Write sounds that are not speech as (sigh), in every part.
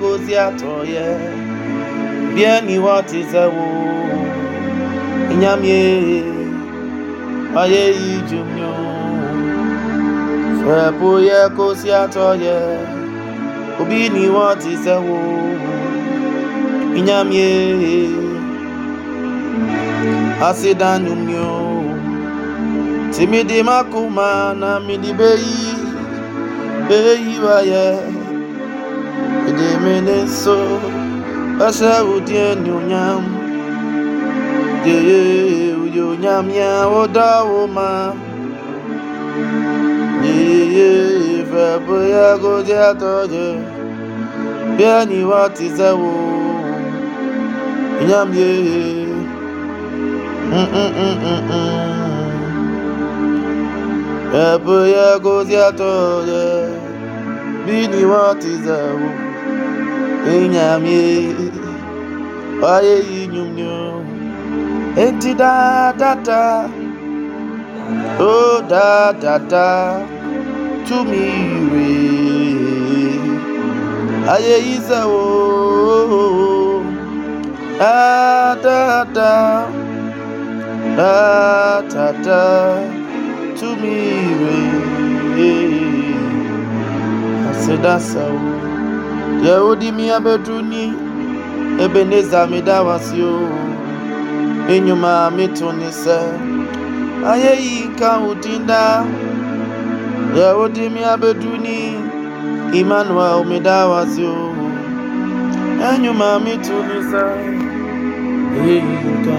Kò sí àtọ̀yẹ, bí ẹni wọ́n ti sẹ́wọ́. Ìyàmìí ayé yìí jù mí àtọ̀yẹ, òbí ni wọ́n ti mi o. Má máa na mi di bẹ́yì, bẹ́yì wáyé. Ìdèmí so, ọ̀sẹ̀ òdì ẹni ònyàm. Yeye òyè ònyàm yẹn ó dáwọ́ ma. Yeye ìfẹ́ bóyá kó jẹ́ àtọ́jẹ́. Bí ẹni wá ti sẹ́wọ́. Ìyàm yeye. Ìfẹ́ bóyá kó jẹ́ àtọ́jẹ́. Bí ni wọ́n ti Inyamye Oye inyumnyo Enti da da da. Oh da da da To me we. Aye isa o. Da da da. Da da da To me we. I said that's so Yehudi mi abeduni Ebeneza mi dawasi o. Enyuma mi tuni se Aye yi ka udinda. Yehudi mi abeduni Emmanuel mi dawasi o. Enyuma mi tuni se Aye yi ka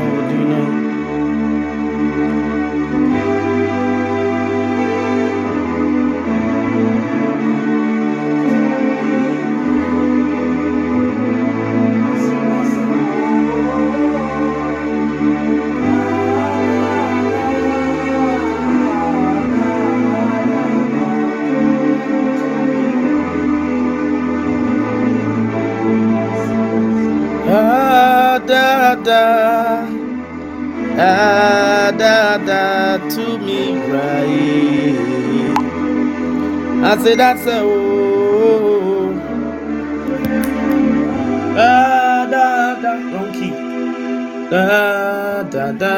da oh. da da da to me right. I say that's a oh, donkey, da da da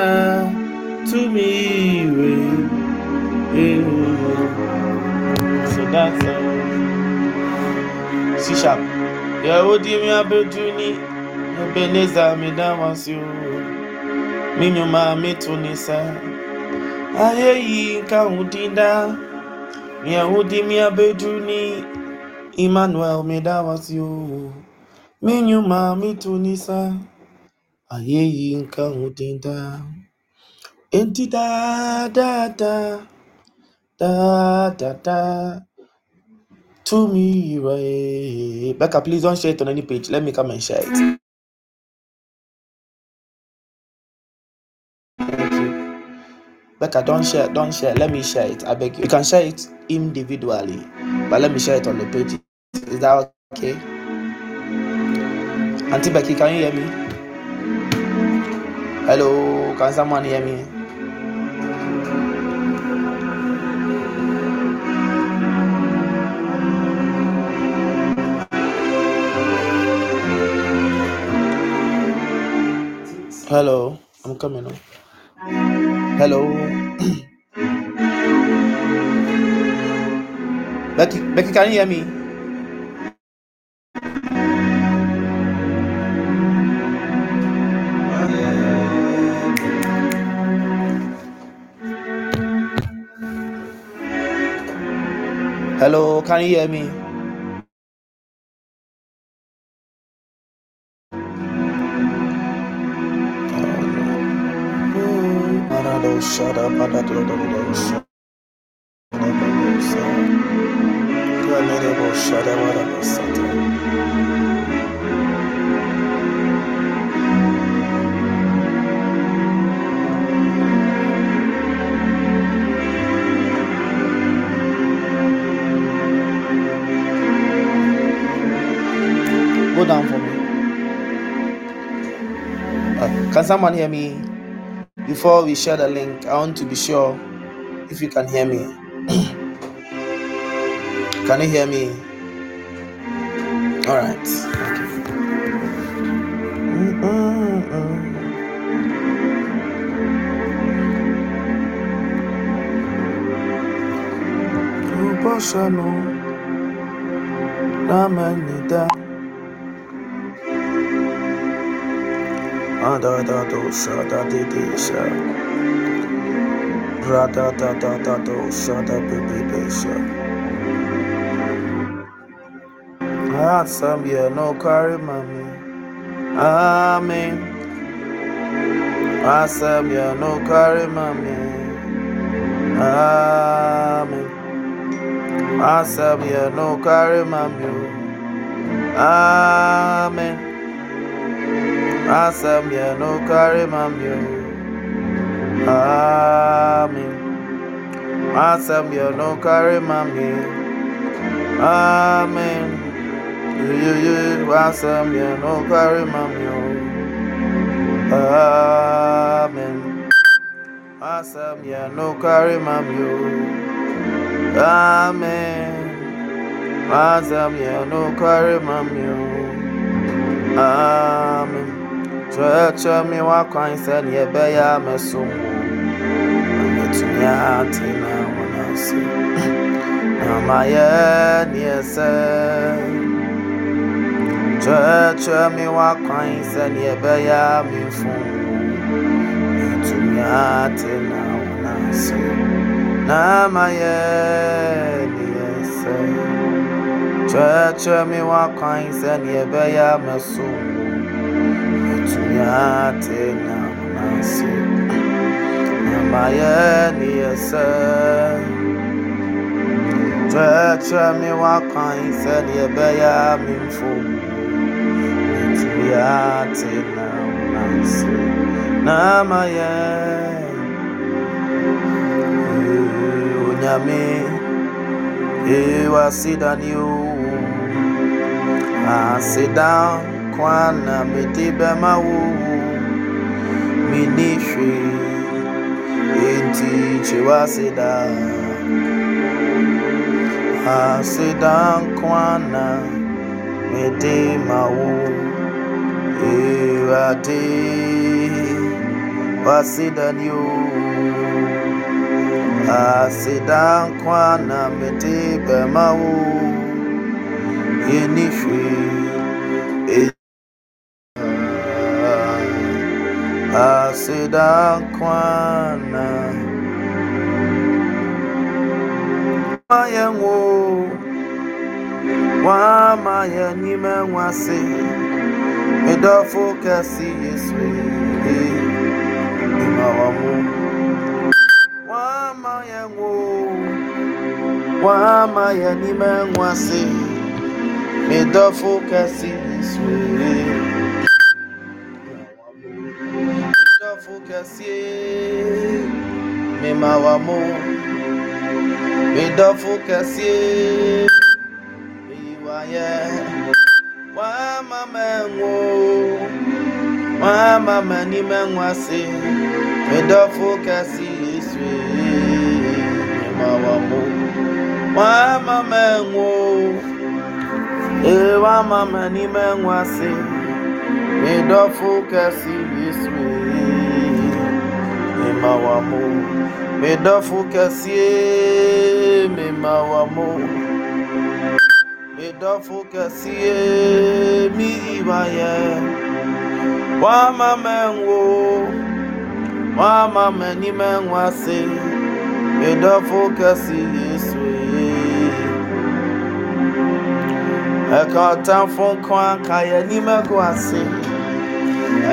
to me right. So that's a C sharp. Yeah, what do you mean? Ebeneza mi dawasi o. Mi nyuma mi tunisa. Ayé yìí nka udinda. Mi ahudi mi abedu ni. Emmanuel mi dawasi o. Mi nyuma mi tunisa. Ayé yìí nka udinda. Enti da da. To me, right. Becca, please don't share it on any page. Let me come and share it. Becca, don't share, don't share. Let me share it. I beg you. You can share it individually, but let me share it on the page. Is that okay? Auntie Becky, can you hear me? Hello, can someone hear me? Hello, I'm coming on. Hello, Becky. Becky, can you hear me? Hello, can you hear me? Shada pada do do do shada wada basata. Go down for me. Uh, can someone hear me? Before we share the link, I want to be sure if you can hear me. (clears throat) Can you hear me? All right. Oh, Boshano Namanida Ada da do sha da di di sha Rada da da da do sha da bi bi bi sha Asambia no carry mami. Amen. Asambia no carry mami. Amen. Asambia no carry mami. Amen. Asambia no carry mami. Amen. Asambia no carry mami. Amen. Yeye wasam ya no carry mamyo. Amen. Wasam ya no carry mamyo. Amen. Wasam ya no carry mamyo. Amen. Mi wa kwan sɛ ne yɛbɛyɛ amɛso mu. Ametumi ate na ase. Na ma yɛ neɛ sɛ. Kyerɛkyerɛ me w'akwan sɛnea ɛbɛyɛ a memfom metumi ate na ase na mayɛ neɛ sɛ kyerɛkyerɛ me w'akwan sɛnea ɛbɛyɛ a mɛso metumi ate na wona ase na mayɛ neɛ sɛ kyerɛkyerɛ me w'akwan sɛnea ɛbɛyɛ a memfom yate na unase na maya onyame ewa sidani o asida kwana mede bɛma wo mini hwe enti kyewa asida asida kwana mede ma wo Ewate wasidani o aseda nkwa na mete bɛma wo yɛni hwee aseda nkwa na ma yɛn wo wama yɛn nyima nwase medɔfo kɛse yesu. Imawa mu wama yɛn wo wama yɛn nima nwase medɔfo kɛse yesu medɔfo kɛse mimawa mu medɔfo kɛse meyiwayɛ wama mɛnwo wama mani mɛnwase medɔfo kɛse yesu memawa mo wama mɛnwo e wama mani mɛnwase medɔfo kɛse yesu memawa mo medɔfo kɛse memawa mo medɔfo kɛseɛ mi ibayɛ wama mɛnwo wama mɛni mɛnwo ase medɔfo kɛse yesu. Ɛka ɔtamfo nko anka yɛ nimɛko ase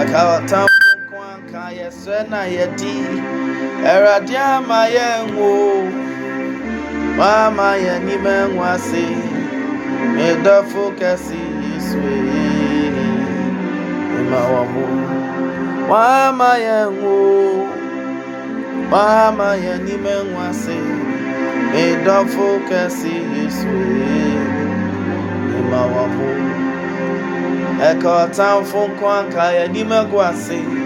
ɛka ɔtamfo sɛ na yɛdi ɛwurade ama yɛn wo wama yɛ nimɛnwo ase medɔfo kɛse yesu ema wɔn mo wama yɛn wo wama yɛn nim ɛnwo ase medɔfo kɛse yesu ema wɔn mo ɛka nko anka yɛn nim ɛgu ase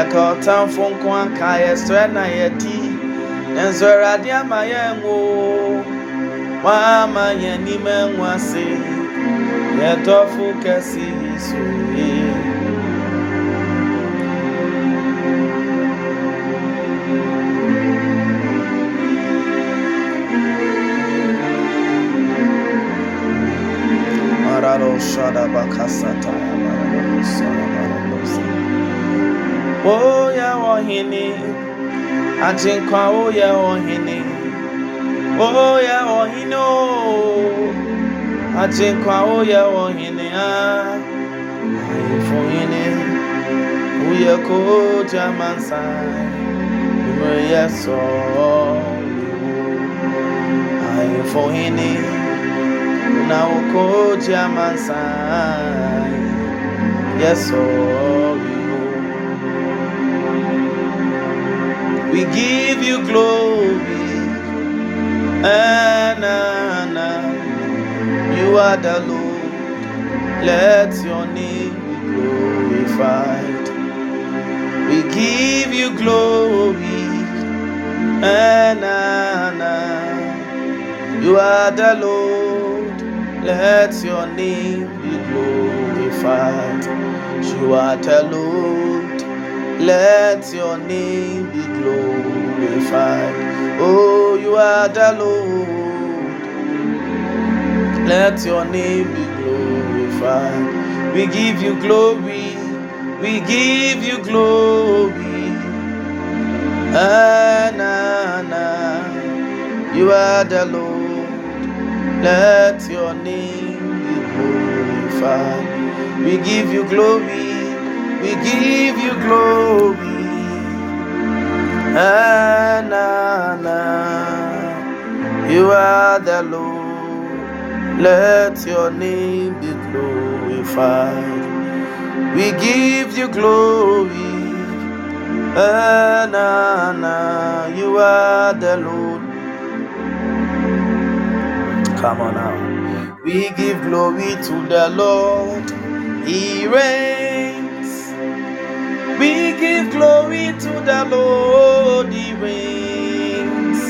ɛka ɔtamfo nko anka yɛ srɛ na yɛdi nso awurade ama yɛn wo. wama yɛdɔfo kɛse so ye Mararo shada bakasata. Oh ya wahini, ajinkwa oh ya wahini. Oya ohino Achenkwa oya ohine a Ayefohine Uye ko jamansai Uye so Ayefohine Na uko jamansai Yes oh We give you glory Anana, you are the Lord. Let your name be glorified. We give you glory. Anana, you are the Lord. Let your name be glorified. You are the Lord. Let your name be glorified. Oh, you are the Lord. Let your name be glorified. We give you glory. We give you glory. Ah, Anana, you are the Lord. Let your name be glorified. We give you glory. We give you glory. Ah, Anana, you are the Lord. Let your name be glorified. We give you glory. Ah, Anana, you are the Lord. Come on now. We give glory to the Lord. He reigns. We give glory to the Lord. He reigns.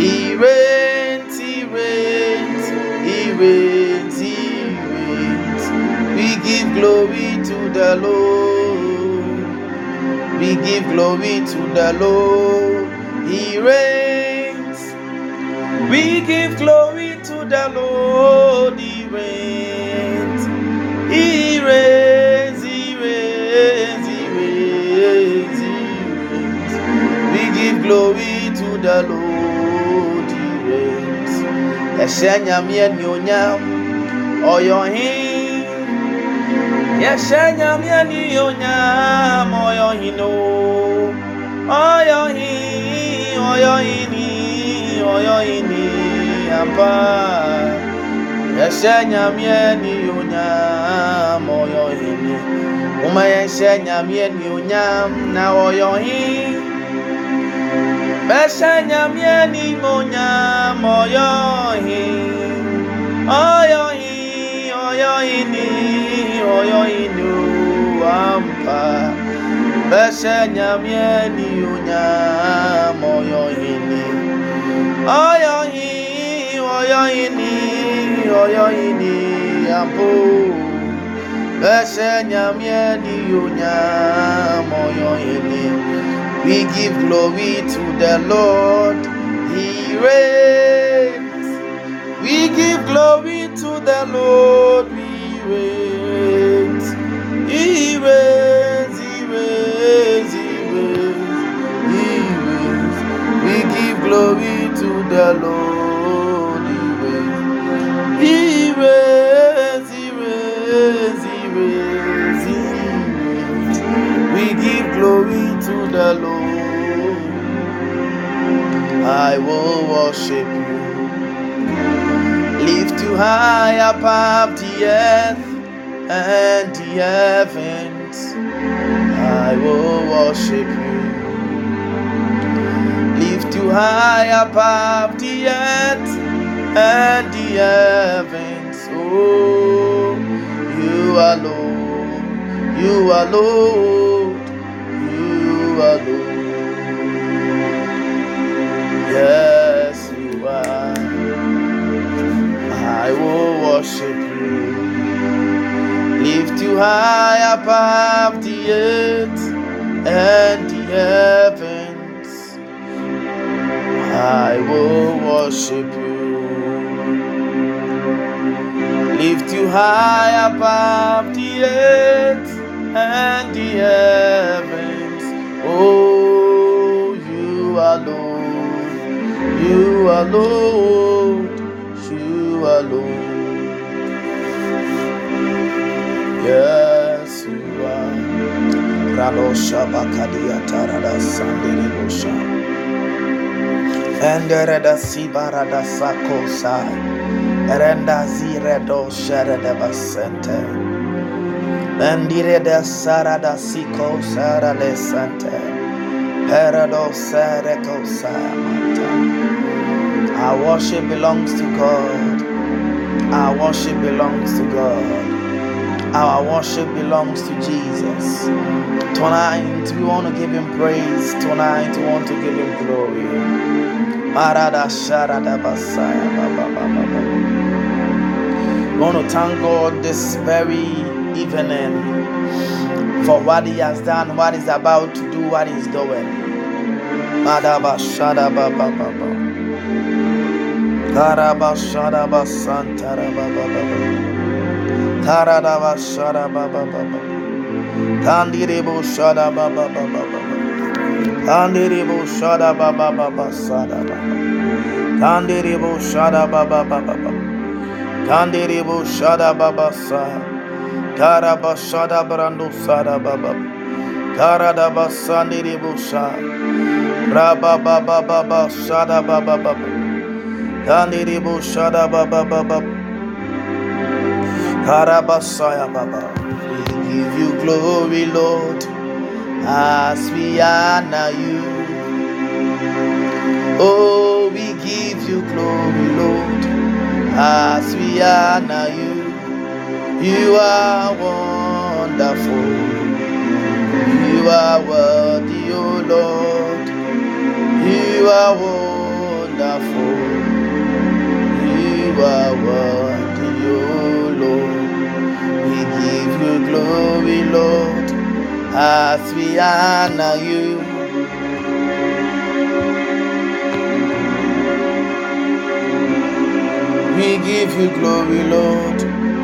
He reigns. He reigns. He reigns. He reigns. We give glory to the Lord. We give glory to the Lord. He reigns. We give glory to the Lord. He reigns. He reigns. Glory to the Lord. He reigns. Ẹ̀ṣẹ̀ nyàmí ẹni onyam ọ̀yọ̀ hìn. Ẹ̀ṣẹ̀ nyàmí ẹni onyam ọ̀yọ̀ hìn o. Ọ̀yọ̀ hìn, ọ̀yọ̀ hìn ni, ọ̀yọ̀ hìn ni àpá. Ẹ̀ṣẹ̀ nyàmí ẹni onyam ọ̀yọ̀ hìn ni. Uma ẹ̀ṣẹ̀ nyàmí ẹni onyam na ọ̀yọ̀ hìn. Ẹ̀ṣẹ̀ nyàmí ẹni onyam ọ̀yọ̀ hìn. Ọ̀yọ̀ hìn, ọ̀yọ̀ hìn ni, ọ̀yọ̀ hìn ni o àmpá. Ẹ̀ṣẹ̀ nyàmí ẹni onyam We give glory to the Lord. He reigns. We give glory to the Lord. He reigns. He reigns. He reigns. He reigns. He reigns. We give glory to the Lord. He reigns. He reigns. He reigns. He reigns. We give glory to the Lord. I will worship you. Lift you high above the earth and the heavens. I will worship you. Lift you high above the earth and the heavens. Oh, you alone, you alone, alone. Yes, you are. I will worship you. Lift you high above the earth and the heavens. I will worship you. Lift you high above the earth and the heavens. Oh, you alone, you alone, you alone. Yes, you are. Radosha bakadia tarada sandere bosha. Endereda sibarada sakosa. Renda ziredo sherede basente. Mendire de sarada siko sarade sante. Perado. Our worship belongs to God. Our worship belongs to God. Our worship belongs to Jesus. Tonight we want to give him praise. Tonight we want to give him glory. Marada sharada basaya ba ba ba ba We want to thank God this very evening for what he has done, what he's about to do, what he's doing. Madaba shada ba ba ba ba. Karaba shada ba santara ba ba ba ba. Karadaba shada ba ba ba ba. Kandirebo shada ba ba ba ba ba. Kandirebo shada brando sada ba ba. Karadaba sandirebo sha. Raba ba ba ba ba shada ba ba ba ba. Kandirebo shada ba ba ba ba. Baba. We give you glory, Lord, as we honor you. Oh, we give you glory, Lord, as we honor you. You are wonderful. You are worthy, O Lord. You are wonderful. You are worthy, O Lord. We give you glory, Lord, as we honor you. We give you glory, Lord,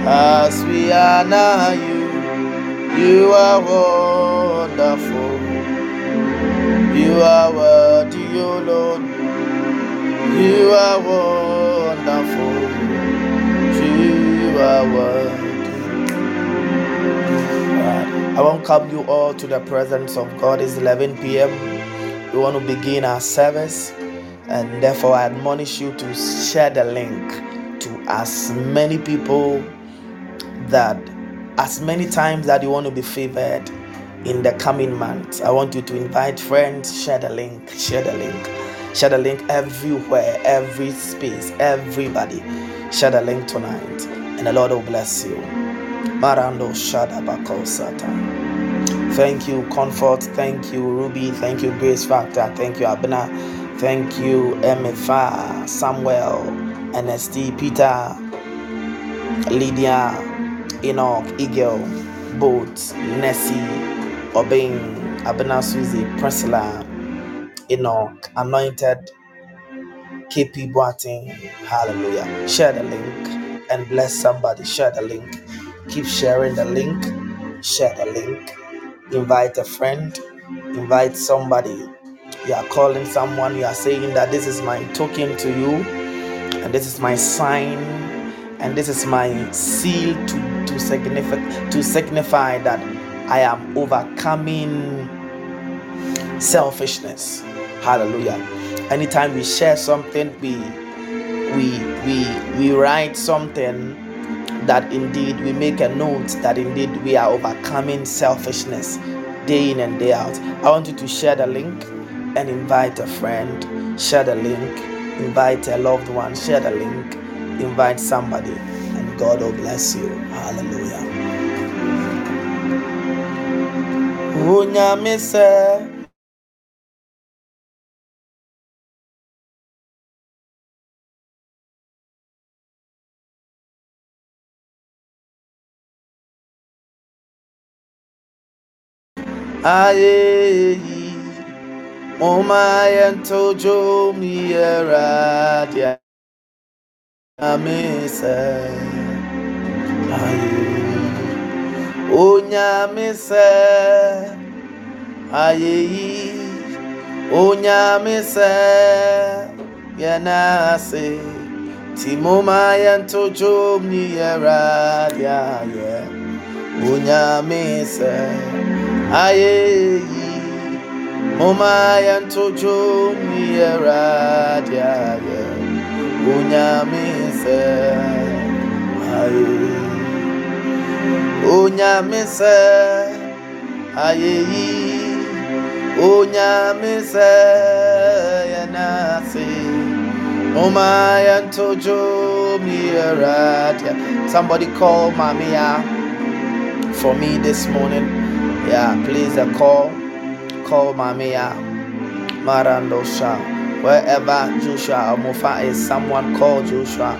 as we honor you. You are wonderful. You are worthy, O Lord. You are wonderful. You are worthy. I welcome you all to the presence of God. It's 11 p.m. We want to begin our service, and therefore I admonish you to share the link to as many people that as many times that you want to be favored in the coming months. I want you to invite friends, share the link, share the link, share the link everywhere, every space, everybody. Share the link tonight, and the Lord will bless you. Marando Satan. Thank you, Comfort. Thank you, Ruby. Thank you, Grace Factor. Thank you, Abner. Thank you, Emefa, Samuel, NST, Peter, Lydia, Enoch, Eagle, Boat, Nessie, Obing, Abena Suzy, Priscilla, Enoch, Anointed, KP Boating. Hallelujah. Share the link and bless somebody. Share the link. Keep sharing the link. Share the link. Invite a friend. Invite somebody. You are calling someone. You are saying that this is my token to you, and this is my sign, and this is my seal to to signify to signify that I am overcoming selfishness. Hallelujah. Anytime we share something, we we we we write something that indeed we make a note that indeed we are overcoming selfishness day in and day out. I want you to share the link and invite a friend, share the link, invite a loved one, share the link, Invite somebody, and God will bless you. Hallelujah. Unyame sɛ ayé o my máa yẹn tó jó mi yẹra amese aye. Onyamese aye. Onyamese yanase. Timoma yento jo mi eradia yeah onyamese aye. Moma yantojo Unyamise aye. Unyamise aye. Unyamise yanasi. Moma yantojo miyeradia Somebody call Mamia for me this morning. Yeah, please a call call Mamia Marandosha. Wherever Joshua Amufa is, someone call Joshua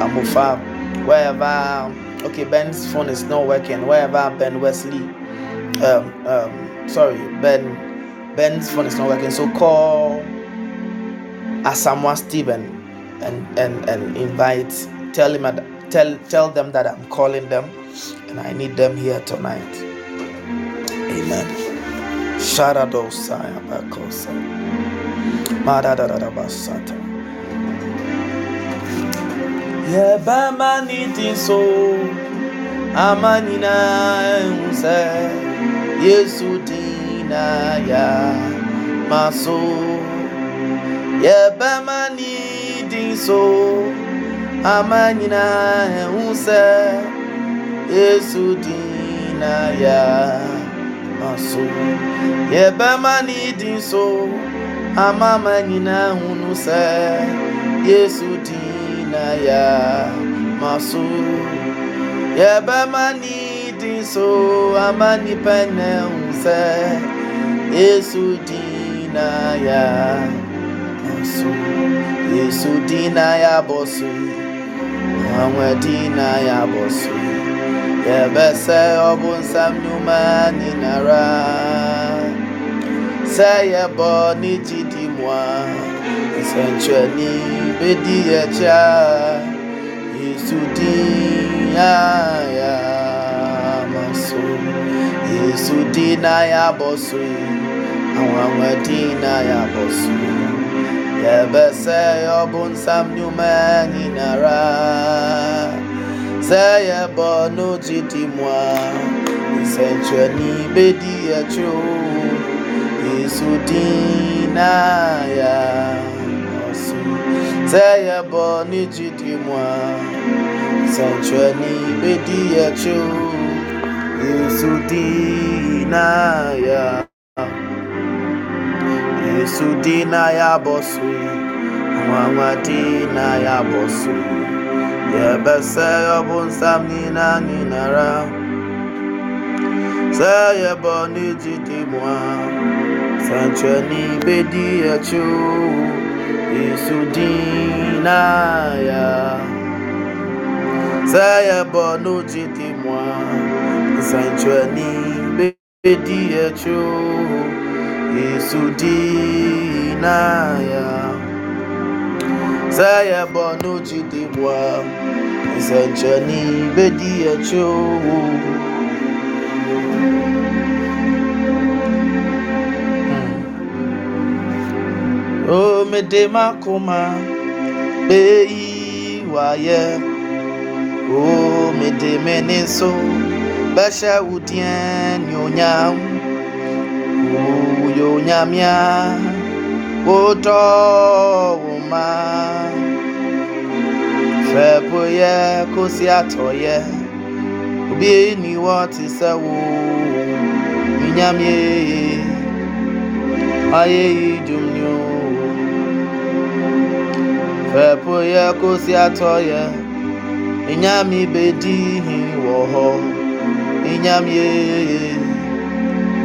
Amufa. Wherever, okay, Ben's phone is not working. Wherever Ben Wesley, um, um, sorry, Ben, Ben's phone is not working. So call Asamoah Stephen and and and invite. Tell him tell tell them that I'm calling them and I need them here tonight. Amen. Sharadosaya Bakosa. Madadadabasata. Yebama niti so. Amanina unse. Yesu dina ya. Maso. Yebama niti so. Amanina unse. Yesu dina ya maso yɛbɛma ne din so amama nyinaa hunu sɛ yesu din na yɛ maso yɛbɛma ne din so ama nipa nyinaa hunu sɛ yesu din na yɛ maso yesu din na yɛ so àwọn din na yɛ so yɛbɛsɛ ɔbonsam nnwuma nyinara sɛ yɛbɔ ne gyidi mu a nsɛnkyerɛnne bɛdi yɛkya yesu din a yɛama so yesu din na yɛabɔ so yi awanwa din na yɛabɔ so yɛbɛsɛ ɔbonsam nnwuma nyinara sɛ yɛbɔ no gyidi mu a nsɛnkyerɛnne bɛdi akyi o yesu din na yɛ ɔso sɛ yɛbɔ no gyidi mu a nsɛnkyerɛnne bɛdi akyi o yesu din na yɛ yesu din na yɛ abɔ so yi nwanwa din na yɛ abɔ so yi yɛbɛsɛ ɔbonsam nina ninara sɛ yɛbɔ ne gyidi mu a sɛnkyerɛnne bɛdi akyi yesu din na ya sɛ yɛbɔ no gyidi mu a nsɛnkyerɛnne bɛdi akyi yesu din na ya sɛ yɛbɔ no gyidi mu a nsɛnkyerɛnne ne onyam woyɛ onyamea wotɔ wo ma fɛpoyɛ kosi atɔyɛ obi ni wɔ te sɛ wo minyamie ayé yìí dùn ní o fɛpoyɛ kosi atɔyɛ minyami bedi wɔ hɔ minyamie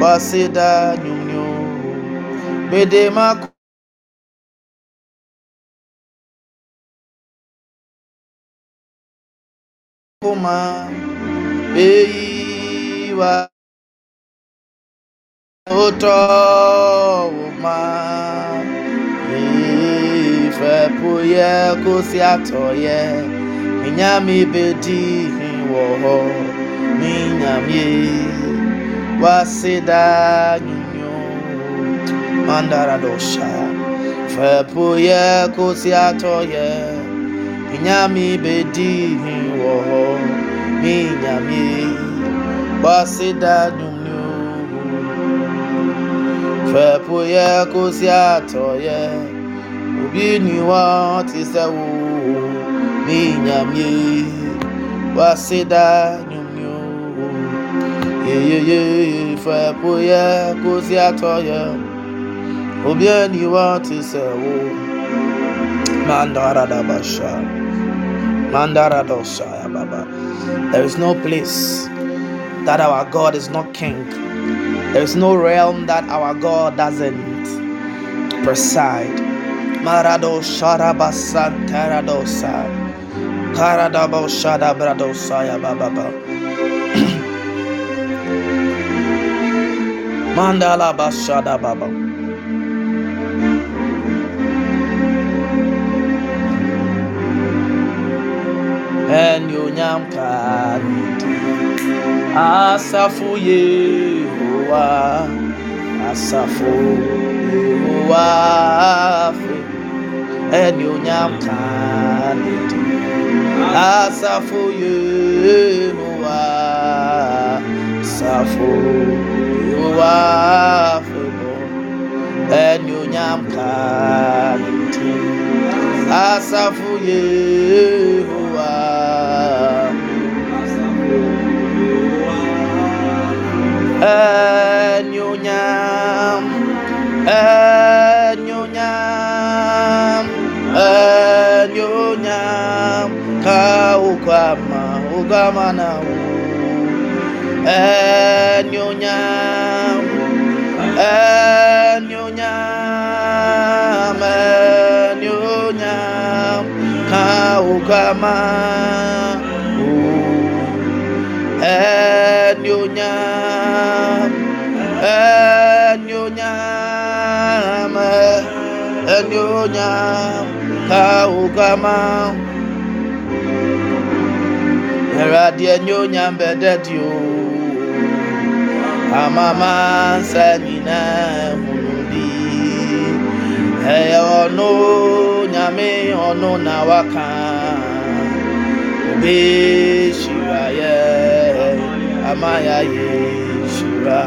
wasi da dùn ní o gbede mako. kuma. Eyi wa Oto ma ife puye kusi atoye. Minyami bedi wo minyami wasida nyunyo mandara dosha. Ife puye kusi atoye. Minyami bedi wo minyami wasida nyunyo fẹ́pọ̀ yẹ kó sí òbí ni ìyàmí wá sí dá nyúnyú yeyeye fẹ́pọ̀ yẹ kó sí àtọ̀ yẹ òbí ni wọ́n ti sẹ́wọ́ mandaradabasha mandaradosha baba. There is no place that our God is not king. There's no realm that our God doesn't preside. Marado Sharaba Santaradosa. Karadabo Shada Bradosaya Bababa. (clears throat) Mandala Bashada Baba. And you nyam Asafu Yehowa Asafu Yehowa Afe Ẹni onyam kanidi Asafu Yehowa Asafu Yehowa Afe Ẹni onyam kanidi Asafu Yehowa Enyonyam, enyonyam, enyonyam, ka ugama, ugama na u. Enyonyam, enyonyam, enyonyam, ka ugama. U. Enyonyam, enyonyam enyonyam ka ugama eradi enyonyam bededi o amama nsa nyina hunu bi ɛyɛ ɔno nyame ɔno na waka. Obe hyira yɛ ama yɛ hyira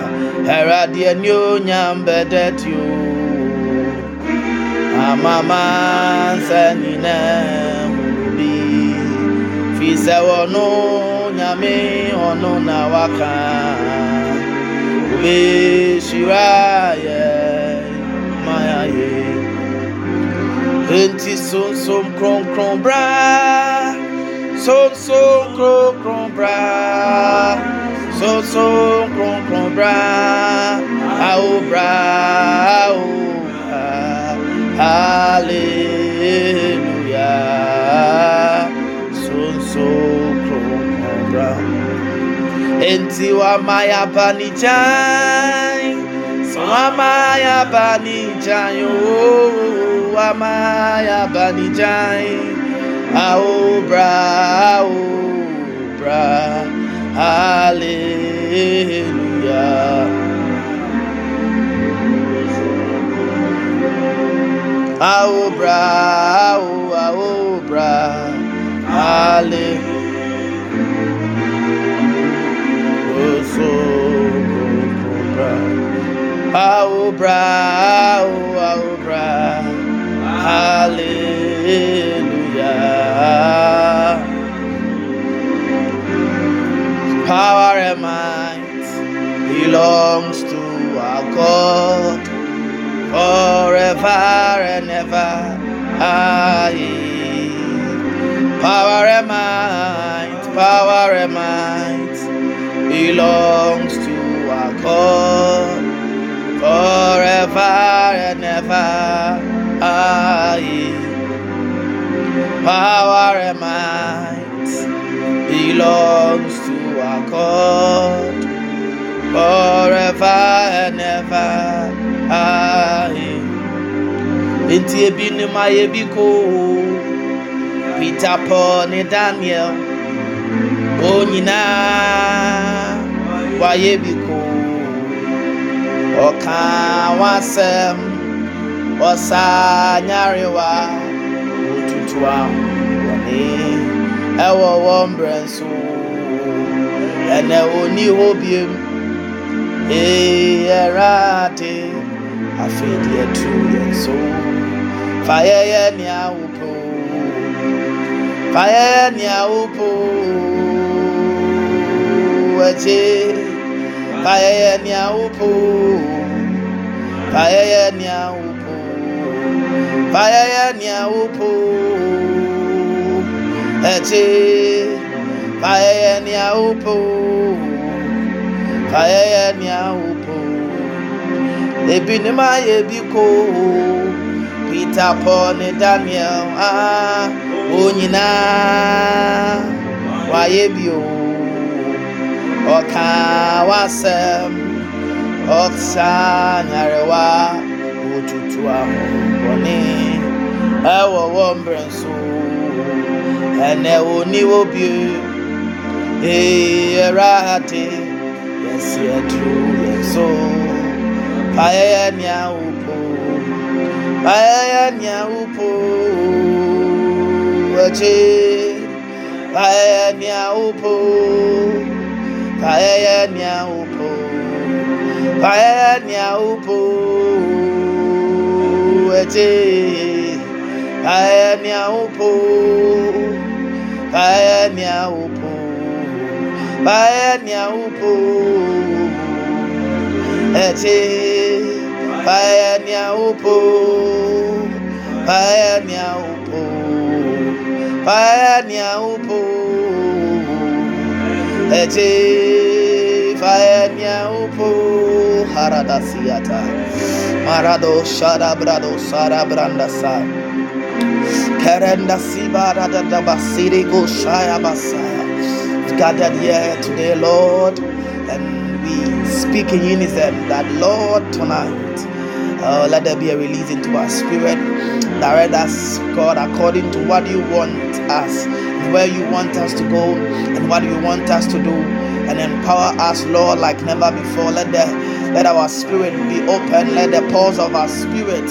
Eradi ni onyam bedeti o Amama sanina mubi. Fise wono nyame ono na waka. Ube shiraye maya ye Enti son son kron kron bra. Son son kron kron bra. So so kron kron bra. Ao bra ao hallelujah. So so enti wa maya bani jai? So wa maya bani jai? Oh wa maya bani jai? Ao bra ao bra. Hallelujah. Aobra, aobra, hallelujah. So Aobra, aobra, hallelujah. power and might belongs to our God forever and ever. Aye. Power and might, power and might belongs to our God forever and ever. Aye. Power and might belongs to our God forever and ever. Aye. Nti ebi ni ma ye bi ko. Peter Paul ne Daniel. O nyinaa wayɛ bi ko. Ɔka wasɛm ɔsa nyarewa otutu ahomɔne ɛwɔ wɔn mbrɛ nso ɛnɛ oni hɔ biem ee ɛrade afei deɛ tu yɛn so fa yɛyɛ nea wopɛ fa yɛyɛ nea wopɛ akyi fa yɛyɛ nea wopɛ fa yɛyɛ nea wopɛ fa yɛyɛ nea wopɛ akyi fa yɛyɛ nea wopɛ fa yɛyɛ nea wopɛ ebinom ayɛ bi ko. Peter paul ne daniel ah wɔn nyinaa wayɛ bi o. Ɔka wasɛm ɔsa nyarewa otutu ahobɔne ɛwɔ wɔn mmerɛ nso ɛnɛ oni wɔ bie ee ɛwurade yɛsi ɛduru yɛn so payɛyɛ nea wopo payɛyɛ nea wopo akyi payɛyɛ nea wopo payɛyɛ nea wopo payɛyɛ nea wopo akyi payɛyɛ nea wopo payɛyɛ nea wopo payɛyɛ nea wopo nea wopo payɛyɛ nea wopo payɛyɛ nea wopo akyi payɛyɛ nea wopo haradasiata marado shada brado sara branda sa. Kerenda sibara da basiri go shaya basaya gathered here today lord speak in unison that lord tonight uh, let there be a release into our spirit. Direct us god according to what you want us where you want us to go and what you want us to do. And empower us lord like never before. Let the let our spirit be open. Let the pores of our spirit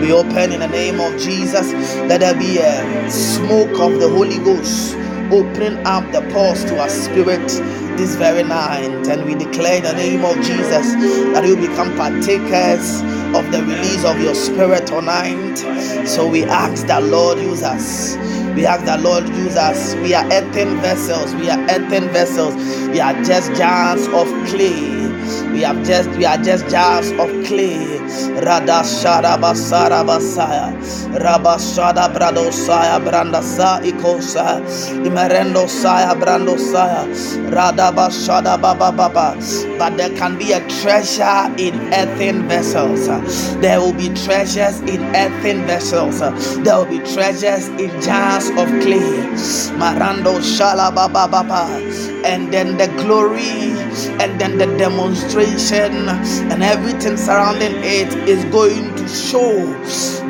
be open in the name of jesus. Let there be a smoke of the holy ghost opening up the pores to our spirit this very night and we declare in the name of jesus that you become partakers of the release of your spirit tonight so we ask that lord use us we ask that Lord use us. We are earthen vessels. We are earthen vessels. We are just jars of clay. We have just we are just jars of clay. Rada shada basara basaya. Rabba shada brado saya branda sa ikosa. Imerendo saya brando saya. Rada bashada baba baba. But there can be a treasure in earthen vessels. There will be treasures in earthen vessels. There will be treasures in jars of clay. Marando shala baba baba. And then the glory and then the demonstration and everything surrounding it is going to show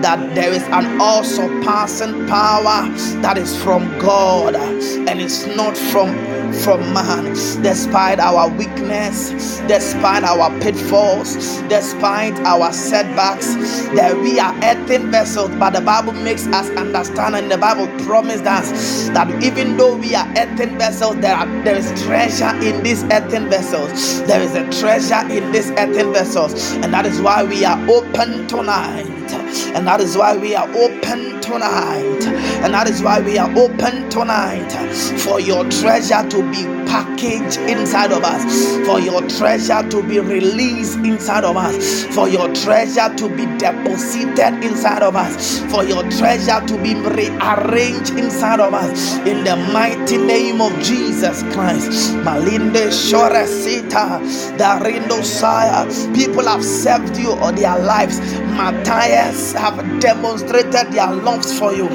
that there is an all surpassing power that is from God and it's not from from man. Despite our weakness despite our pitfalls despite our setbacks that we are earthen vessels. But the bible makes us understand and the bible promised us that even though we are earthen vessels there are there is treasure in these earthen vessels. There is a treasure in these earthen vessels. And that is why we are open tonight and that is why we are open tonight. And that is why we are open tonight. For your treasure to be packaged inside of us. For your treasure to be released inside of us. For your treasure to be deposited inside of us. For your treasure to be rearranged inside of us. In the mighty name of Jesus Christ. Malinde shoresita darindo saya. People have served you all their lives. martyrs have demonstrated their loves for you.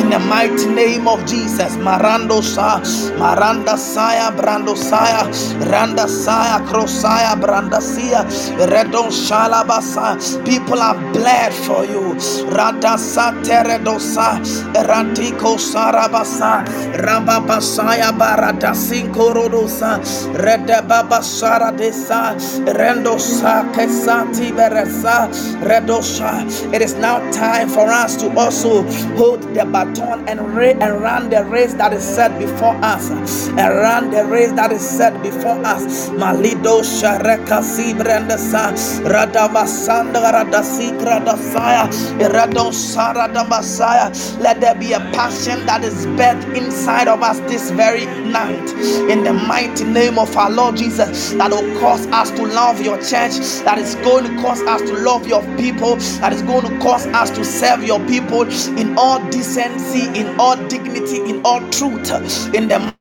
In the mighty name of Jesus. Marando sa, Maranda saya brando saya randa saya krosaya branda sia redon shalabasa people have bled for you. Rada sateredosa erantiko sarabasa rababasaya barada sinkorodosa rede baba sara desa rendo sa kesati beresa redosha it is now time for us to also hold the baton and, and run the race that is set before us. And run the race that is set before us. Malido shareka sibrendesa radamasanda radasigra dasaya radon saradamasaya let there be a passion that is birthed inside of us this very night. In the mighty name of our Lord Jesus that will cause us to love your church that is going to cause us to love your people that is going to cause us to serve your people in all decency in all dignity in all truth in the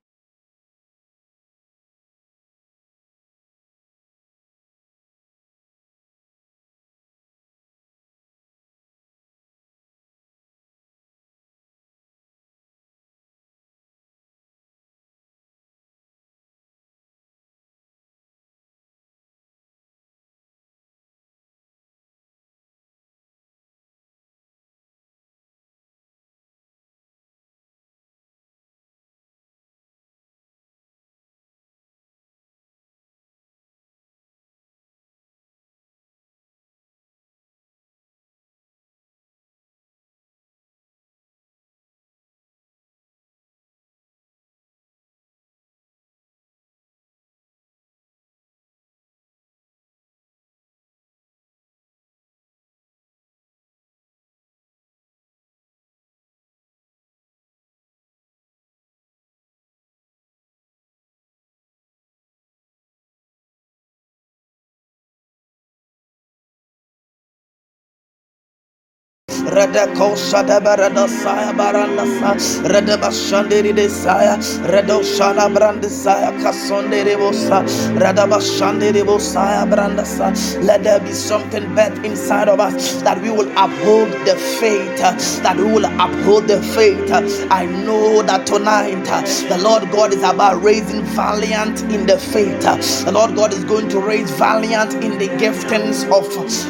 Redeko Shadabarada Saya Barandasa Redeba Shandiri de Saya Redo Shana Brandesaya Kasondere Bosa Radaba Shandiri Bosaya Brandasa Let there be something bad inside of us that we will uphold the faith that we will uphold the faith. I know that tonight the Lord God is about raising valiant in the faith. The Lord God is going to raise valiant in the giftings of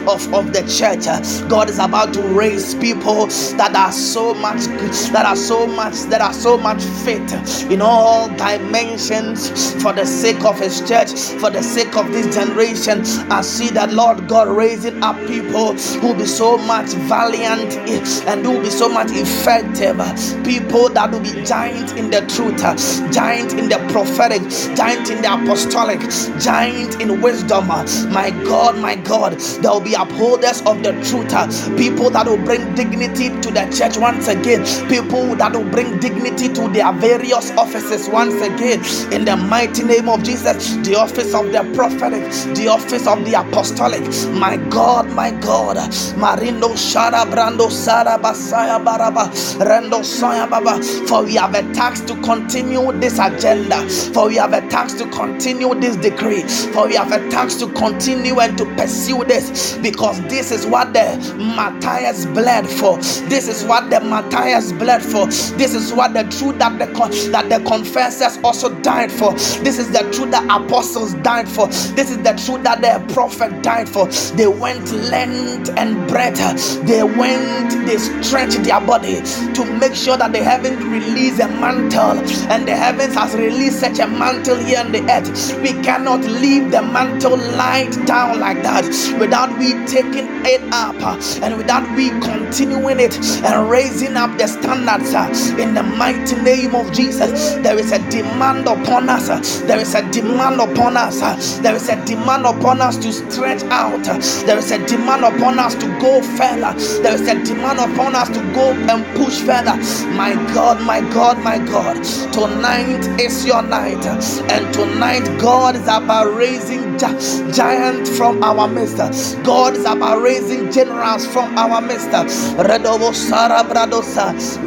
of, of the church. God is about to raise people that are so much that are so much that are so much fit in all dimensions for the sake of his church for the sake of this generation. I see that lord god raising up people who will be so much valiant and who will be so much effective. People that will be giant in the truth giant in the prophetic giant in the apostolic giant in wisdom. My god my god there will be upholders of the truth. People that will bring dignity to the church once again. People that will bring dignity to their various offices once again. In the mighty name of Jesus, the office of the prophetic, the office of the apostolic. My God, my God. Marindo Shara Brando Sara Basaya Baraba Rendo Saya Baba. For we have a task to continue this agenda. For we have a task to continue this decree. For we have a task to continue and to pursue this because this is what the martyrs bled for. This is what the martyrs bled for. This is what the truth that the that the confessors also died for. This is the truth that apostles died for. This is the truth that the prophet died for. They went length and breadth. They went, they stretched their body to make sure that the heavens release a mantle, and the heavens has released such a mantle here on the earth. We cannot leave the mantle light down like that without we taking it up and without we continuing it and raising up the standards uh, in the mighty name of Jesus. There is a demand upon us. Uh, there is a demand upon us. Uh, there is a demand upon us to stretch out. There is a demand upon us to go further. There is a demand upon us to go and push further. My God, my God, my God. Tonight is your night. And tonight, God is about raising giants from our midst. God is about raising generals from our midst.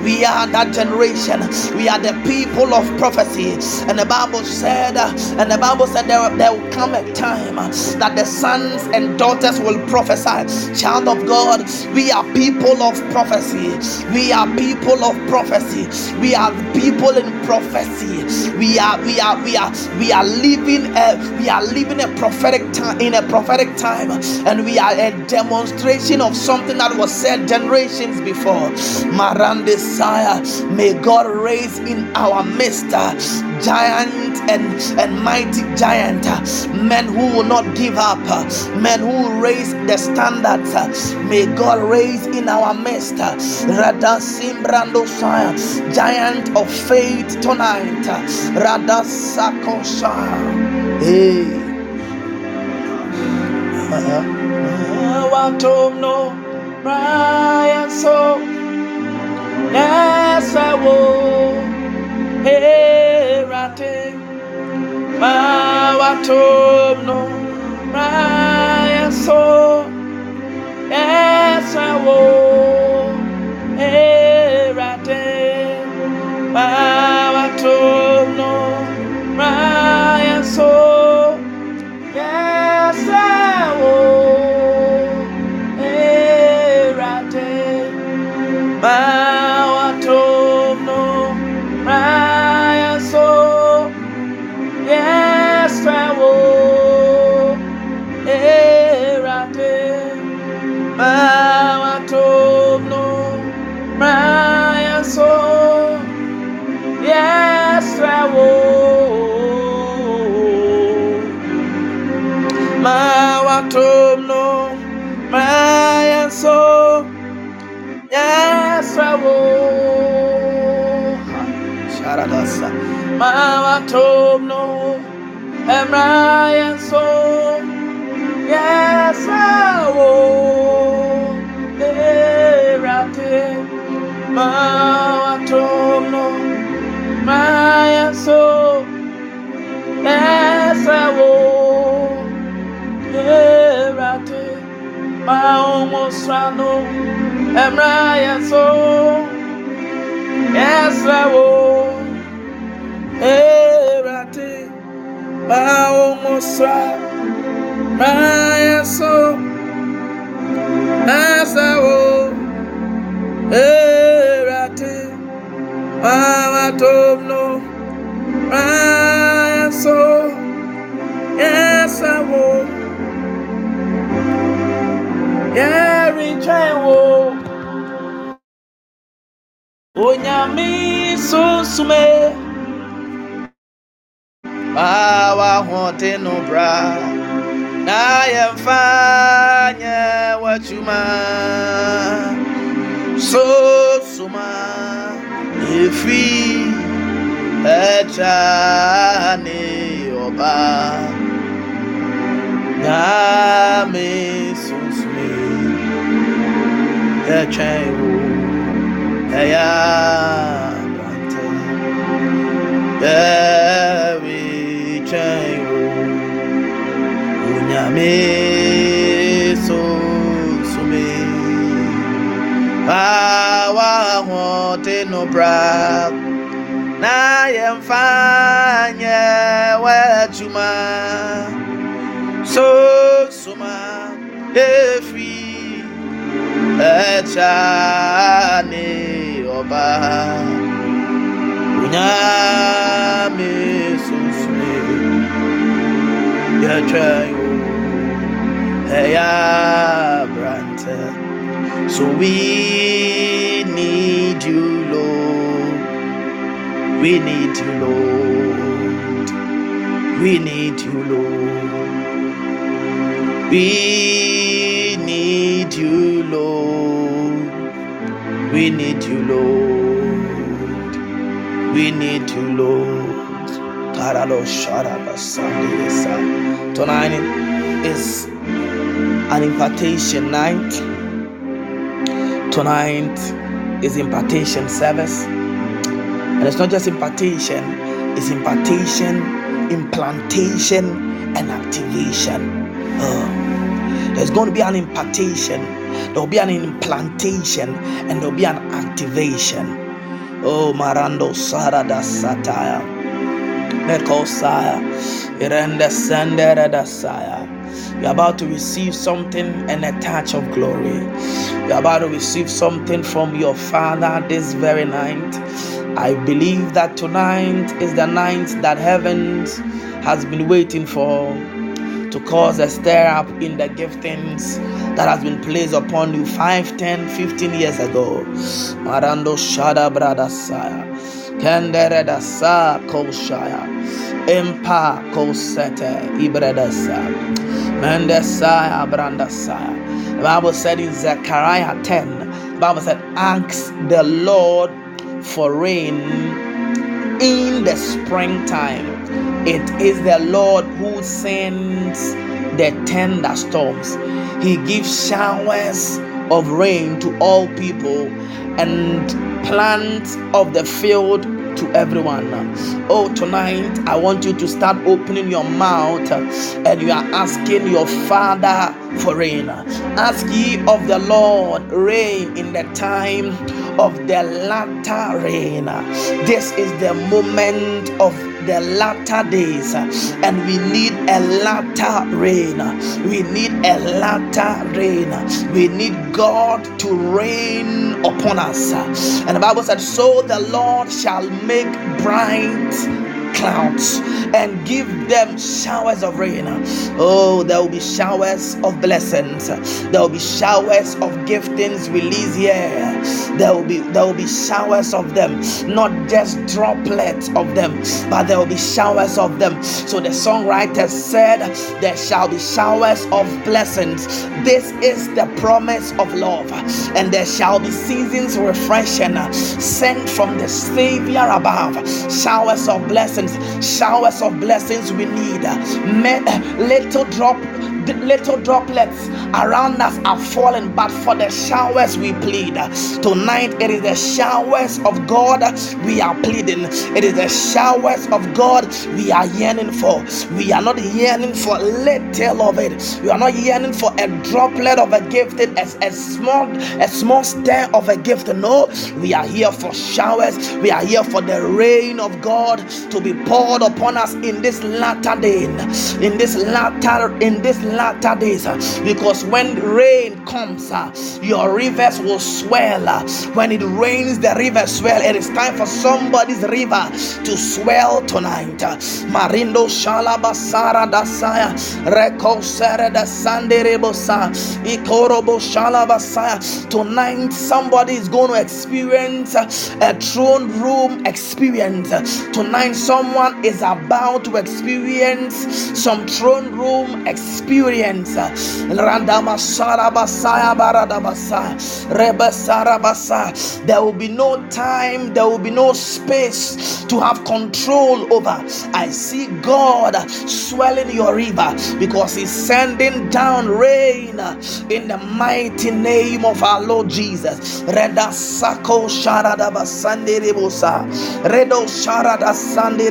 We are that generation. We are the people of prophecy. And the Bible said, and the Bible said there, there will come a time that the sons and daughters will prophesy. Child of God, we are people of prophecy. We are people of prophecy. We are people in prophecy. We are we are we are we are living a we are living a prophetic time in a prophetic time, and we are a demonstration of something that was said generations before. Marandesaya, may God raise in our midst uh, giant and, and mighty giant, uh, men who will not give up, uh, men who raise the standards. May God raise in our midst Radasimbrandosaya, giant of faith tonight. Radasakosaya. Hey. Uh-huh. Uh-huh. Watono, Brian, so yes, I will. Herate, Mawatomno, Brian, so yes, I will. Herate, Mawatomno, Brian, so Mawatomno Emraya so. Yes awo Erate. Mawatomno Maya so. Awo Erate Maomosrano Emraya so Yes awo Erate Bao Mosra Maya so Asao Erate Mama Tomno Maya so Yesao Yeri Chewo oh. Onyami Susume bawa hote no bra. Na yɛmfa wachuma. So suma. Efi ɛkya ne ɔba nyame. sunsume wo ɛyɛ abrantɛ nkyɛn o onyame sunsumi awa ahoɔden no na efi ɛkya ne ɔba onyame try hey brante. So we need you lord. We need you lord. We need you lord. We need you lord we need you lord we need you lord Tonight is an impartation night. Tonight is impartation service. And it's not just impartation, it's impartation, implantation, and activation. Oh. There's going to be an impartation there will be an implantation and there will be an activation. Oh, Marando Sarada Satire. Mekosaya. Irenda Sandera Dasaya. You're about to receive something and a touch of glory. You're about to receive something from your Father this very night. I believe that tonight is the night that heaven has been waiting for to cause a stir up in the giftings that has been placed upon you 5, 10, 15 years ago. Marando Shada Brada Saya. Kendere da Sa Koshaya. Empa Kosete Ibredasa. Mendesaya Brandasaya. The Bible said in Zechariah 10, the Bible said, Ask the Lord for rain in the springtime. It is the Lord who sends the tender storms. He gives showers of rain to all people and plants of the field to everyone. Oh, tonight I want you to start opening your mouth and you are asking your Father for rain. Ask ye of the Lord rain in the time of the latter rain. This is the moment of the latter days, and we need a latter rain. We need a latter rain. We need God to rain upon us. And the Bible said, So the Lord shall make bright clouds and give them showers of rain. Oh, there will be showers of blessings. There will be showers of giftings released here. There will be there will be showers of them, not just droplets of them, but there will be showers of them. So the songwriter said, There shall be showers of blessings. This is the promise of love, and there shall be seasons refreshing sent from the Savior above. Showers of blessings, showers of blessings we need. Eh, little drop little droplets around us are falling, but for the showers we plead. Tonight it is the showers of God we are pleading. It is the showers of God we are yearning for. We are not yearning for a little of it. We are not yearning for a droplet of a gift, a, a small, a small stir of a gift. No, we are here for showers. We are here for the rain of God to be poured upon us in this latter day. In this latter, in this latter days. Uh, because when rain comes uh, your rivers will swell. Uh, when it rains the rivers swell. It is time for somebody's river to swell tonight. Marindo shalabasara dasaya rekosere da sanderebosa ikorobo shalabasaya. Tonight somebody is going to experience a throne room experience. Tonight someone is about to experience some throne room experience. There will be no time, there will be no space to have control over. I see God swelling your river because He's sending down rain in the mighty name of our Lord Jesus. Reda Sako Sharadabasandiribosa Redo Sharada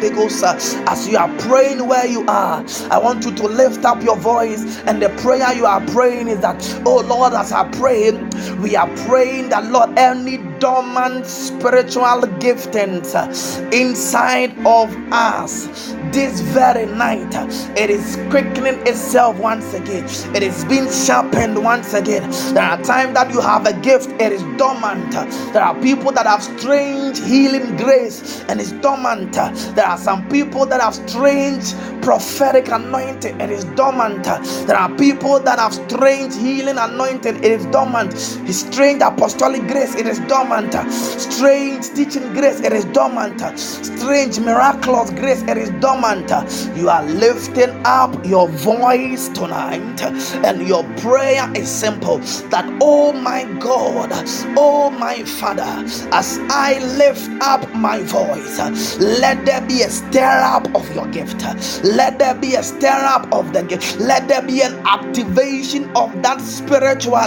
As you are praying where you are, I want you to lift up your voice and the prayer you are praying is that, oh Lord, as I pray, we are praying that, Lord, any dormant spiritual giftings uh, inside of us this very night, it is quickening itself once again. It is being sharpened once again. There are times that you have a gift, it is dormant. There are people that have strange healing grace and it's dormant. There are some people that have strange prophetic anointing, it is dormant. There are people that have strange healing anointing, it is dormant. Strange apostolic grace, it is dormant. Strange teaching grace, it is dormant. Strange miraculous grace, it is dormant. You are lifting up your voice tonight, and your prayer is simple that, oh my God, oh my Father, as I lift up my voice, let there be a stir up of your gift. Let there be a stir up of the gift. Let there be an activation of that spiritual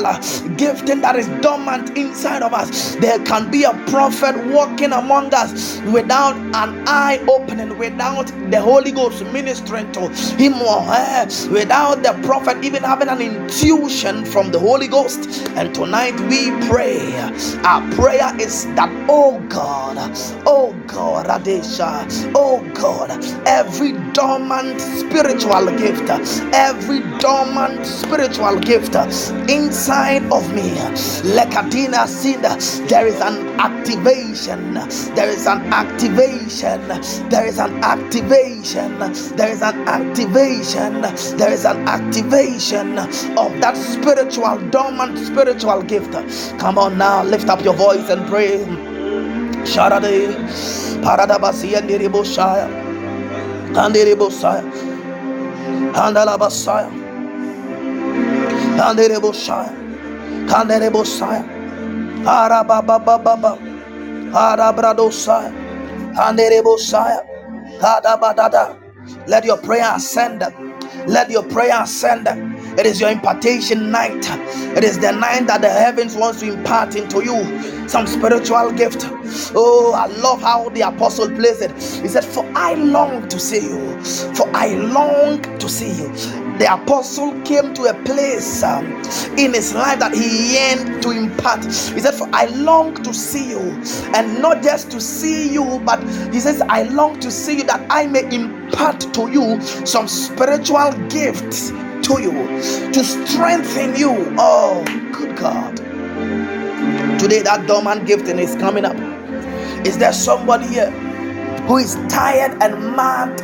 gifting that is dormant inside of us. There can be a prophet walking among us without an eye opening, without the Holy Ghost ministering to him or her, without the prophet even having an intuition from the Holy Ghost. And tonight we pray. Our prayer is that, oh God, oh God, Radesha, oh God, every dormant spiritual gift, every dormant spiritual gift inside of me, Lekatina Sinda, there is an activation, there is an activation, there is an activation, there is an activation, there is an activation of that spiritual, dormant spiritual gift. Come on now, lift up your voice and pray. Sharade, Paradabasi and Diriboshaya, Kandiribosaya, Kandalabasaya, Kandiribosaya, Kandiribosaya, Arabababa, Arabradosaya, Kandiribosaya, Kadabadada. Let your prayer ascend. Let your prayer ascend. It is your impartation night. It is the night that the heavens wants to impart into you some spiritual gift. Oh, I love how the apostle plays it. He said, For I long to see you. For I long to see you. The apostle came to a place um, in his life that he yearned to impart. He said, For I long to see you. And not just to see you, but he says, I long to see you that I may impart to you some spiritual gifts to you to strengthen you. Oh, good God. Today, that dormant gifting is coming up. Is there somebody here who is tired and mad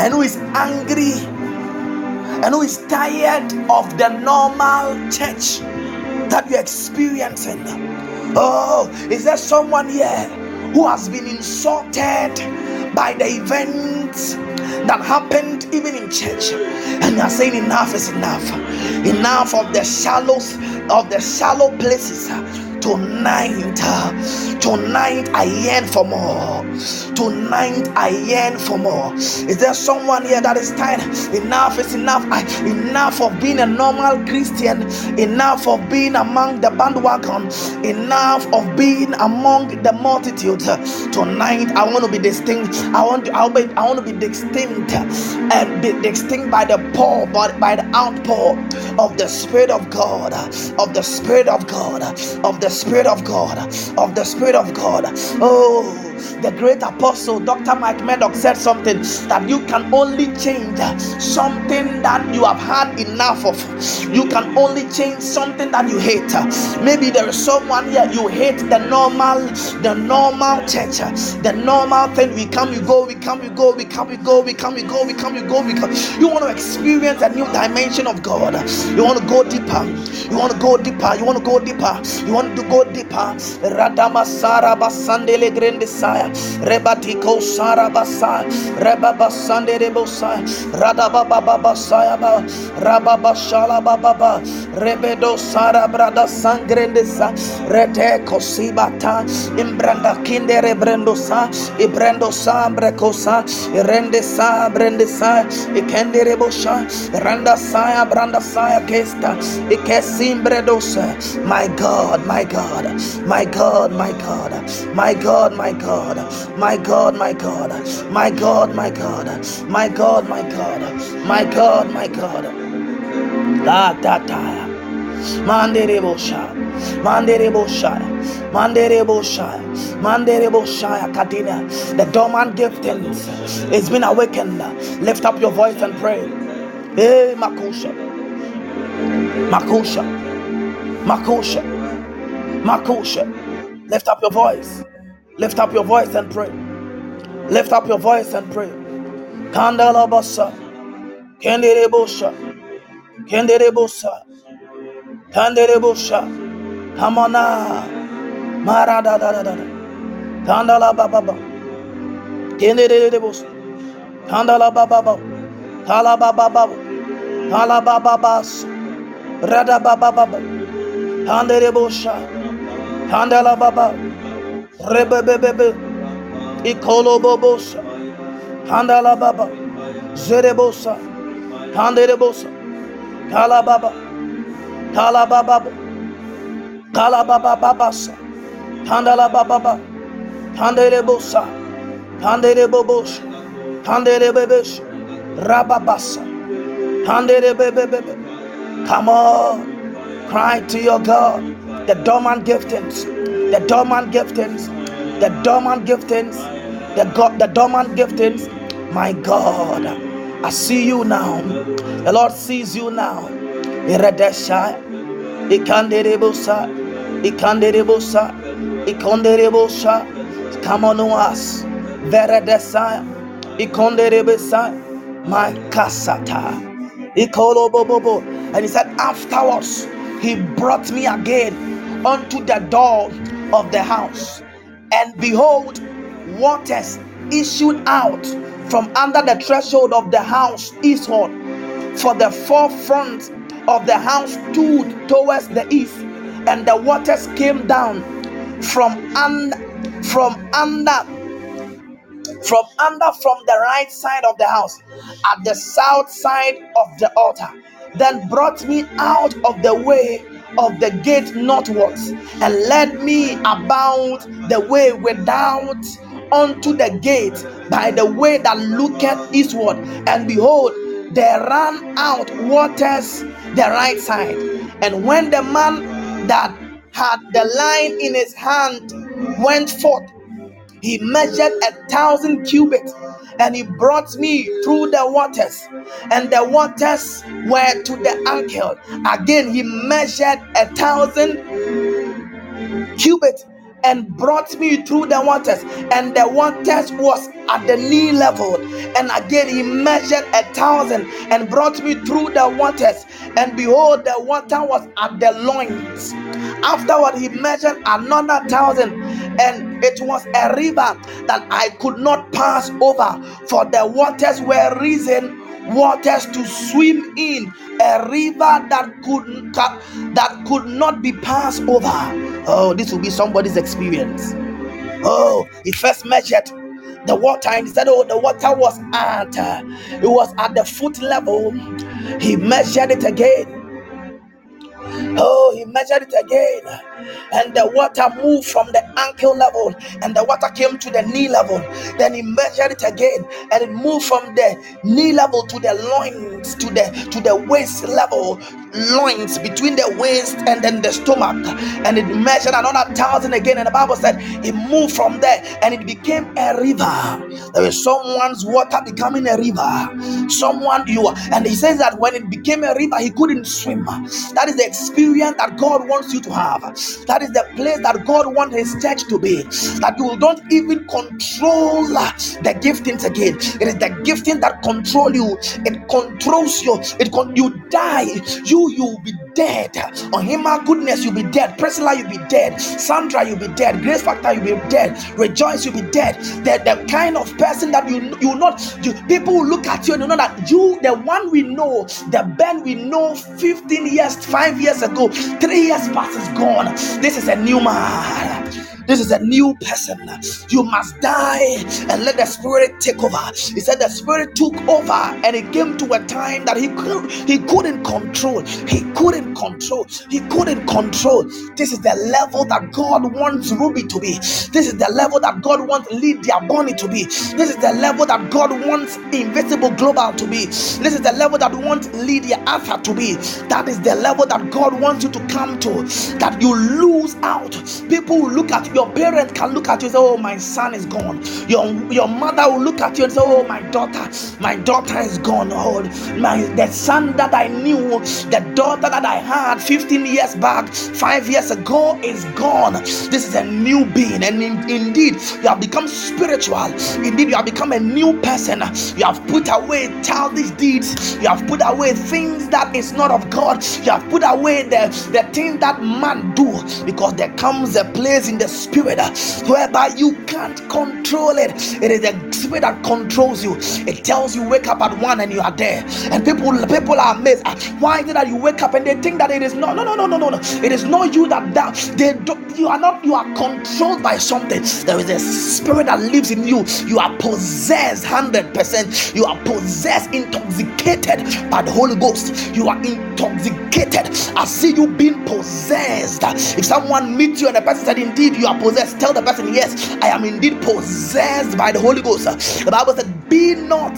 and who is angry and who is tired of the normal church that you're experiencing? Oh, is there someone here who has been insulted by the events that happened even in church. And you are saying enough is enough. Enough of the shallows of the shallow places tonight uh, tonight i yearn for more. Tonight i yearn for more. Is there someone here that is tired? Enough is enough. I, enough of being a normal christian. Enough of being among the bandwagon. Enough of being among the multitude tonight i want to be distinct. I want to I'll be, i want to be distinct uh, and be distinct by the pour but by the outpour of the spirit of god of the spirit of god of the Spirit of God, of the Spirit of God. Oh, the great apostle Dr. Mike Murdock said something that you can only change something that you have had enough of. You can only change something that you hate. Maybe there is someone here you hate the normal, the normal church, the normal thing. We come, we go, we come, we go, we come, we go, we come, we go, we come, we go, we come. You want to experience a new dimension of God. You want to go deeper. You want to go deeper. You want to go deeper. You want to go deeper. Radama Sara Basandele Rebosai, Rebatiko Sarabasai, Rebabasande Rebosai, Radababa Babasayaba, Rababashala Baba, Rebedo Sarabrada Sangrendesa, Rete Kosibata, Imbranda Kinde Rebrendosa, Ibrendo Sambrecosa, Rendesa Brendesa, Ikende Rebosha, Randa Saya Branda Saya Kesta, Ikesimbredosa, my God, my God, my God, my God, my God, my God my God, my God, my God, my God, my God, my God, my God, my God. La dataya. Mandere bosha. Mandere bosha. Mandere bosha. Mandere bosha. Katina. The dormant giftings is been awakened. Lift up your voice and pray. Eh, hey, Makusha. Makusha. Makusha. Makusha. Lift up your voice. Lift up your voice and pray. Lift up your voice and pray. Kandala basa. Kendere bosha. Kendere bosa. Kandere bosha. Come on now. Marada da da da da. Kandala baba. Kendere bosa. Kandala baba. Kala baba. Kala baba. Rada baba baba. Kandere bosha. Kandala baba. Zerebosa. Handerebosa. Handerebosa. Rababasa. Come on. Cry to your God. The dormant giftings, the dormant giftings, the dormant giftings, the God, the dormant giftings. My God, I see you now. The Lord sees you now. Iredesha, Ikanderebosa, Ikanderebosa, Ikonderebosa. Come on us. Veredesa, Ikonderebesa, my kasata. Ikolobobobo. And he said, afterwards, he brought me again unto the door of the house. And behold, waters issued out from under the threshold of the house eastward. For the forefront of the house stood towards the east, and the waters came down from under from under from under from the right side of the house at the south side of the altar then brought me out of the way of the gate northwards and led me about the way without unto the gate by the way that looketh eastward. And behold there ran out waters the right side. And when the man that had the line in his hand went forth he measured a thousand cubits and he brought me through the waters, and the waters were to the ankle. Again, he measured a thousand cubits and brought me through the waters, and the waters was at the knee level. And again, he measured a thousand and brought me through the waters, and behold, the water was at the loins. Afterward, he measured another thousand, and it was a river that I could not pass over, for the waters were risen waters to swim in a river that could that could not be passed over. Oh this will be somebody's experience. Oh he first measured the water and he said oh the water was at uh, it was at the foot level. He measured it again he measured it again, and the water moved from the ankle level, and the water came to the knee level. Then he measured it again, and it moved from the knee level to the loins, to the to the waist level, loins between the waist and then the stomach, and it measured another thousand again. And the Bible said it moved from there, and it became a river. There is someone's water becoming a river. Someone you are, and he says that when it became a river, he couldn't swim. That is the experience that God wants you to have. That is the place that God wants His church to be. That you don't even control the giftings again. It is the gifting that control you. It controls you. It con- you die. You you will be dead. On him, my goodness, you'll be dead. Priscilla, you'll be dead. Sandra, you'll be dead. Grace Factor, you'll be dead. Rejoice, you'll be dead. The, the kind of person that you you not you, people will look at you and you know that you, the one we know, the Ben we know 15 years, five years ago, three years past is gone. This is a new man. This is a new person. You must die and let the spirit take over. He said the spirit took over and it came to a time that he could he couldn't control. He couldn't control. He couldn't control. This is the level that God wants Ruby to be. This is the level that God wants Lydia Bonnie to be. This is the level that God wants Invisible Global to be. This is the level that wants Lydia Arthur to be. That is the level that God wants you to come to. That you lose out. People look at you your parent can look at you and say, Oh, my son is gone. Your, your mother will look at you and say, Oh, my daughter, my daughter is gone. Oh, my the son that I knew, the daughter that I had 15 years back, five years ago is gone. This is a new being, and in, indeed, you have become spiritual. Indeed, you have become a new person. You have put away childish deeds, you have put away things that is not of God, you have put away the, the thing that man do because there comes a place in the spirit uh, whereby you can't control it. It is the spirit that controls you. It tells you wake up at one and you are there. And people people are amazed. Uh, why is it that you wake up and they think that it is not? No, no, no, no, no, no. It is not you that that they don't, you are not. You are controlled by something. There is a spirit that lives in you. You are possessed hundred percent. You are possessed, intoxicated by the Holy Ghost. You are intoxicated. I see you being possessed. If someone meets you and the person said, "Indeed, you are possessed, tell the person, Yes, I am indeed possessed by the Holy Ghost. The Bible said, Be not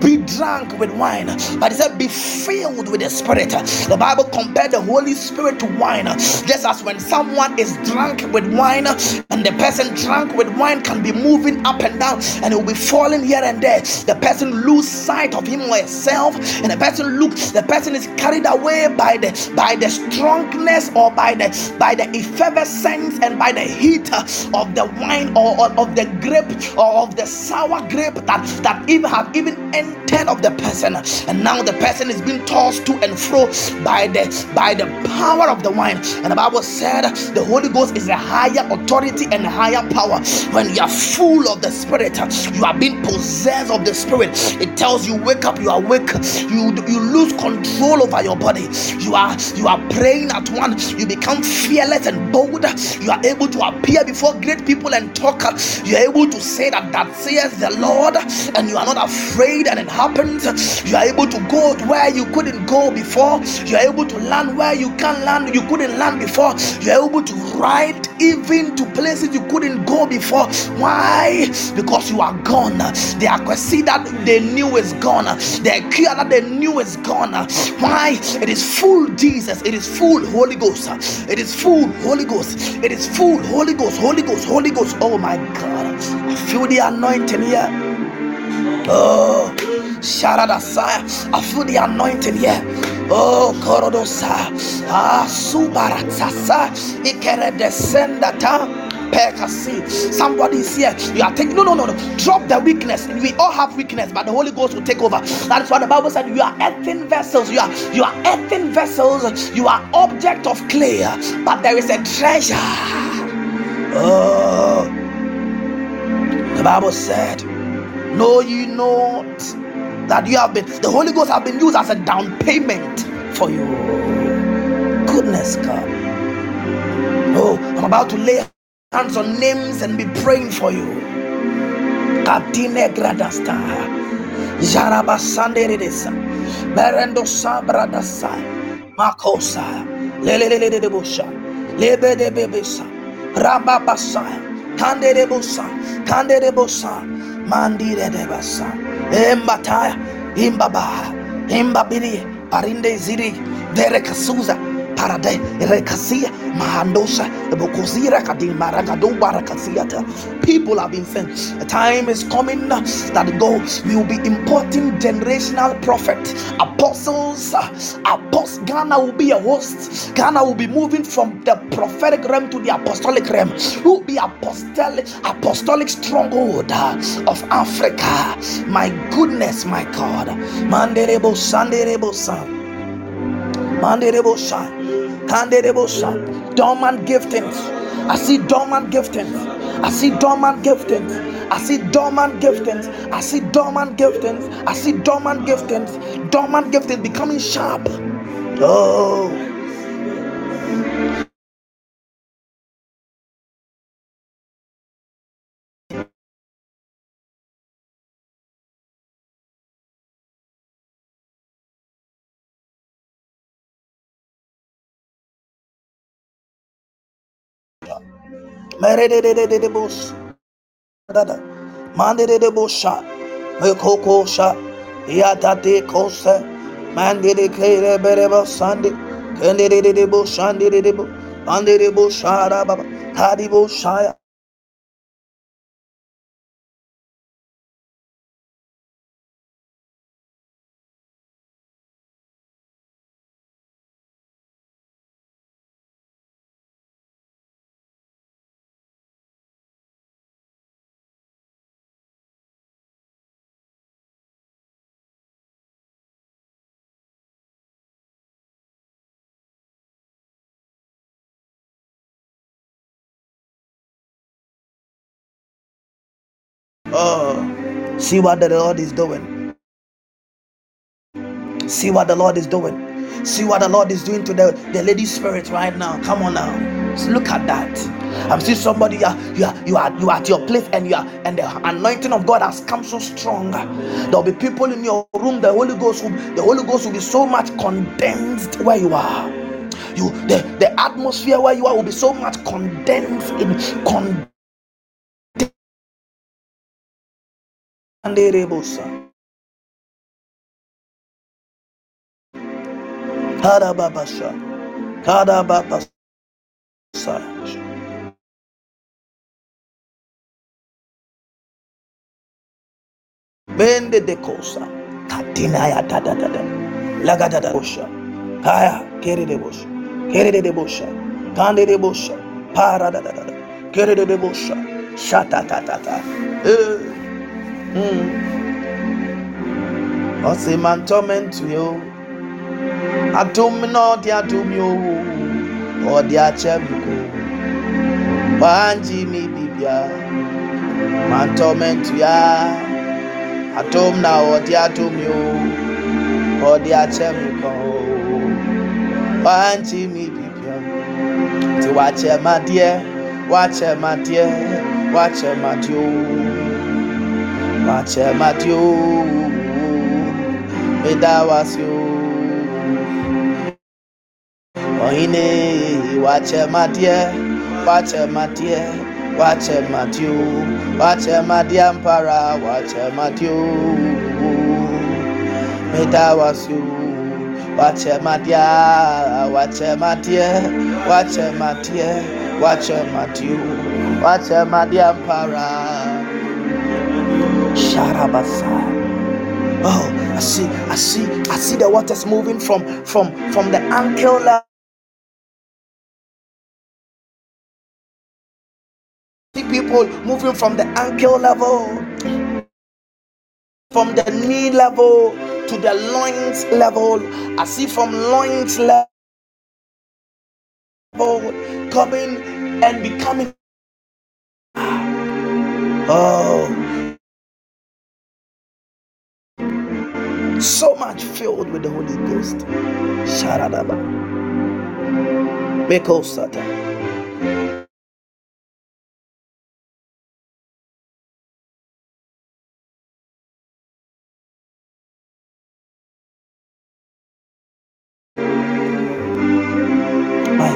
be drunk with wine, but it said, Be filled with the Spirit. The Bible compared the Holy Spirit to wine, just as when someone is drunk with wine and the person drunk with wine can be moving up and down and it will be falling here and there. The person lose sight of him or herself, and the person looks, the person is carried away by the by the strongness or by the by the effervescence and by the heat of the wine or, or of the grape or of the sour grape that that even have even entered of the person, and now the person is being tossed to and fro by the by the power of the wine. And the Bible said the Holy Ghost is a higher authority and higher power. When you are full of the Spirit, you are being possessed of the Spirit. It tells you wake up, you are awake, you you lose control over your body. You are you are praying at one, you become fearless and bold. You are able to appear before great people and talk. You are able to say that that says the Lord, and you are not afraid. And it happens. You are able to go where you couldn't go before. You are able to land where you can't land. You couldn't land before. You are able to ride even to places you couldn't go before. Why? Because you are gone. The accuracy that they knew is gone. The cure that they knew is gone. Why? It is full Jesus. It is full Holy Ghost. It is full Holy Ghost. It is full Holy Ghost. Holy Ghost. Holy Ghost. Oh my God. I feel the anointing here. Oh, Sharadasaya. I feel the anointing here. Oh, Korodosa. Ah, Subaratsasa. Ikere descendata. Somebody is here. You are taking no, no, no, no. Drop the weakness. We all have weakness, but the Holy Ghost will take over. That is why the Bible said you are earthen vessels. You are you are earthen vessels. You are object of clay, but there is a treasure. Oh, the Bible said, "Know ye not that you have been the Holy Ghost have been used as a down payment for you." Goodness, God. Oh, I'm about to lay hands on names and be praying for you. Katine gradasta. Makosa. De Rababasa. Kande de busa. Kande de busa. Mandire de basa. Embataya. Imbaba. Imbabiri. Parinde ziri. Dere kasuza parade rekasia mahandosa bokosira kadima ragado barakasiata people have been sent. A time is coming that God will be importing generational prophet apostles apostles. Ghana will be a host. Ghana will be moving from the prophetic realm to the apostolic realm. Will be apostolic apostolic stronghold of Africa? My goodness my God. Manderebo sanderebo san manderebo san Dormant giftings. I see dormant giftings. I see dormant giftings. I see dormant giftings. I see dormant giftings. I see dormant giftings. Dormant giftings becoming sharp. Oh. Merededededebus. Dada. Mandededebusha. Kokosha. Yatate kosa. Mandede kere bereba sandi. Kendededebushandedebo. Bandedebusha rababa. Kadibusha. Oh, see what the Lord is doing. See what the Lord is doing. See what the Lord is doing to the, the lady spirit right now. Come on now. look at that. I'm seeing somebody you are, you are you are you are at your place and you are and the anointing of God has come so strong. There'll be people in your room. The Holy Ghost will, the Holy Ghost will be so much condensed where you are. you the, the atmosphere where you are will be so much condensed in condensed Karababasha. Karababasha. Bende de cosa. Katina ya da da da da. Laga da da bosha. Kaya kere de bosha. Kere de de bosha. Kande de bosha. Para da da da da. Kere de de bosha. Shata ta ta ta. Eh. Mm. Ọsẹ máa ń tọ́ mẹ́ntù yìí o. adom na ɔde adom yi owo ɔde akyɛ mi ko wangye mi bibia mantɔmɛntu ya. Adom na ɔde adom yi owo ɔde akyɛ mi ko wangye mi bibia ti wakyɛ ma deɛ wakyɛ ma deɛ wakyɛ ma deɛ owo wakyɛ ma deɛ owo meda wasi owo. Oine wache madie, wache madie, wache madio, wache madia mpara, wache madio. Meda wasu, wache madia, wache madie, wache madie, Sharabasa. Oh, I see, I see, I see the waters moving from from from the ankle level. people moving from the ankle level, from the knee level to the loins level. I see from loins level coming and becoming. Oh. So much filled with the Holy Ghost. Sharadaba.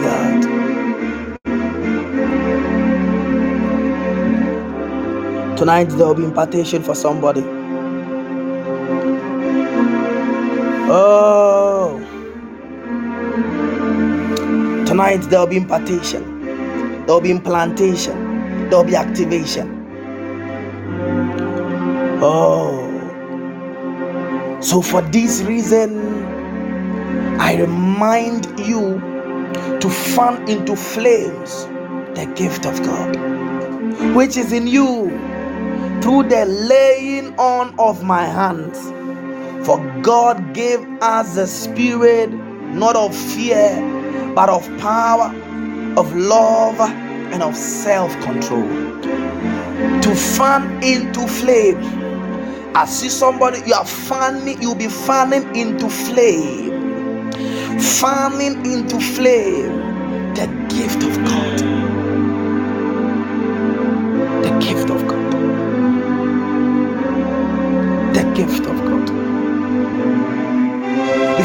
God. Tonight there will be impartation for somebody. Oh. Tonight there will be impartation. There will be implantation. There will be activation. Oh. So for this reason, I remind you to fan into flames the gift of God, which is in you through the laying on of my hands. For God gave us the spirit not of fear, but of power, of love, and of self control. To fan into flame. I see somebody, you are fanning, you'll be fanning into flame. Fanning into flame the gift of God. The gift of God the gift of.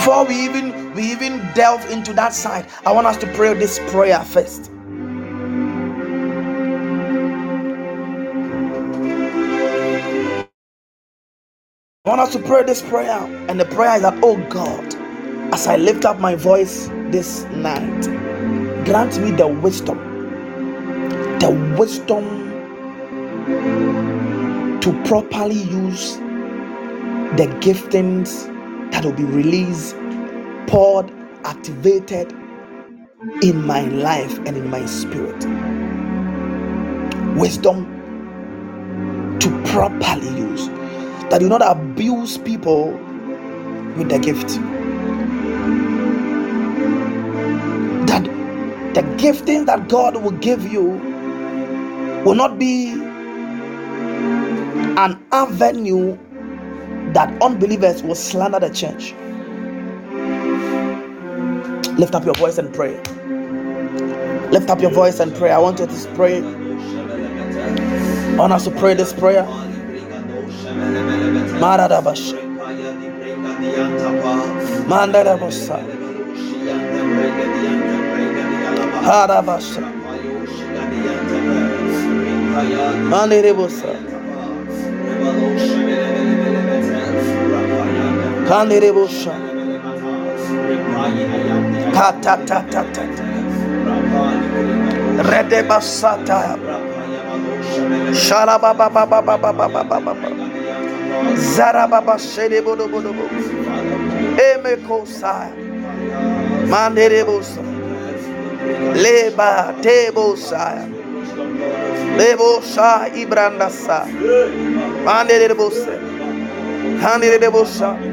Before we even we even delve into that side, I want us to pray this prayer first. I want us to pray this prayer, and the prayer is that, oh God, as I lift up my voice this night, grant me the wisdom, the wisdom to properly use the giftings that will be released, poured, activated in my life and in my spirit. Wisdom to properly use, that you not abuse people with the gift. That the gifting that God will give you will not be an avenue that unbelievers will slander the church. Lift up your voice and pray. Lift up your voice and pray. I want you to pray. I want us to pray this prayer. Kanderebosha. Katatatata. Redebasata. Shalabababababababababa. Zarababa shedebodobodobo. Emekosa. Manderebosa. Leba tebosa. Lebosha ibrandasa. Manderebosa. Handerebosa.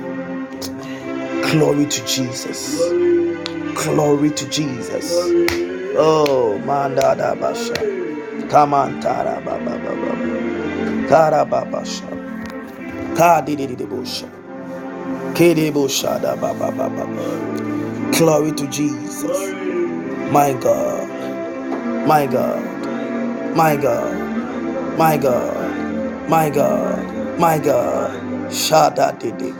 Glory to Jesus. Glory to Jesus. Oh, mandada basha. Come on, tara baba baba. Kara baba sha. Kadi di di bosha. Kede bosha. Glory to Jesus. My God. My God. My God. My God. My God. My God. Shada didi.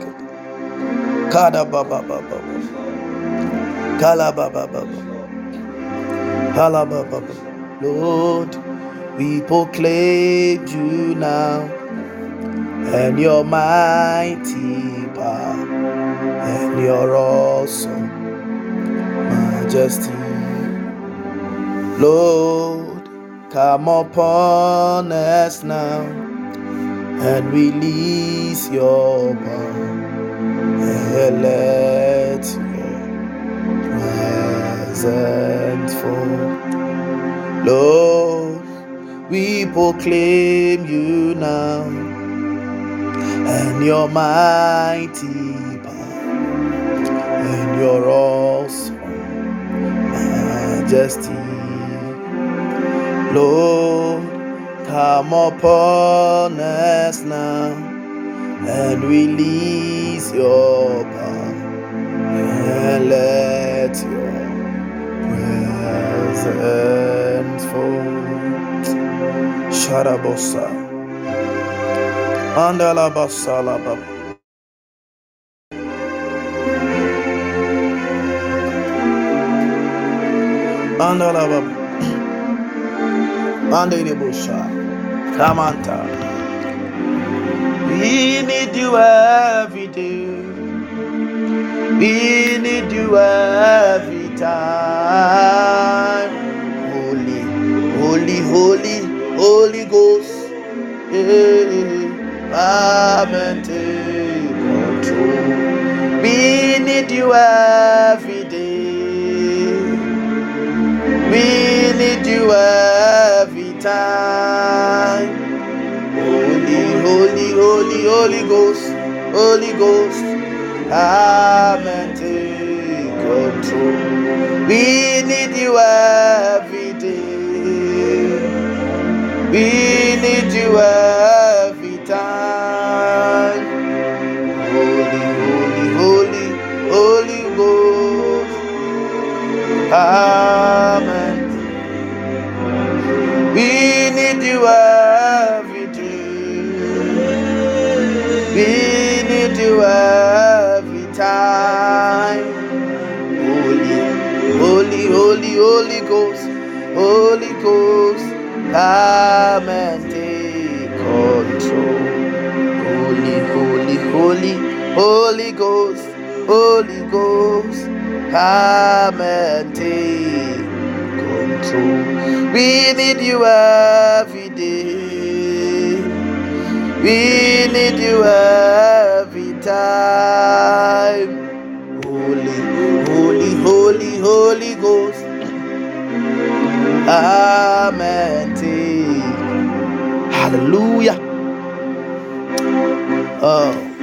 Kada baba. Kala baba baba. Kala. Lord, we proclaim you now and your mighty power and your awesome majesty. Lord, come upon us now and release your power let your presence fall. Lord, we proclaim you now and your mighty power and your awesome majesty. Lord, come upon us now and release your power and let your presence fall. Sharabosa. Andalabasala baba. Andalababa. Andalabosha. Kamanta. We need you every day. We need you every time. Holy, holy, holy, Holy Ghost. Eh, Take control. We need you every day. We need you every time. Holy, holy, holy, Holy Ghost, Holy Ghost, come and take control. We need you every day. We need you every time. Holy, holy, holy, Holy Ghost, come and we need you every Holy Ghost, come and take control. Holy, holy, holy, Holy Ghost, Holy Ghost, come and take control. We need you every day. We need you every time. Holy, holy, holy, Holy Ghost. Amen. Hallelujah. Oh.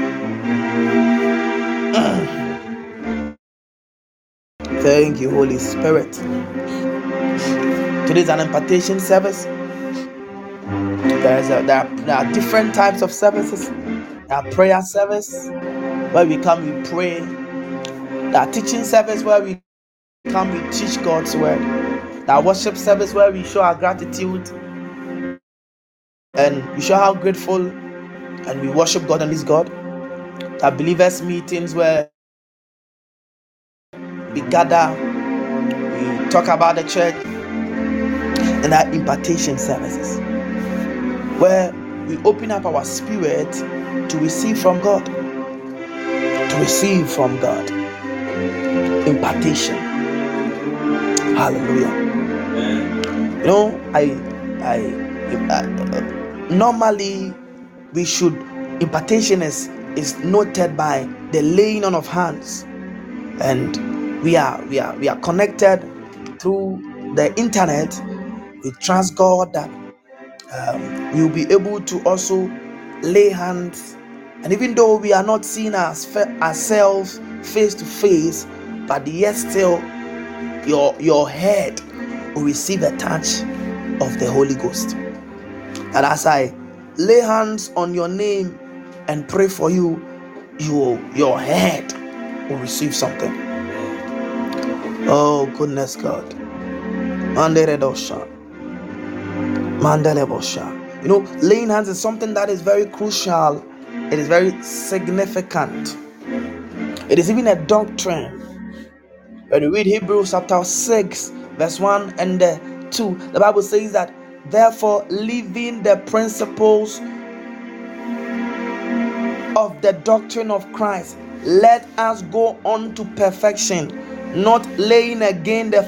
(clears throat) Thank you, Holy Spirit. Today is an impartation service. There, is a, there, are, there are different types of services. There are prayer service where we come, we pray. There are teaching service where we come, we teach God's word. Are worship service where we show our gratitude and we show how grateful and we worship God and His God. Are believers meetings where we gather, we talk about the church, and our impartation services where we open up our spirit to receive from God. To receive from God. Impartation. Hallelujah. You know, I, I, I normally we should impartation is is noted by the laying on of hands, and we are we are we are connected through the internet. We trust God that um, we will be able to also lay hands and even though we are not seeing as ourselves face to face but yet still your your head will receive a touch of the holy ghost and as i lay hands on your name and pray for you you your head will receive something oh goodness god Mandelebosha. You know, laying hands is something that is very crucial. It is very significant. It is even a doctrine. When you read Hebrews chapter 6, verse 1 and uh, 2, the Bible says that therefore, leaving the principles of the doctrine of Christ, let us go on to perfection, not laying again the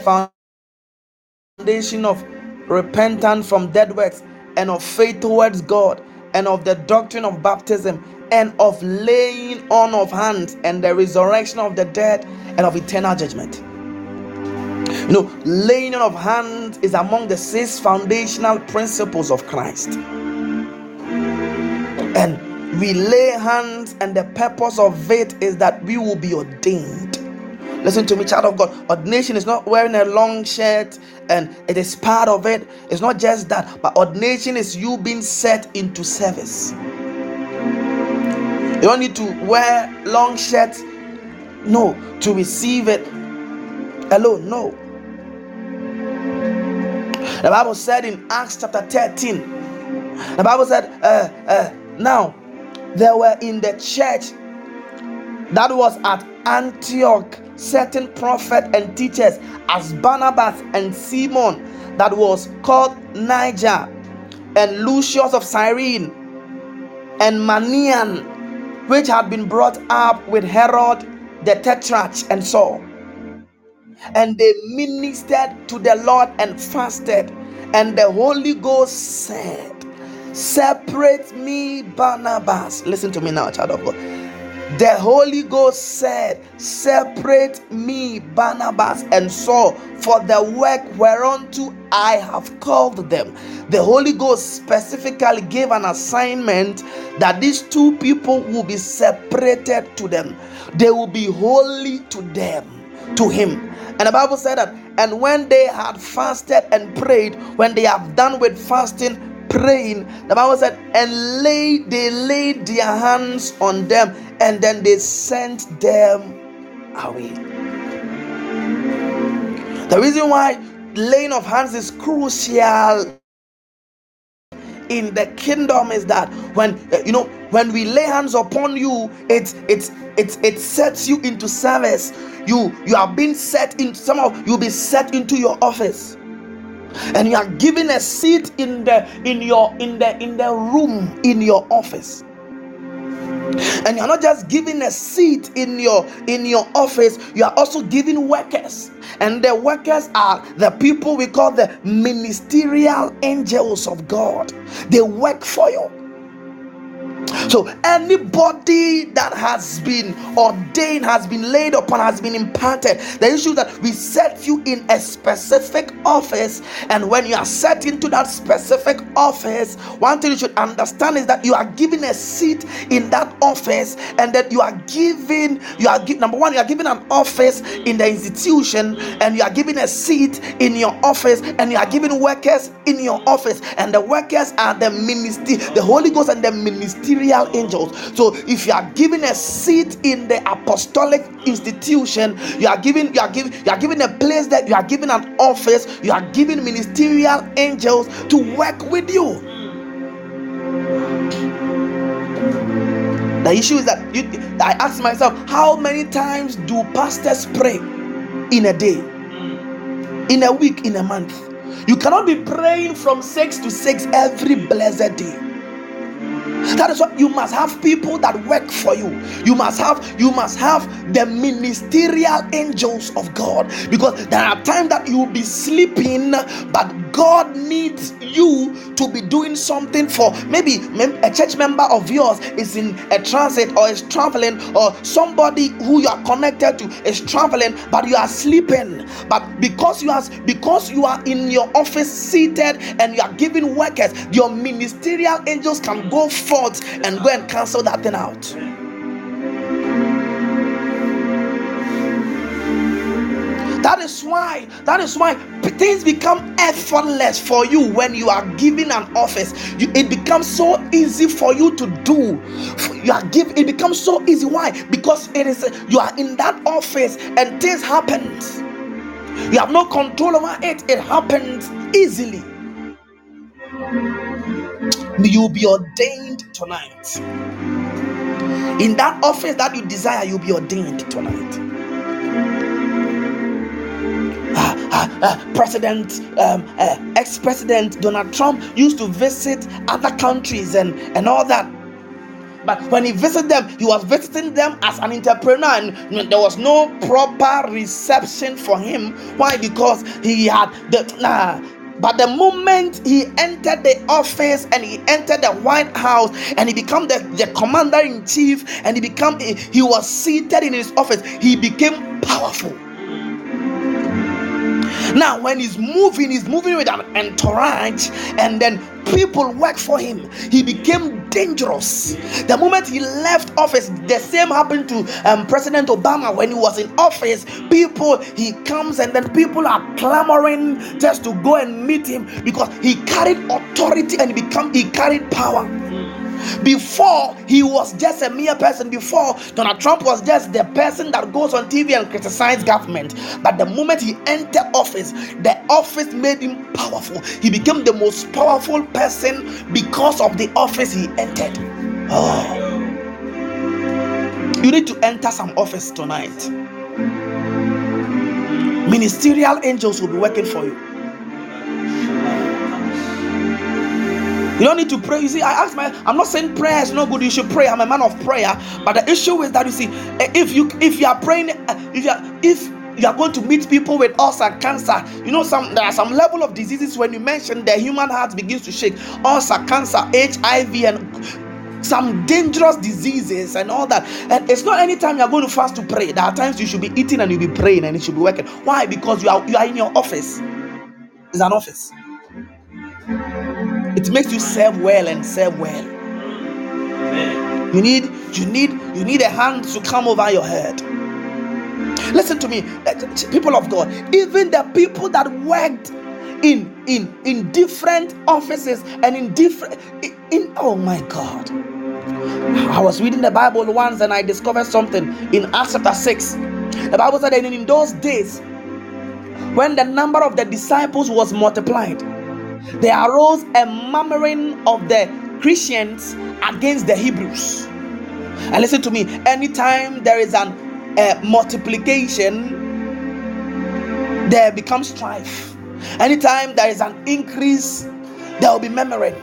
foundation of repentance from dead works, and of faith towards God, and of the doctrine of baptism, and of laying on of hands, and the resurrection of the dead, and of eternal judgment. You know, laying on of hands is among the six foundational principles of Christ. And we lay hands, and the purpose of it is that we will be ordained. Listen to me, child of God. Ordination is not wearing a long shirt and it is part of it. It's not just that, but ordination is you being set into service. You don't need to wear long shirts, no, to receive it alone. No. The Bible said in Acts chapter 13, the Bible said, uh, uh, now there were in the church that was at Antioch certain prophets and teachers as Barnabas and Simon that was called Niger and Lucius of Cyrene and Manaen which had been brought up with Herod the Tetrarch and Saul and they ministered to the Lord and fasted. And the Holy Ghost said separate me Barnabas. Listen to me now child of God. The Holy Ghost said, Separate me, Barnabas and Saul, for the work whereunto I have called them. The Holy Ghost specifically gave an assignment that these two people will be separated to them, they will be holy to them, to Him. And the Bible said that, and when they had fasted and prayed, when they have done with fasting, praying, the Bible said, and lay they laid their hands on them, and then they sent them away. The reason why laying of hands is crucial in the kingdom is that when you know when we lay hands upon you it it it it sets you into service. You you are being set in some of you'll be set into your office. And you are given a seat in the in your in the in the room in your office. And you're not just giving a seat in your in your office you are also giving workers. And the workers are the people we call the ministerial angels of god. They work for you So anybody that has been ordained, has been laid upon, has been imparted, the issue that we set you in a specific office, and when you are set into that specific office, one thing you should understand is that you are given a seat in that office, and that you are given, you are given number one, you are given an office in the institution, and you are given a seat in your office, and you are given workers in your office, and the workers are the ministry, the Holy Ghost and the ministerial angels. So if you are given a seat in the apostolic institution, you are given, you are given, you are given a place that you are given an office, you are given ministerial angels to work with you. The issue is that you, I ask myself, how many times do pastors pray in a day, in a week, in a month? You cannot be praying from 6 to 6 every blessed day. That is what you must have people that work for you. You must have you must have the ministerial angels of God because there are times that you will be sleeping, but God needs you to be doing something for maybe a church member of yours is in a transit or is traveling, or somebody who you are connected to is traveling, but you are sleeping. But because you are because you are in your office seated and you are giving workers, your ministerial angels can go and go and cancel that thing out. That is why, that is why things become effortless for you when you are given an office. You, it becomes so easy for you to do. You are given, it becomes so easy. Why? Because it is you are in that office and things happen. You have no control over it, it happens easily. You will be ordained tonight. In that office that you desire, you'll be ordained tonight. uh, President, um, uh, ex-president Donald Trump used to visit other countries and and all that. But when he visited them, he was visiting them as an entrepreneur, and there was no proper reception for him. Why? Because he had the nah, but the moment he entered the office and he entered the White House and he became the, the commander in chief and he became he was seated in his office, he became powerful. Now, when he's moving, he's moving with an entourage, and then people work for him. He became dangerous. The moment he left office, the same happened to um, President Obama when he was in office. People, he comes and then people are clamoring just to go and meet him because he carried authority and become he carried power. Before he was just a mere person, before Donald Trump was just the person that goes on TV and criticizes government. But the moment he entered office, the office made him powerful. He became the most powerful person because of the office he entered. Oh. You need to enter some office tonight. Ministerial angels will be working for you. You don't need to pray. You see, I ask my I'm not saying prayer is good. You should pray. I'm a man of prayer. But the issue is that you see, eh, if you if you are praying, eh, if you are if you are going to meet people with ulcer, cancer. You know, some there are some level of diseases when you mention the human heart begins to shake. Ulcer, cancer, HIV, and some dangerous diseases and all that. And it's not anytime you are going to fast to pray. There are times you should be eating and you'll be praying and it should be working. Why? Because you are you are in your office. It's an office. It makes you serve well and serve well. You need you need you need a hand to come over your head. Listen to me, eh, people of God. Even the people that worked in in in different offices and in different in, in oh my God. I was reading the Bible once and I discovered something in Acts chapter 6. The Bible said that in those days, when the number of the disciples was multiplied, there arose a murmuring of the Grecians against the Hebrews. And listen to me, anytime there is an multiplication, there becomes strife. Anytime there is an increase, there will be murmuring.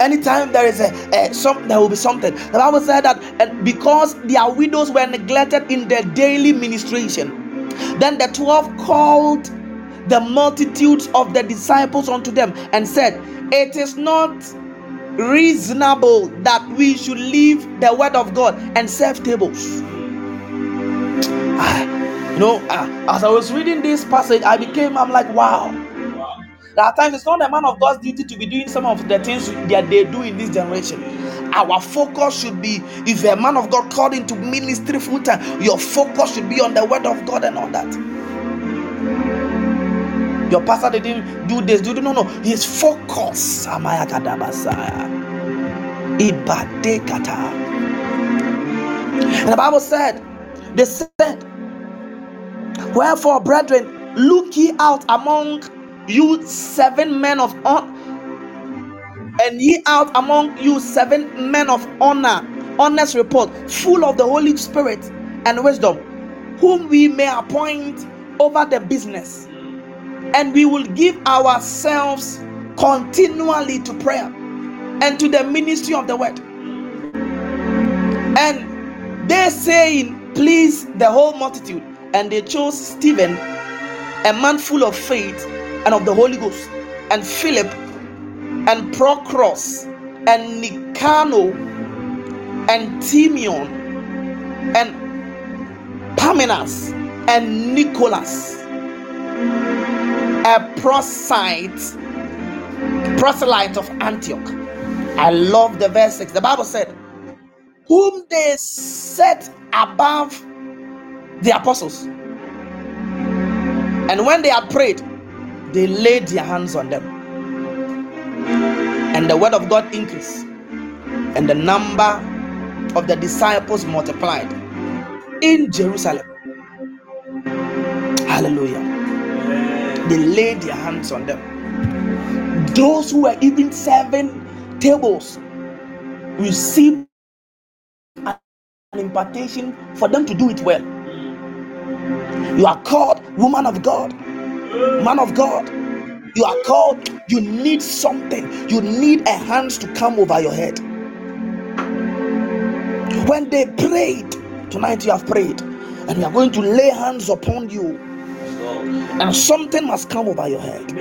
Anytime there is a, a some, there will be something. The Bible said that and because their widows were neglected in their daily ministration, then the twelve called the multitudes of the disciples unto them and said, It is not reasonable that we should leave the word of God and serve tables? Ah, you know, uh, as I was reading this passage, I became, I'm like, wow. At times, it's not a man of God's duty to be doing some of the things that they do in this generation. Our focus should be, if a man of God called into ministry full time, your focus should be on the word of God and all that. Your pastor didn't do this, do no, no. His focus. Amaya kadabasaya. Ibadekata. And the Bible said, they said, Wherefore, brethren, look ye out among you seven men of honor, and ye out among you seven men of honor, honest report, full of the Holy Spirit and wisdom, whom we may appoint over the business and we will give ourselves continually to prayer and to the ministry of the word. And they saying, please the whole multitude, and they chose Stephen, a man full of faith and of the Holy Ghost, and Philip, and Prochorus, and Nicanor, and Timon, and Parmenas, and Nicholas a proselyte, proselyte of Antioch. I love the verse 6. The Bible said, Whom they set above the apostles. And when they had prayed, they laid their hands on them. And the word of God increased, and the number of the disciples multiplied in Jerusalem. Hallelujah they laid their hands on them. Those who were even serving tables received an impartation for them to do it well. You are called woman of God, man of God. You are called, you need something, you need a hands to come over your head. When they prayed, tonight you have prayed, and we are going to lay hands upon you and something must come over your head.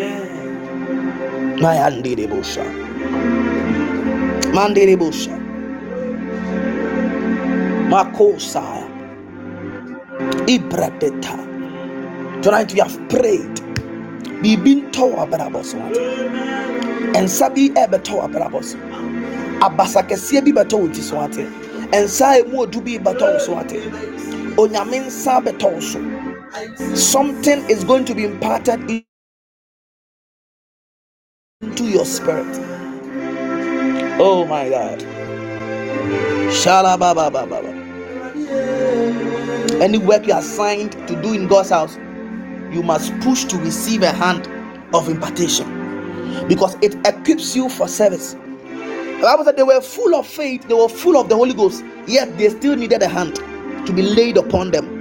My Andiribusha. Mandiribusha. Makosaya. Ibradeta. Tonight we have prayed. Bibin towa brabos. And sabi ebe towa brabos. Abasa kɛseɛ bi bɛtɔ wo ti so ate nsa emu odu bi bɛtɔ wo so ate something is going to be imparted into your spirit. Oh my God. Any work you are assigned to do in God's house, you must push to receive a hand of impartation because it equips you for service. The Bible said they were full of faith, they were full of the Holy Ghost, yet they still needed a hand to be laid upon them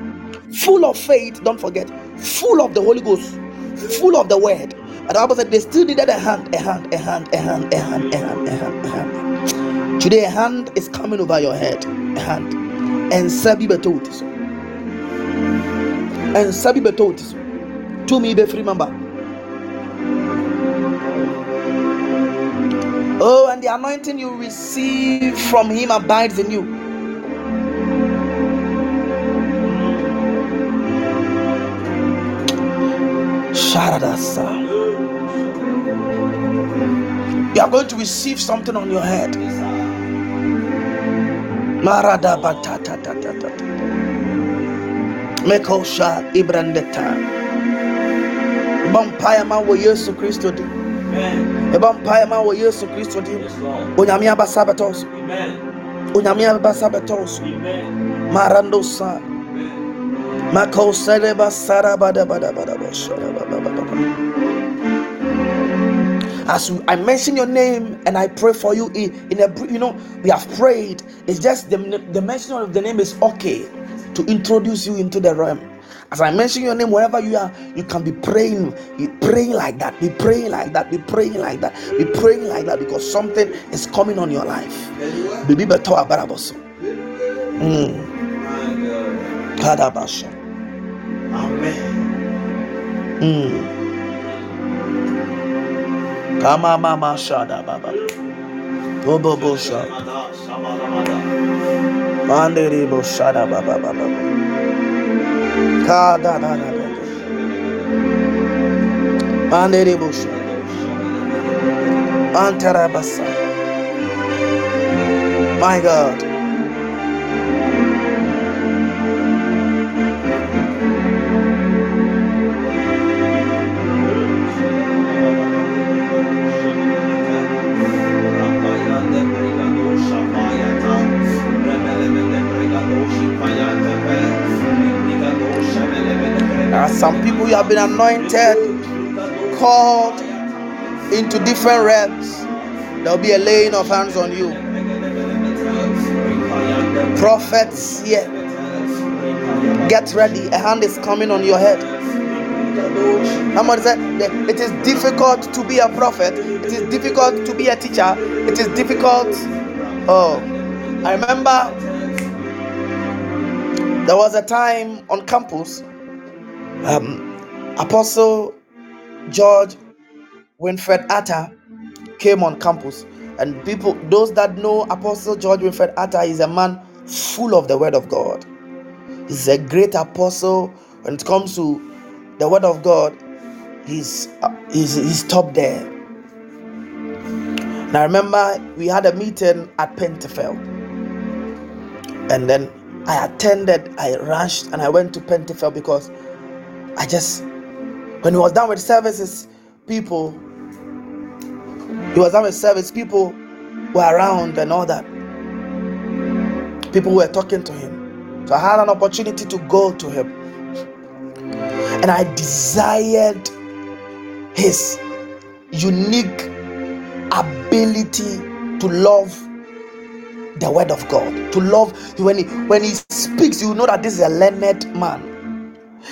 full of faith, don't forget, full of the Holy Ghost, full of the word. And the Bible said they still needed a hand, a hand, a hand, a hand, a hand, a hand, a hand, a hand. Today, a hand is coming over your head. A hand. And Sabi Betotis. And Sabi Betotis. To me, be free member. Oh, and the anointing you receive from him abides in you. You are going to receive something on your head. Marada batata tata. Mekosha ibrandeta. Bampaya ma wo Yesu Kristo di. Bampaya ma wo Yesu Kristo di. Onyame abasa betos. Onyame abasa betos. Marando sa. As I mention your name and I pray for you in, in a you know we have prayed. It's just the, the mention of the name is okay to introduce you into the realm. As I mention your name, wherever you are, you can be praying, be praying like that, be praying like that, be praying like that, be praying like that because something is coming on your life. Mm. Amen. Mm. Kama mama shada baba. Obobosha. Manderebo shada baba baba. Ka da da da da. Manderebo shada. Antarabasa. My God. Are some people you have been anointed, called into different realms. There'll be a laying of hands on you. Prophets here. Get ready. A hand is coming on your head. Somebody said it is difficult to be a prophet. It is difficult to be a teacher. It is difficult. Oh, I remember there was a time on campus um, Apostle George Winfred Atta came on campus, and people, those that know Apostle George Winfred Atta, is a man full of the Word of God. He's a great apostle when it comes to the Word of God. He's uh, he's, he's top there. And I remember we had a meeting at Pentefield, and then I attended. I rushed and I went to Pentefield because I just, when he was done with services, people, he was done with service, people were around and all that. People were talking to him. So I had an opportunity to go to him. And I desired his unique ability to love the word of God. To love when he when he speaks, you know that this is a learned man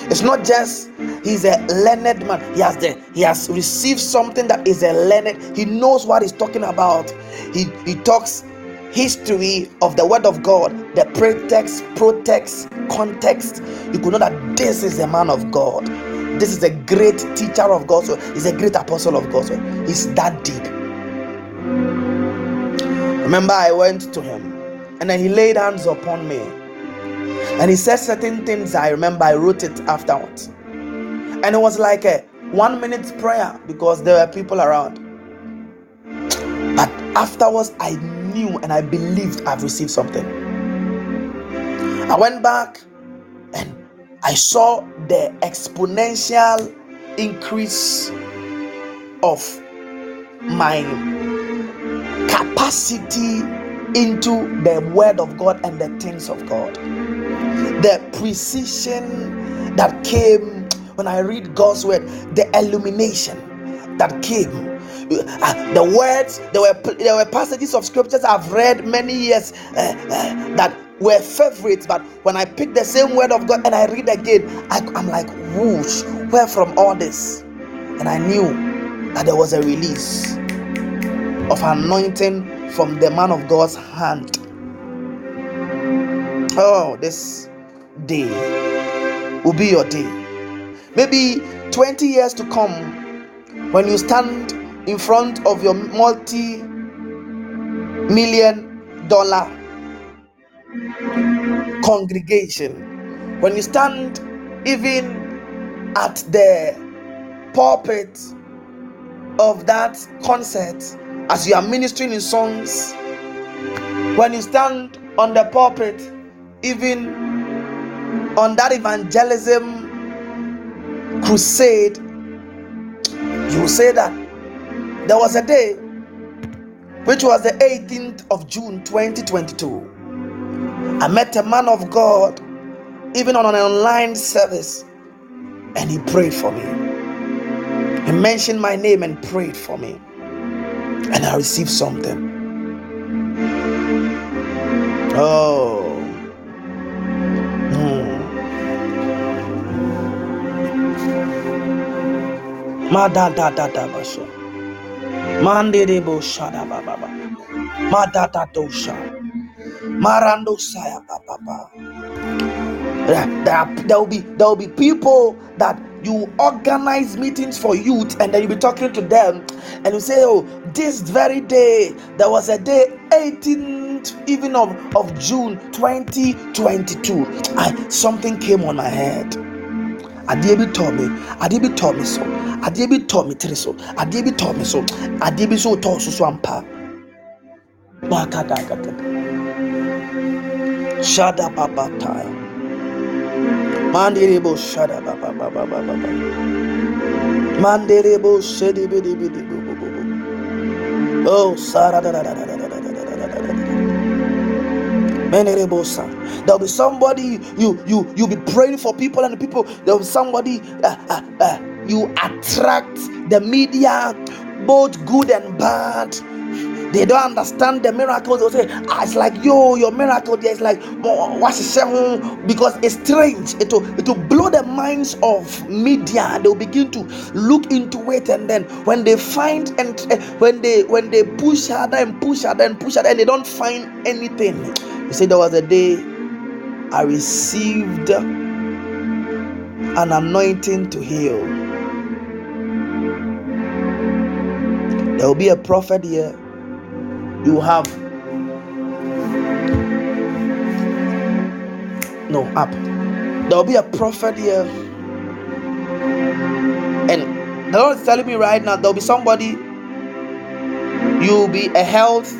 it's not just he's a learned man. He has the he has received something that is a learned. He knows what he's talking about. He he talks history of the word of God, the pretext, protext, context. You could know that this is a man of God. This is a great teacher of God. So he's a great apostle of God. So he's that deep. Remember, I went to him and then he laid hands upon me and he said certain things I remember I wrote it afterwards. And it was like a one minute prayer because there were people around. But afterwards, I knew and I believed I've received something. I went back and I saw the exponential increase of my capacity into the word of God and the things of God the precision that came when I read God's word, the illumination that came. Uh, the words, there were there were passages of scriptures I've read many years uh, uh, that were favorites, but when I pick the same word of God and I read again, I, I'm like, whoosh, where from all this? And I knew that there was a release of anointing from the man of God's hand. Oh, this day will be your day. Maybe 20 years to come, when you stand in front of your multi million dollar congregation, when you stand even at the pulpit of that concert as you are ministering in songs, when you stand on the pulpit, even on that evangelism crusade, you say that there was a day which was the 18th of June 2022. I met a man of God even on an online service and he prayed for me. He mentioned my name and prayed for me, and I received something. Oh. Madada da da da basho. Mandere bo shada baba. Madada dosha. Marando saya baba. There, there, there will be there will be people that you organize meetings for youth and then you be talking to them and you say oh this very day there was a day 18th even of, of june 2022 I, something came on my head adeɛ bi tɔɔ me adeɛ bi tɔɔ me so adeɛ bi tɔɔ me tiri so adeɛ bi tɔɔ me so adeɛ bi so tɔɔ so ampa Shada baba time. Mandirebo shada baba baba baba baba. Mandirebo shedi bidi bidi bu bu bu bu. Oh, Sarah da da da da da da da da da da da. There'll be somebody you you you be praying for people and the people. There'll be somebody uh, uh, uh, you attract the media, both good and bad they don't understand the miracles. They'll say, ah, it's like yo, your miracle there is like what's it because it's strange. It will it will blow the minds of media. They'll begin to look into it, and then when they find and uh, when they when they push harder and push harder and push harder and they don't find anything. You see, there was a day I received an anointing to heal. There will be a prophet here. You have no up there will be a prophet here. And the lord is telling me right now there'll be somebody. You'll be a health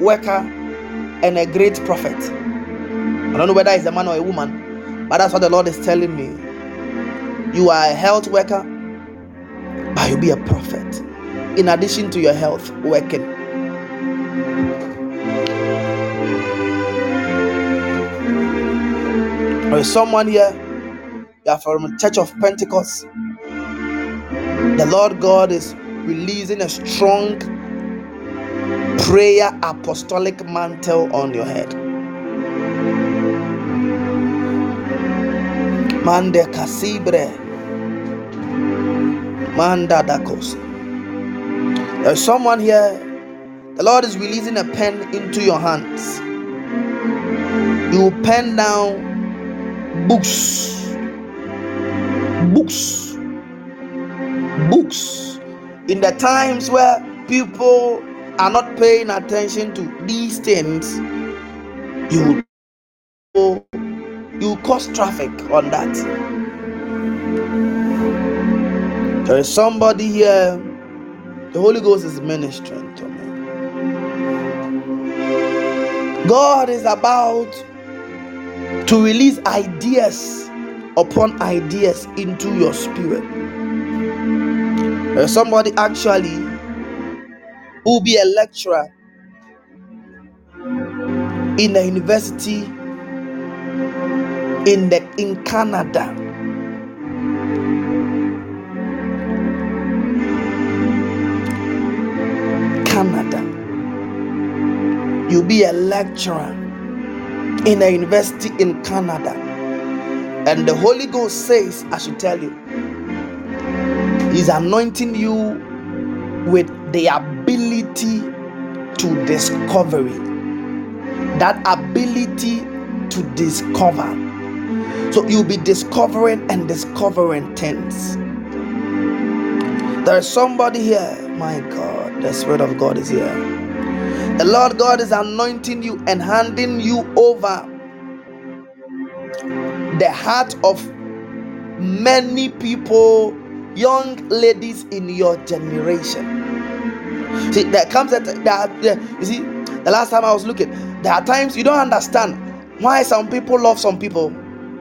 worker and a great prophet. I don't know whether it's a man or a woman but that's what the lord is telling me. You are a health worker but you'll be a prophet. In addition to your health working. There is someone here, you are from Church of Pentecost. The Lord God is releasing a strong prayer apostolic mantle on your head. Mande casibre. Manda dakos. There's someone here. The Lord is releasing a pen into your hands. You pen down books books books in the times where people are not paying attention to these things you you cause traffic on that there is somebody here the holy ghost is ministering to me god is about to release ideas upon ideas into your spirit. There's somebody actually who will be a lecturer in a university in the in Canada. Canada. You'll be a lecturer in a university in Canada. And the Holy Ghost says, I should tell you, He's anointing you with the ability to discovery. That ability to discover. So you'll be discovering and discovering things. There's somebody here. My God, the Spirit of God is here. The Lord God is anointing you and handing you over the heart of many people, young ladies in your generation. See, there comes that that you see, the last time I was looking, there are times you don't understand why some people love some people.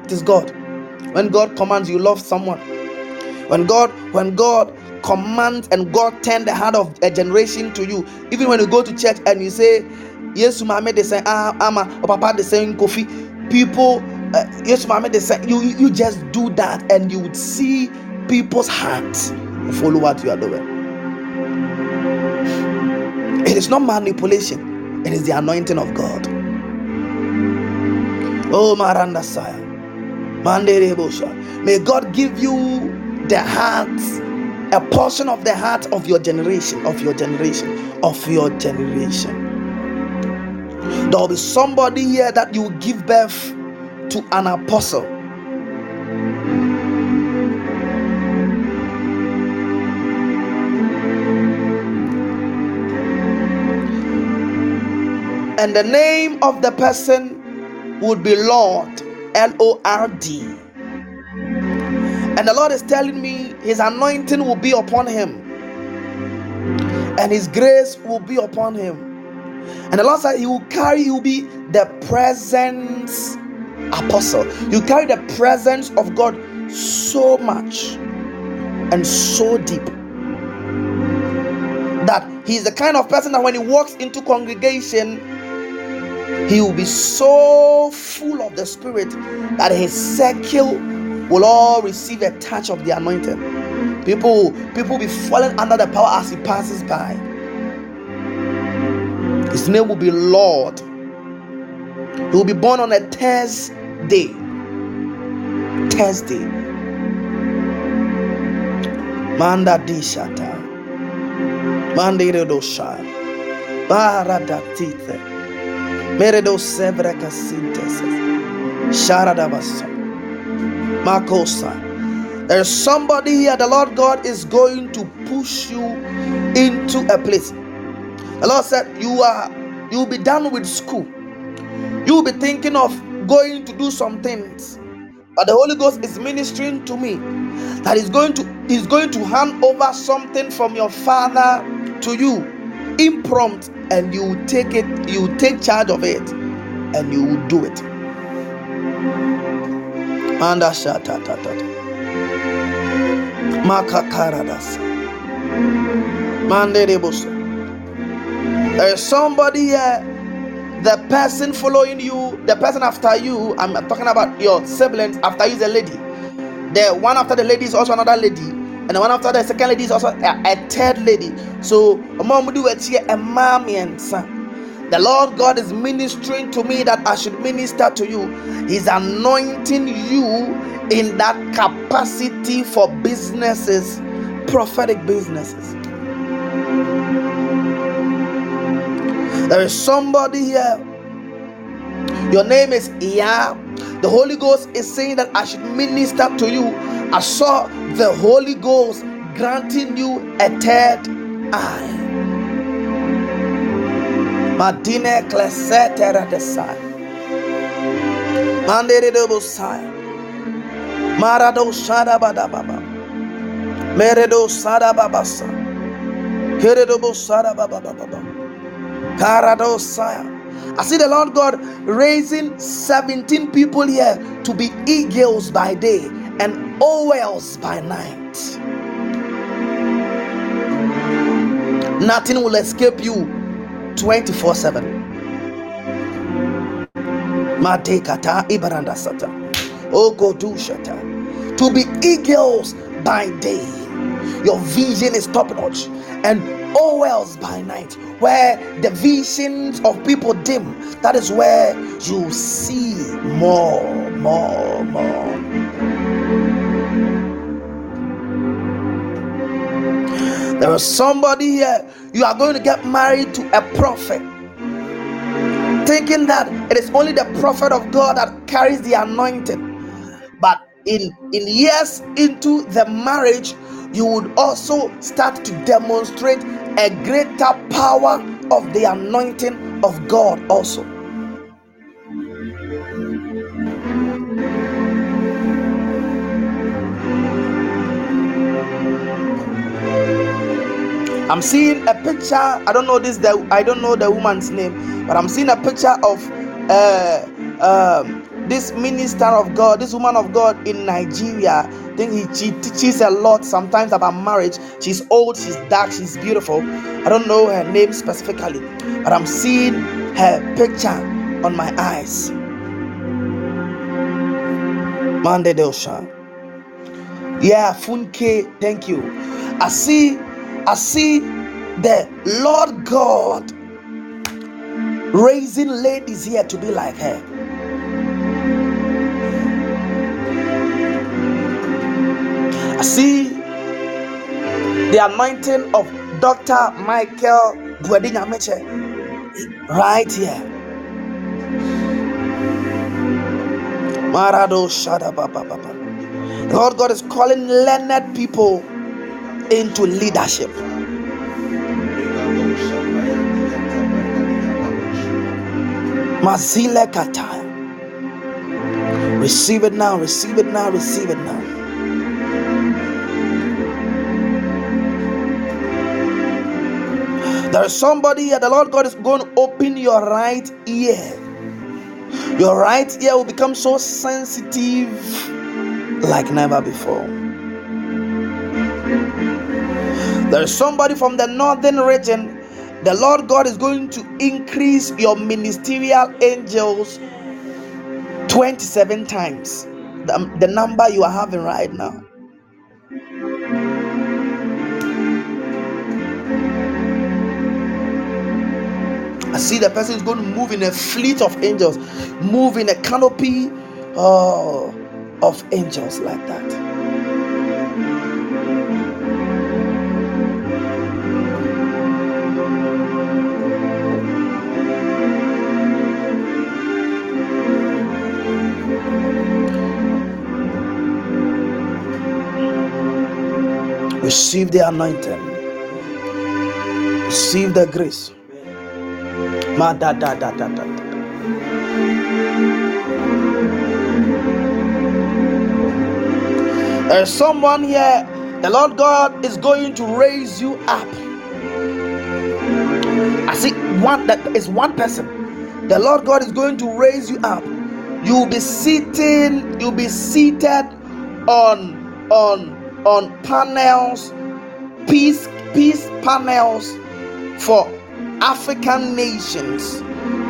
It is God. When God commands you love someone, when God, when God commands and God turn the heart of a generation to you. Even when you go to church and you say, Yes, Mama, they say, Ah, Ama, or Papa, they saying coffee. People, uh, yes, Mama, they say, you, you just do that and you would see people's hearts follow what you are doing. It is not manipulation, it is the anointing of God. Oh, Maranda Saya. May God give you the heart, a portion of the heart of your generation, of your generation, of your generation. There will be somebody here that you give birth to an apostle. And the name of the person would be Lord, L O R D. And the Lord is telling me his anointing will be upon him, and his grace will be upon him. And the Lord said he will carry, he will be the presence apostle. You carry the presence of God so much and so deep that he's the kind of person that when he walks into congregation he will be so full of the spirit that his circle will all receive a touch of the anointing. People people will be falling under the power as he passes by. His name will be lord. He will be born on a thursday. Thursday. Manda di shata. Mandire do sha. Baradatite Meredo sevra casintes. Sharadabasa. Makosa. There's somebody here, the Lord God is going to push you into a place. The Lord said, You are you'll be done with school. You'll be thinking of going to do some things. But the Holy Ghost is ministering to me that is going to is going to hand over something from your father to you impromptu and you take it you take charge of it and you will do it. There is somebody here the person following you the person after you i'm talking about your siblings after you is a lady. The one after the lady is also another lady and the one after the second lady is also a, a third lady. So, mom, do it here, a mommy and son. the Lord God is ministering to me that I should minister to you. He's anointing you in that capacity for businesses, prophetic businesses. There is somebody here. Your name is Iya. The Holy Ghost is saying that I should minister to you I saw the Holy Ghost granting you a third eye. Madine klesetera de sai. Mandere de bosai. Marado shada bada baba. Meredo sada babasa. Keredo bosada baba baba. Karado saya. I see the Lord God raising 17 people here to be eagles by day and owls by night. Nothing will escape you 24 7. Matekata Ibaranda Sata. Ogodushata. To be eagles by day. Your vision is top notch. And owls by night, where the visions of people dim. That is where you see more, more, more. There is somebody here, you are going to get married to a prophet. Thinking that it is only the prophet of God that carries the anointing. But in, in years into the marriage, you would also start to demonstrate a greater power of the anointing of God also. I'm seeing a picture. I don't know this. The, I don't know the woman's name, but I'm seeing a picture of uh, um, this minister of God, this woman of God in Nigeria. Think he, she teaches a lot sometimes about marriage. She's old, she's dark, she's beautiful. I don't know her name specifically, but I'm seeing her picture on my eyes. Mande Dosha. Yeah, Funke, thank you. I see I see the Lord God raising ladies here to be like her. I see the anointing of Dr. Michael Buedinya right here. Marado Lord God is calling learned people into leadership. Receive it now, receive it now, receive it now. There is somebody here, the Lord God is going to open your right ear. Your right ear will become so sensitive like never before. There is somebody from the northern region. The Lord God is going to increase your ministerial angels 27 times the, the number you are having right now. I see the person is going to move in a fleet of angels, move in a canopy uh, of angels like that. Receive the anointing. Receive the grace. Ma da da da da da. There's someone here. The Lord God is going to raise you up. I see one that is one person. The Lord God is going to raise you up. You'll be sitting, you'll be seated on on on panels, peace peace panels for African nations.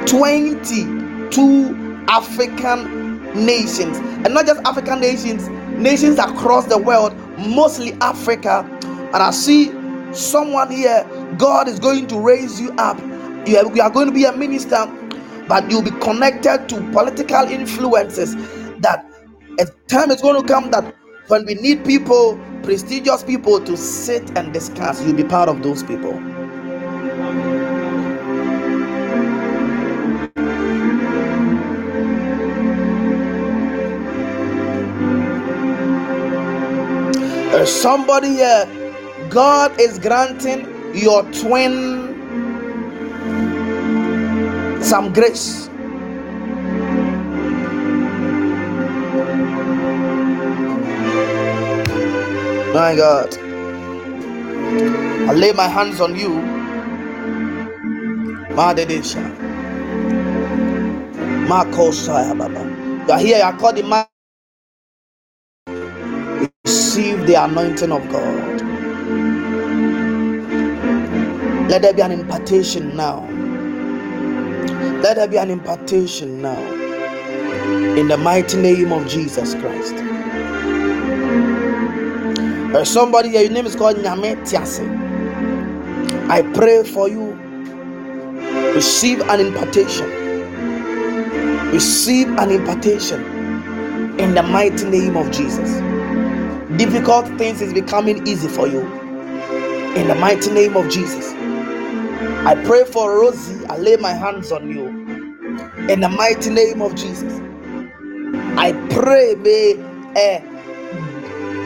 22 African nations, and not just African nations, nations across the world, mostly Africa. And I see someone here, God is going to raise you up. You are, you are going to be a minister, but you'll be connected to political influences. That a time is going to come that when we need people, prestigious people to sit and discuss, you'll be part of those people. There's somebody here. God is granting your twin some grace. My God. I lay my hands on you. Madedesha. Makosaya Baba. You are here, you are called the man. Receive the anointing of God. Let there be an impartation now. Let there be an impartation now. In the mighty name of Jesus Christ. There's somebody here, your name is called Nyame Tiase. I pray for you. Receive an impartation. Receive an impartation in the mighty name of Jesus. Difficult things is becoming easy for you in the mighty name of Jesus. I pray for Rosie. I lay my hands on you in the mighty name of Jesus. I pray may a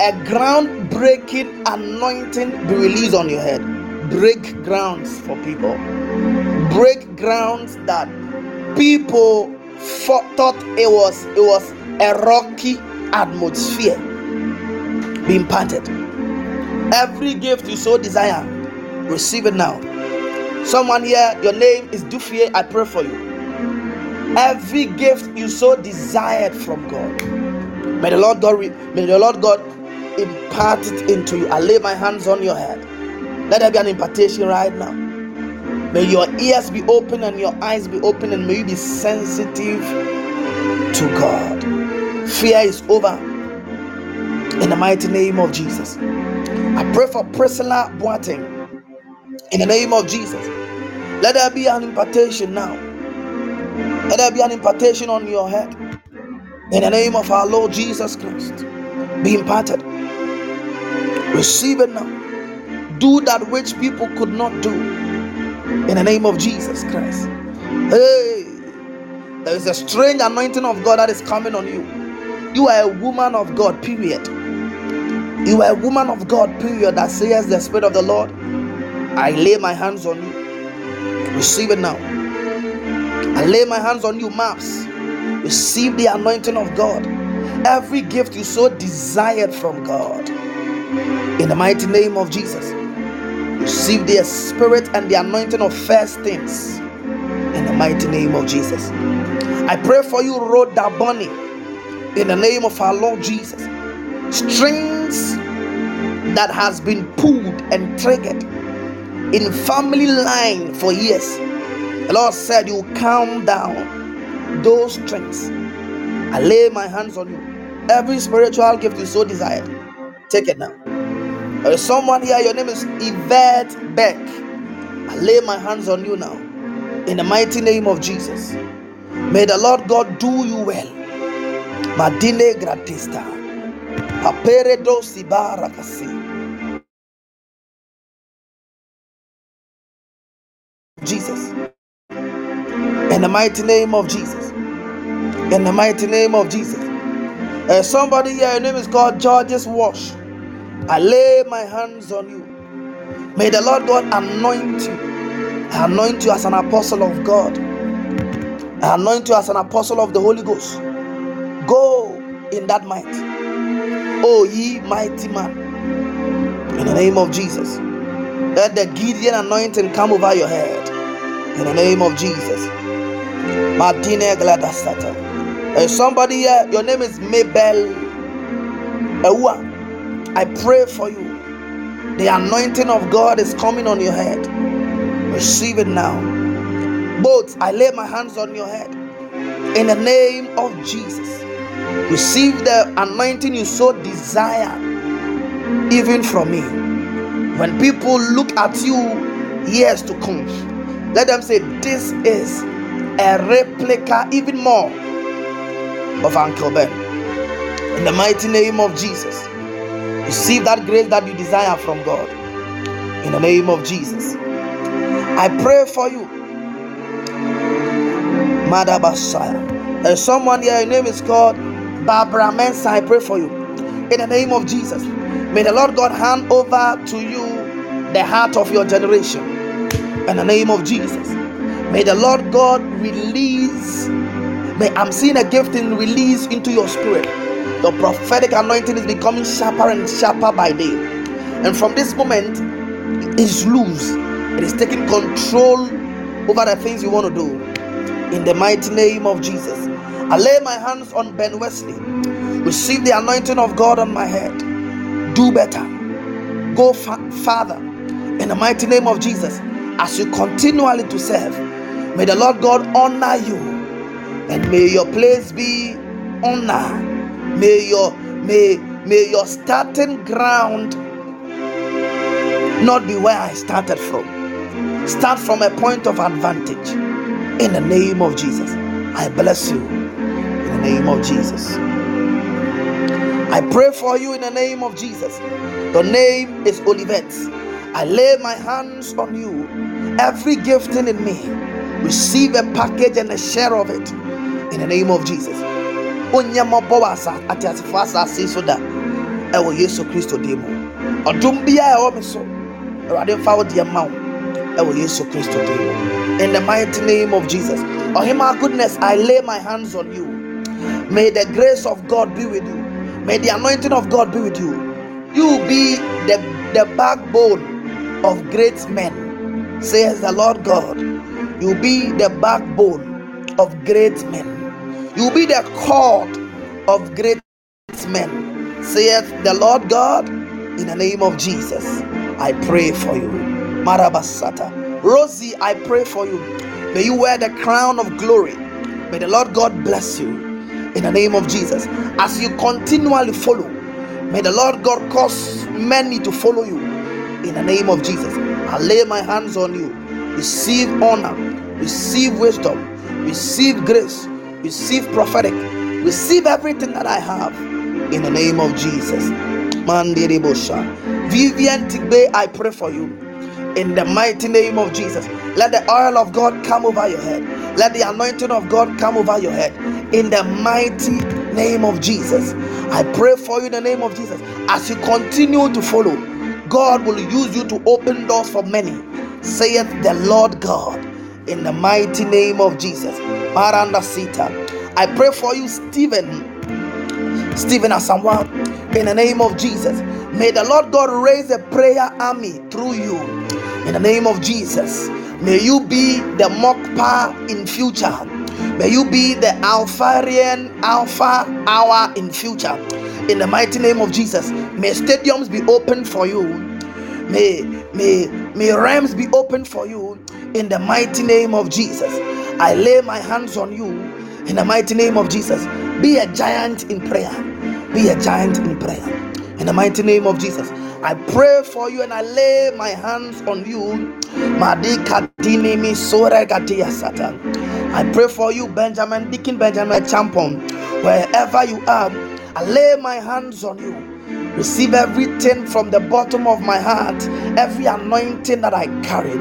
a groundbreaking anointing be released on your head. Break grounds for people. Break grounds that people thought it was it was a rocky atmosphere being planted. Every gift you so desire, receive it now. Someone here, your name is Dufie. I pray for you. Every gift you so desired from God, may the Lord God, may the Lord God impart it into you. I lay my hands on your head. Let there be an impartation right now. May your ears be open and your eyes be open, and may you be sensitive to God. Fear is over in the mighty name of Jesus. I pray for Priscilla Boateng in the name of Jesus. Let there be an impartation now. Let there be an impartation on your head in the name of our Lord Jesus Christ. Be imparted. Receive it now. Do that which people could not do. In the name of Jesus Christ. Hey, there is a strange anointing of God that is coming on you. You are a woman of God, period. You are a woman of God, period, that says the Spirit of the Lord. I lay my hands on you. Receive it now. I lay my hands on you, maps. Receive the anointing of God. Every gift you so desired from God. In the mighty name of Jesus. Receive the spirit and the anointing of first things. In the mighty name of Jesus. I pray for you, Rhoda Bunny. In the name of our Lord Jesus. Strings that has been pulled and triggered in family line for years. The Lord said, You calm down those strings. I lay my hands on you. Every spiritual gift you so desired, take it now. There is someone here, your name is Yvette Beck. I lay my hands on you now. In the mighty name of Jesus. May the Lord God do you well. Madine gratista. Papere do sibarakasi. Jesus. In the mighty name of Jesus. In the mighty name of Jesus. Uh, somebody here, your name is called George's Wash. I lay my hands on you. May the Lord God anoint you. Anoint you as an apostle of God. Anoint you as an apostle of the Holy Ghost. Go in that might. Oh, ye mighty man. In the name of Jesus. Let the Gideon anointing come over your head. In the name of Jesus. Martine Gladasata. Uh, somebody here, your name is Mabel Ewa. I pray for you. The anointing of God is coming on your head. Receive it now. Both, I lay my hands on your head. In the name of Jesus. Receive the anointing you so desire, even from me. When people look at you years to come, let them say, This is a replica, even more, of Uncle Ben. In the mighty name of Jesus, receive that grace that you desire from God. In the name of Jesus, I pray for you, Messiah. There's someone here, your name is called Barbara Mensa. I pray for you. In the name of Jesus, may the Lord God hand over to you the heart of your generation. In the name of Jesus, may the Lord God release. May I'm seeing a gift in release into your spirit. The prophetic anointing is becoming sharper and sharper by day. And from this moment, it's loose. It is taking control over the things you want to do. In the mighty name of Jesus. I lay my hands on Ben Wesley. Receive the anointing of God on my head. Do better. Go fa- farther. In the mighty name of Jesus. As you continually to serve, may the Lord God honor you. And may your place be honor. May your may may your starting ground not be where I started from. Start from a point of advantage. In the name of Jesus. I bless you. In the name of Jesus. I pray for you in the name of Jesus. Your name is Olivet. I lay my hands on you. Every gifting in me, receive a package and a share of it. In the name of Jesus. onyamabɔ wɔ so ɛwɔ yesu kristo dim in the mighty name of jesus. Oh, Ɔhema goodness i lay my hands on you. May the grace of god be with you. May the anointing of god be with you. You be the the backbone of great men says the lord god. You be the backbone of great men. You will be the cord of great men, saith the Lord God. In the name of Jesus, I pray for you. Marabasata. Rosie, I pray for you. May you wear the crown of glory. May the Lord God bless you. In the name of Jesus. As you continually follow, may the Lord God cause many to follow you. In the name of Jesus. I lay my hands on you. Receive honor, receive wisdom, receive grace receive prophetic, receive everything that I have in the name of Jesus. Mandiribosha. Vivian Tigbe, I pray for you in the mighty name of Jesus. Let the oil of God come over your head. Let the anointing of God come over your head in the mighty name of Jesus. I pray for you in the name of Jesus. As you continue to follow, God will use you to open doors for many, saith the Lord God. in the mighty name of Jesus. Maranda Sita. I pray for you, Stephen. Stephen Asamoah, in the name of Jesus. May the Lord God raise a prayer army through you. In the name of Jesus. May you be the Mokpa in future. May you be the Alpharian Alpha hour in future. In the mighty name of Jesus. May stadiums be open for you. May may may realms be open for you in the mighty name of Jesus. I lay my hands on you in the mighty name of Jesus. Be a giant in prayer. Be a giant in prayer. In the mighty name of Jesus. I pray for you and I lay my hands on you. I pray for you, Benjamin, Deacon Benjamin Champon, wherever you are. I lay my hands on you. Receive everything from the bottom of my heart, every anointing that I carry.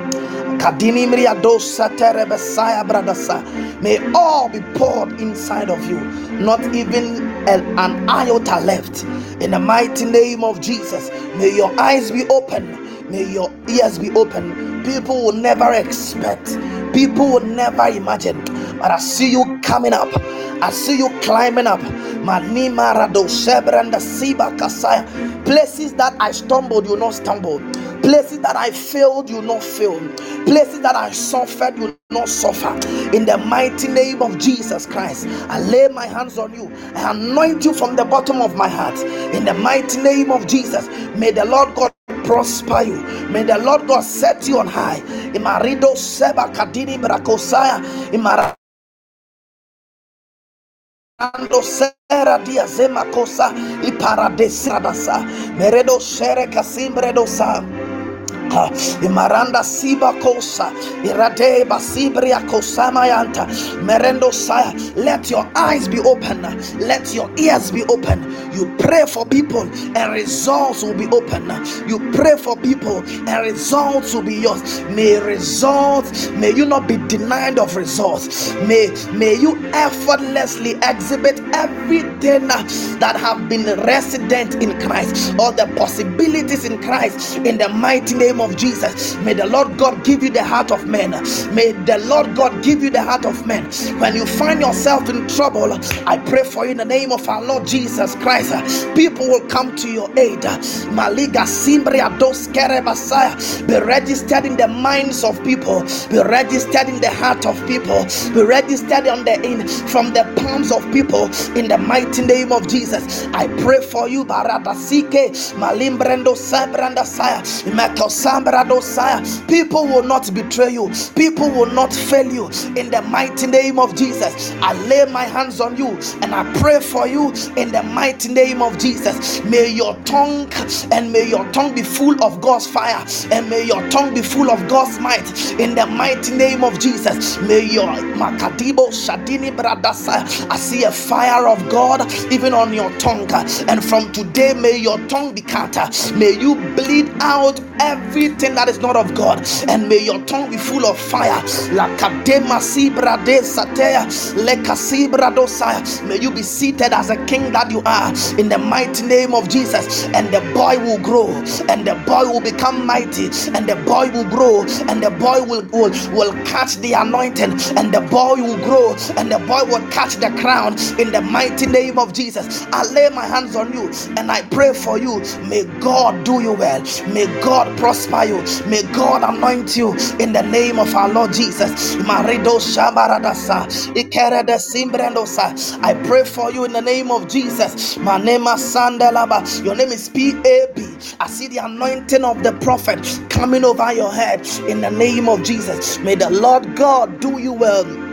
May all be poured inside of you, not even an iota left. In the mighty name of Jesus, may your eyes be open, may your ears be open. People will never expect, people will never imagine, but I see you coming up. I see you climbing up. Manima Rado Siba Kasaya. Places that I stumbled, you not stumble. Places that I failed, you not fail. Places that I suffered, you not suffer. In the mighty name of Jesus Christ, I lay my hands on you. I anoint you from the bottom of my heart. In the mighty name of Jesus, may the Lord God prosper you. May the Lord God set you on high. Imarido Seba Kadini. Imara Ando sera dia zema cosa i paradesradasa meredo sere casimbre dosa Imaranda siba kosa irade basibria kosamayanta merendo saya let your eyes be open. Let your ears be open. You pray for people and results will be open. You pray for people and results will be yours. May results may you not be denied of results. May may you effortlessly exhibit everything that have been resident in Christ. Or the possibilities in Christ in the mighty name of Jesus. May the Lord God give you the heart of men. May the Lord God give you the heart of men. When you find yourself in trouble, I pray for you in the name of our Lord Jesus Christ. People will come to your aid. Maliga Simbria dos Kerebasaya. Be registered in the minds of people. Be registered in the heart of people. Be registered on the in from the palms of people in the mighty name of Jesus. I pray for you, Barata Sike, Malimbrendo Sabranda Saya, People will not betray you, people will not fail you in the mighty name of Jesus. I lay my hands on you and I pray for you in the mighty name of Jesus. May your tongue and may your tongue be full of God's fire and may your tongue be full of God's might in the mighty name of Jesus. May your Makadibo Shadini Bradasa. I see a fire of God even on your tongue, and from today, may your tongue be cut. May you bleed out everything that is not of God, and may your tongue be full of fire. May you be seated as a king that you are in the mighty name of Jesus, and the boy will grow, and the boy will become mighty, and the boy will grow, and the boy will, will, will catch the anointing, and the boy will grow, and the boy will catch the crown in the mighty name of Jesus. I lay my hands on you and I pray for you. May God do you well. May God prosper you. May God anoint you in the name of our Lord Jesus. I pray for you in the name of Jesus. My name is Sandelaba. Your name is P-A-B. I see the anointing of the prophet coming over your head in the name of Jesus. May the Lord God do you well.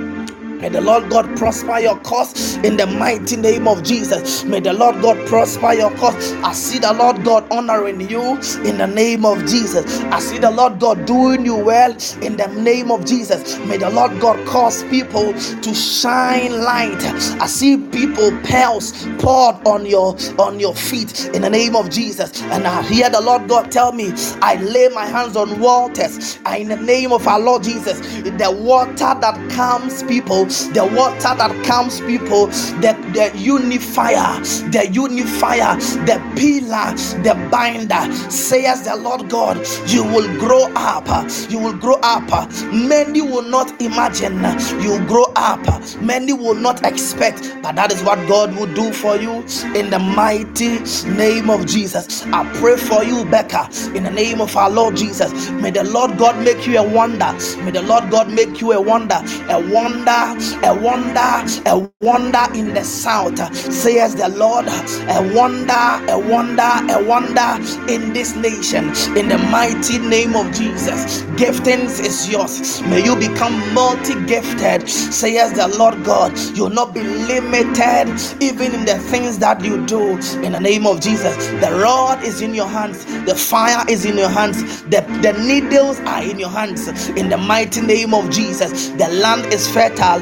May the Lord God prosper your cause in the mighty name of Jesus. May the Lord God prosper your cause. I see the Lord God honoring you in the name of Jesus. I see the Lord God doing you well in the name of Jesus. May the Lord God cause people to shine light. I see people pearls poured on your on your feet in the name of Jesus. And I hear the Lord God tell me, I lay my hands on waters in the name of our Lord Jesus. The water that calms people the water that calms people, the, the unifier, the unifier, the pillar, the binder. Says the Lord God, you will grow up, you will grow up. Many will not imagine you grow up, many will not expect, but that is what God will do for you in the mighty name of Jesus. I pray for you, Becca, in the name of our Lord Jesus. May the Lord God make you a wonder. May the Lord God make you a wonder, a wonder, a wonder, a wonder in the south. Says the Lord, a wonder, a wonder, a wonder in this nation. In the mighty name of Jesus, giftings is yours. May you become multi-gifted. Says the Lord God, you will not be limited even in the things that you do. In the name of Jesus, the rod is in your hands, the fire is in your hands, the, the needles are in your hands. In the mighty name of Jesus, the land is fertile.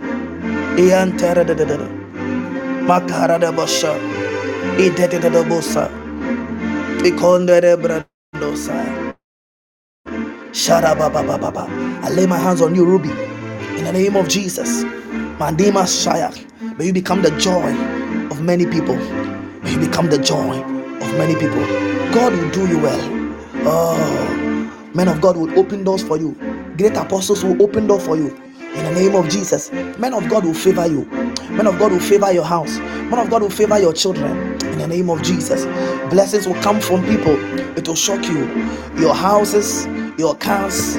Manda da da da de. Makara da Basha. Ide de de de bosa. Ikonde de bradosa. Shara baba. I lay my hands on you, Ruby. In the name of Jesus. Mandima Shaya. May you become the joy of many people. May you become the joy of many people. God will do you well. Oh, men of God will open doors for you. Great apostles will open doors for you. In the name of Jesus, men of God will favor you. Men of God will favor your house. Men of God will favor your children. In the name of Jesus, blessings will come from people. It will shock you. Your houses, your cars,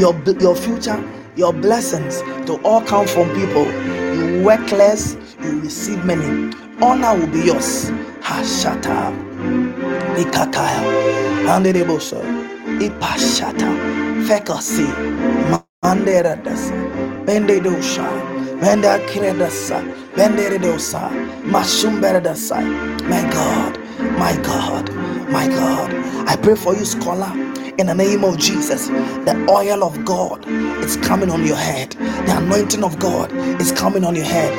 your your future, your blessings to all come from people. You work less, you receive many. Honor will be yours. Hashata. Ikakaya. Handedebosa. Ipashata. Fekasi. Mandera dasa. Bende kiredasa. Bende dasa. My God. My God. My God. I pray for you, scholar in the name of Jesus. The oil of God is coming on your head. The anointing of God is coming on your head.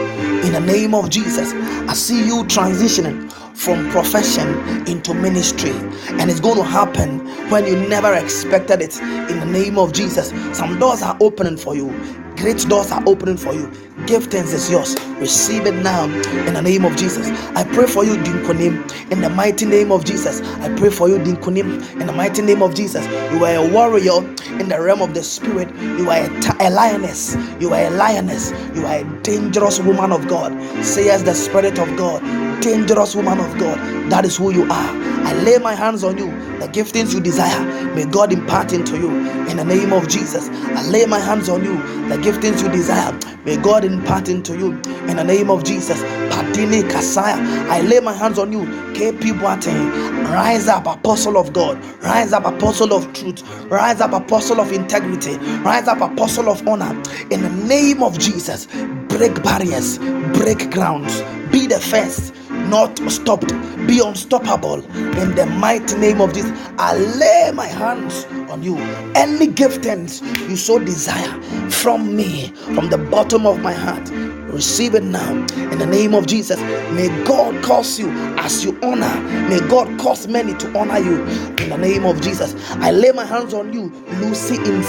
In the name of Jesus, I see you transitioning from profession into ministry, and it's going to happen when you never expected it. In the name of Jesus, some doors are opening for you. Great doors are opening for you. Giftings is yours. Receive it now in the name of Jesus. I pray for you, Dinkonim, in the mighty name of Jesus. I pray for you, Dinkonim, in the mighty name of Jesus. You are a warrior in the realm of the spirit. You are a, t- a lioness. You are a lioness. You are a dangerous woman of God. Says the Spirit of God. Dangerous woman of God. That is who you are. I lay my hands on you. The giftings you desire, may God impart into you in the name of Jesus. I lay my hands on you. The giftings you desire, may God impart into you in the name of Jesus. Padini Kasaya, I lay my hands on you. KP Boateng, rise up, apostle of God, rise up, apostle of truth, rise up, apostle of integrity, rise up, apostle of honor in the name of Jesus. Break barriers, break grounds, be the first not stopped, be unstoppable in the mighty name of Jesus. I lay my hands on you. Any giftings you so desire from me, from the bottom of my heart, receive it now in the name of Jesus. May God cause you as you honor, may God cause many to honor you in the name of Jesus. I lay my hands on you, Lucy in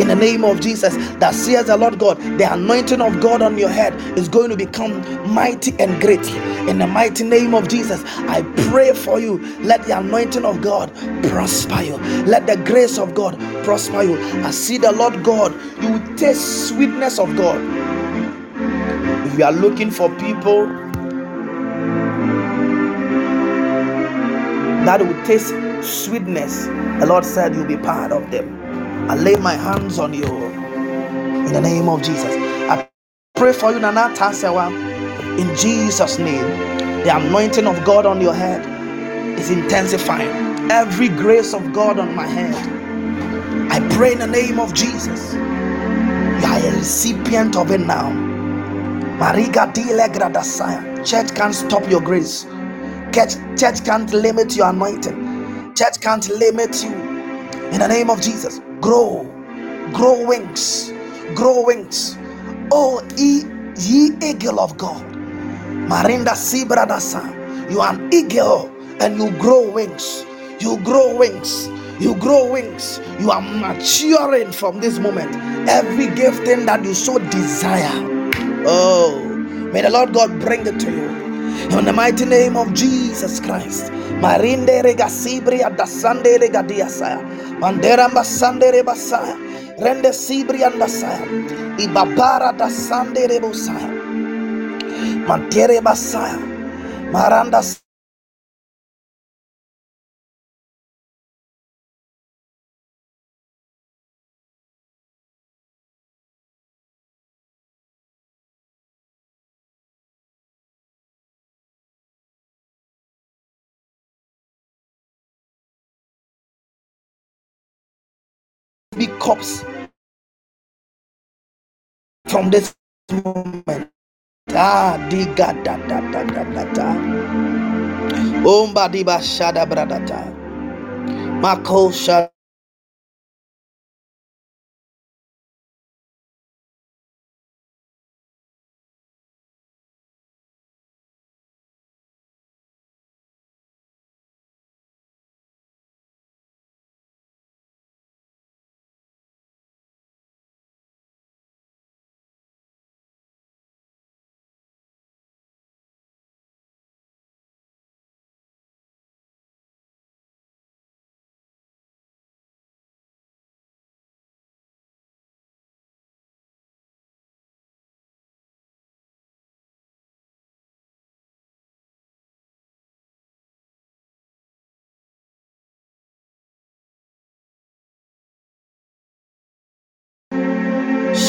in the name of Jesus. That says the Lord God, the anointing of God on your head is going to become mighty and great in the mighty name of Jesus. I pray for you. Let the anointing of God prosper you. Let the grace of God prosper you. I see the Lord God. You will taste sweetness of God. You are looking for people that will taste sweetness, the Lord said you'll be part of them. I lay my hands on you in the name of Jesus. I pray for you, Nana Tasewa, in Jesus' name. The anointing of God on your head is intensifying. Every grace of God on my head. I pray in the name of Jesus. You are a recipient of it now. Church can't stop your grace. Church, church can't limit your anointing. Church can't limit you. In the name of Jesus, grow, grow wings, grow wings. Oh, ye, ye eagle of God. Marinda Sibradasa. You are an eagle and you grow wings. You grow wings. You grow wings. You are maturing from this moment. Every gifting that you so desire. Oh, may the Lord God bring it to you. In the mighty name of Jesus Christ. Marinde rega sibri adasande rega diasaya. Mandera mbasande rebasaya. Rende sibri andasaya. Ibabara dasande rebosaya. Mantere basaya. Maranda cups from this moment. Ah, diga da da da da da da. Omba diba shada bradata. Mako shada.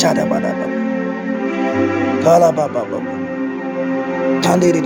Shada bada baba. Kala baba baba. Kande de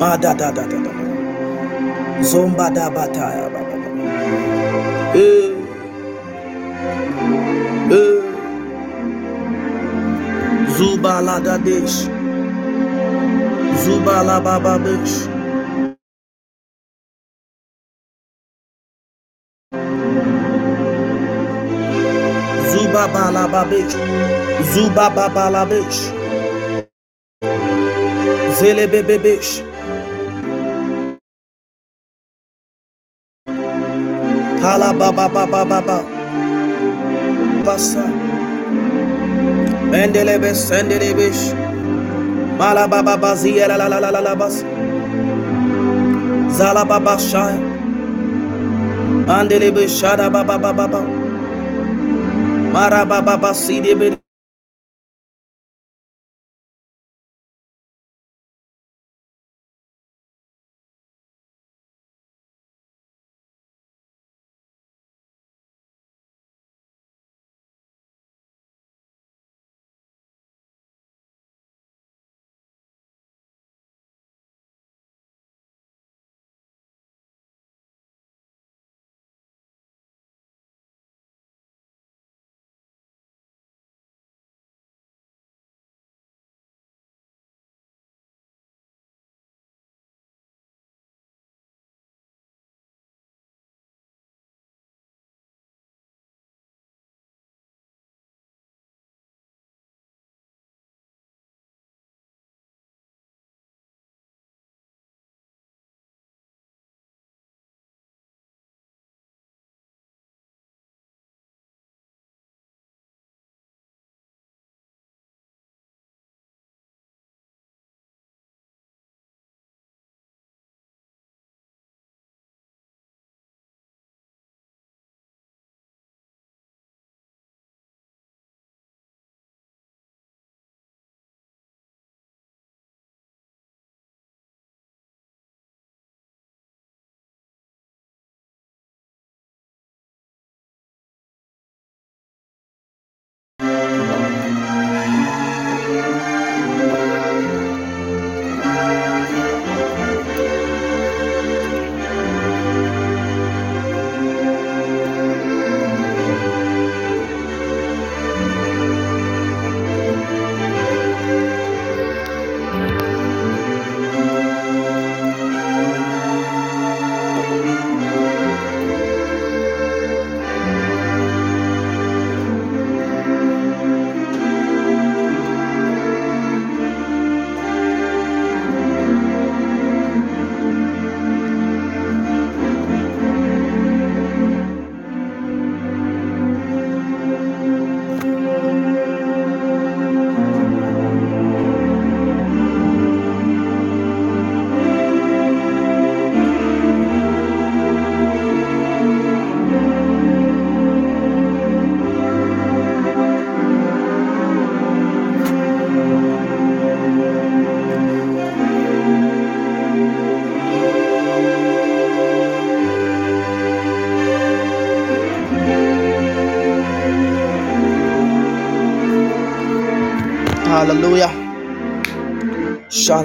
Ma da da da da da. Zomba da bataya baba baba. Eh, eh. Zuba la da dish. Zuba la baba bish. Zuba ba la babish. Zuba ba ba la bish. Zele bebe Kala ba ba ba ba ba ba. Basa. Mendele be sendele bish. Mala ba ba ba la la la la la bas. Zala ba ba shaya. Mandele be shada ba ba ba ba ba. Mara ba ba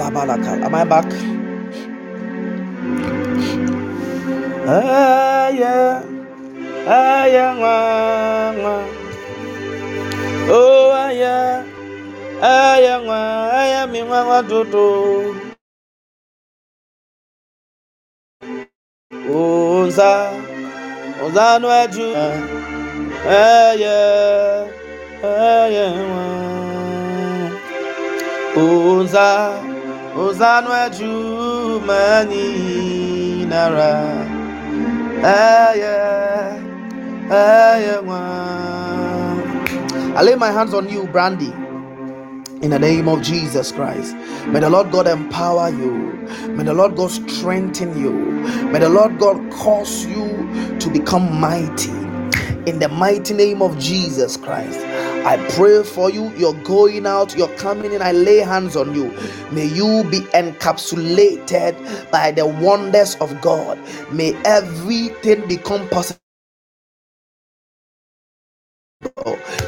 Am I back? Oh, mani nara. Eh, eh, I lay my hands on you, Brandy. In the name of Jesus Christ. May the Lord God empower you. May the Lord God strengthen you. May the Lord God cause you to become mighty. In the mighty name of Jesus Christ. I pray for you. You're going out, you're coming in. I lay hands on you. May you be encapsulated by the wonders of God. May everything become possible.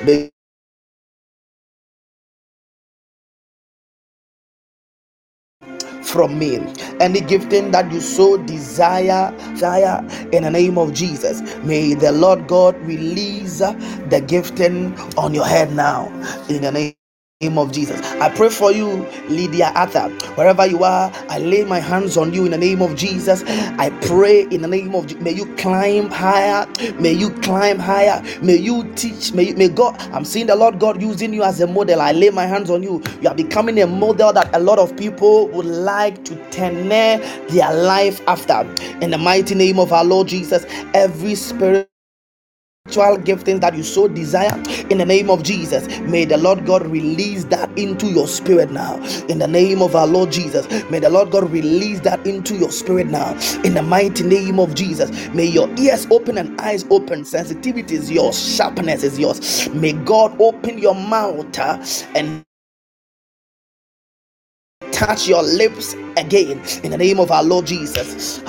May from me. Any gifting that you so desire, desire in the name of Jesus, may the Lord God release the gifting on your head now in the name name of Jesus. I pray for you, Lydia Arthur. Wherever you are, I lay my hands on you in the name of Jesus. I pray in the name of May you climb higher. May you climb higher. May you teach. May, may God, I'm seeing the Lord God using you as a model. I lay my hands on you. You are becoming a model that a lot of people would like to turn their life after. In the mighty name of our Lord Jesus, every spirit spiritual giftings that you so desire in the name of Jesus. May the Lord God release that into your spirit now. In the name of our Lord Jesus. May the Lord God release that into your spirit now. In the mighty name of Jesus. May your ears open and eyes open. Sensitivity is yours, sharpness is yours. May God open your mouth uh, and touch your lips again in the name of our Lord Jesus.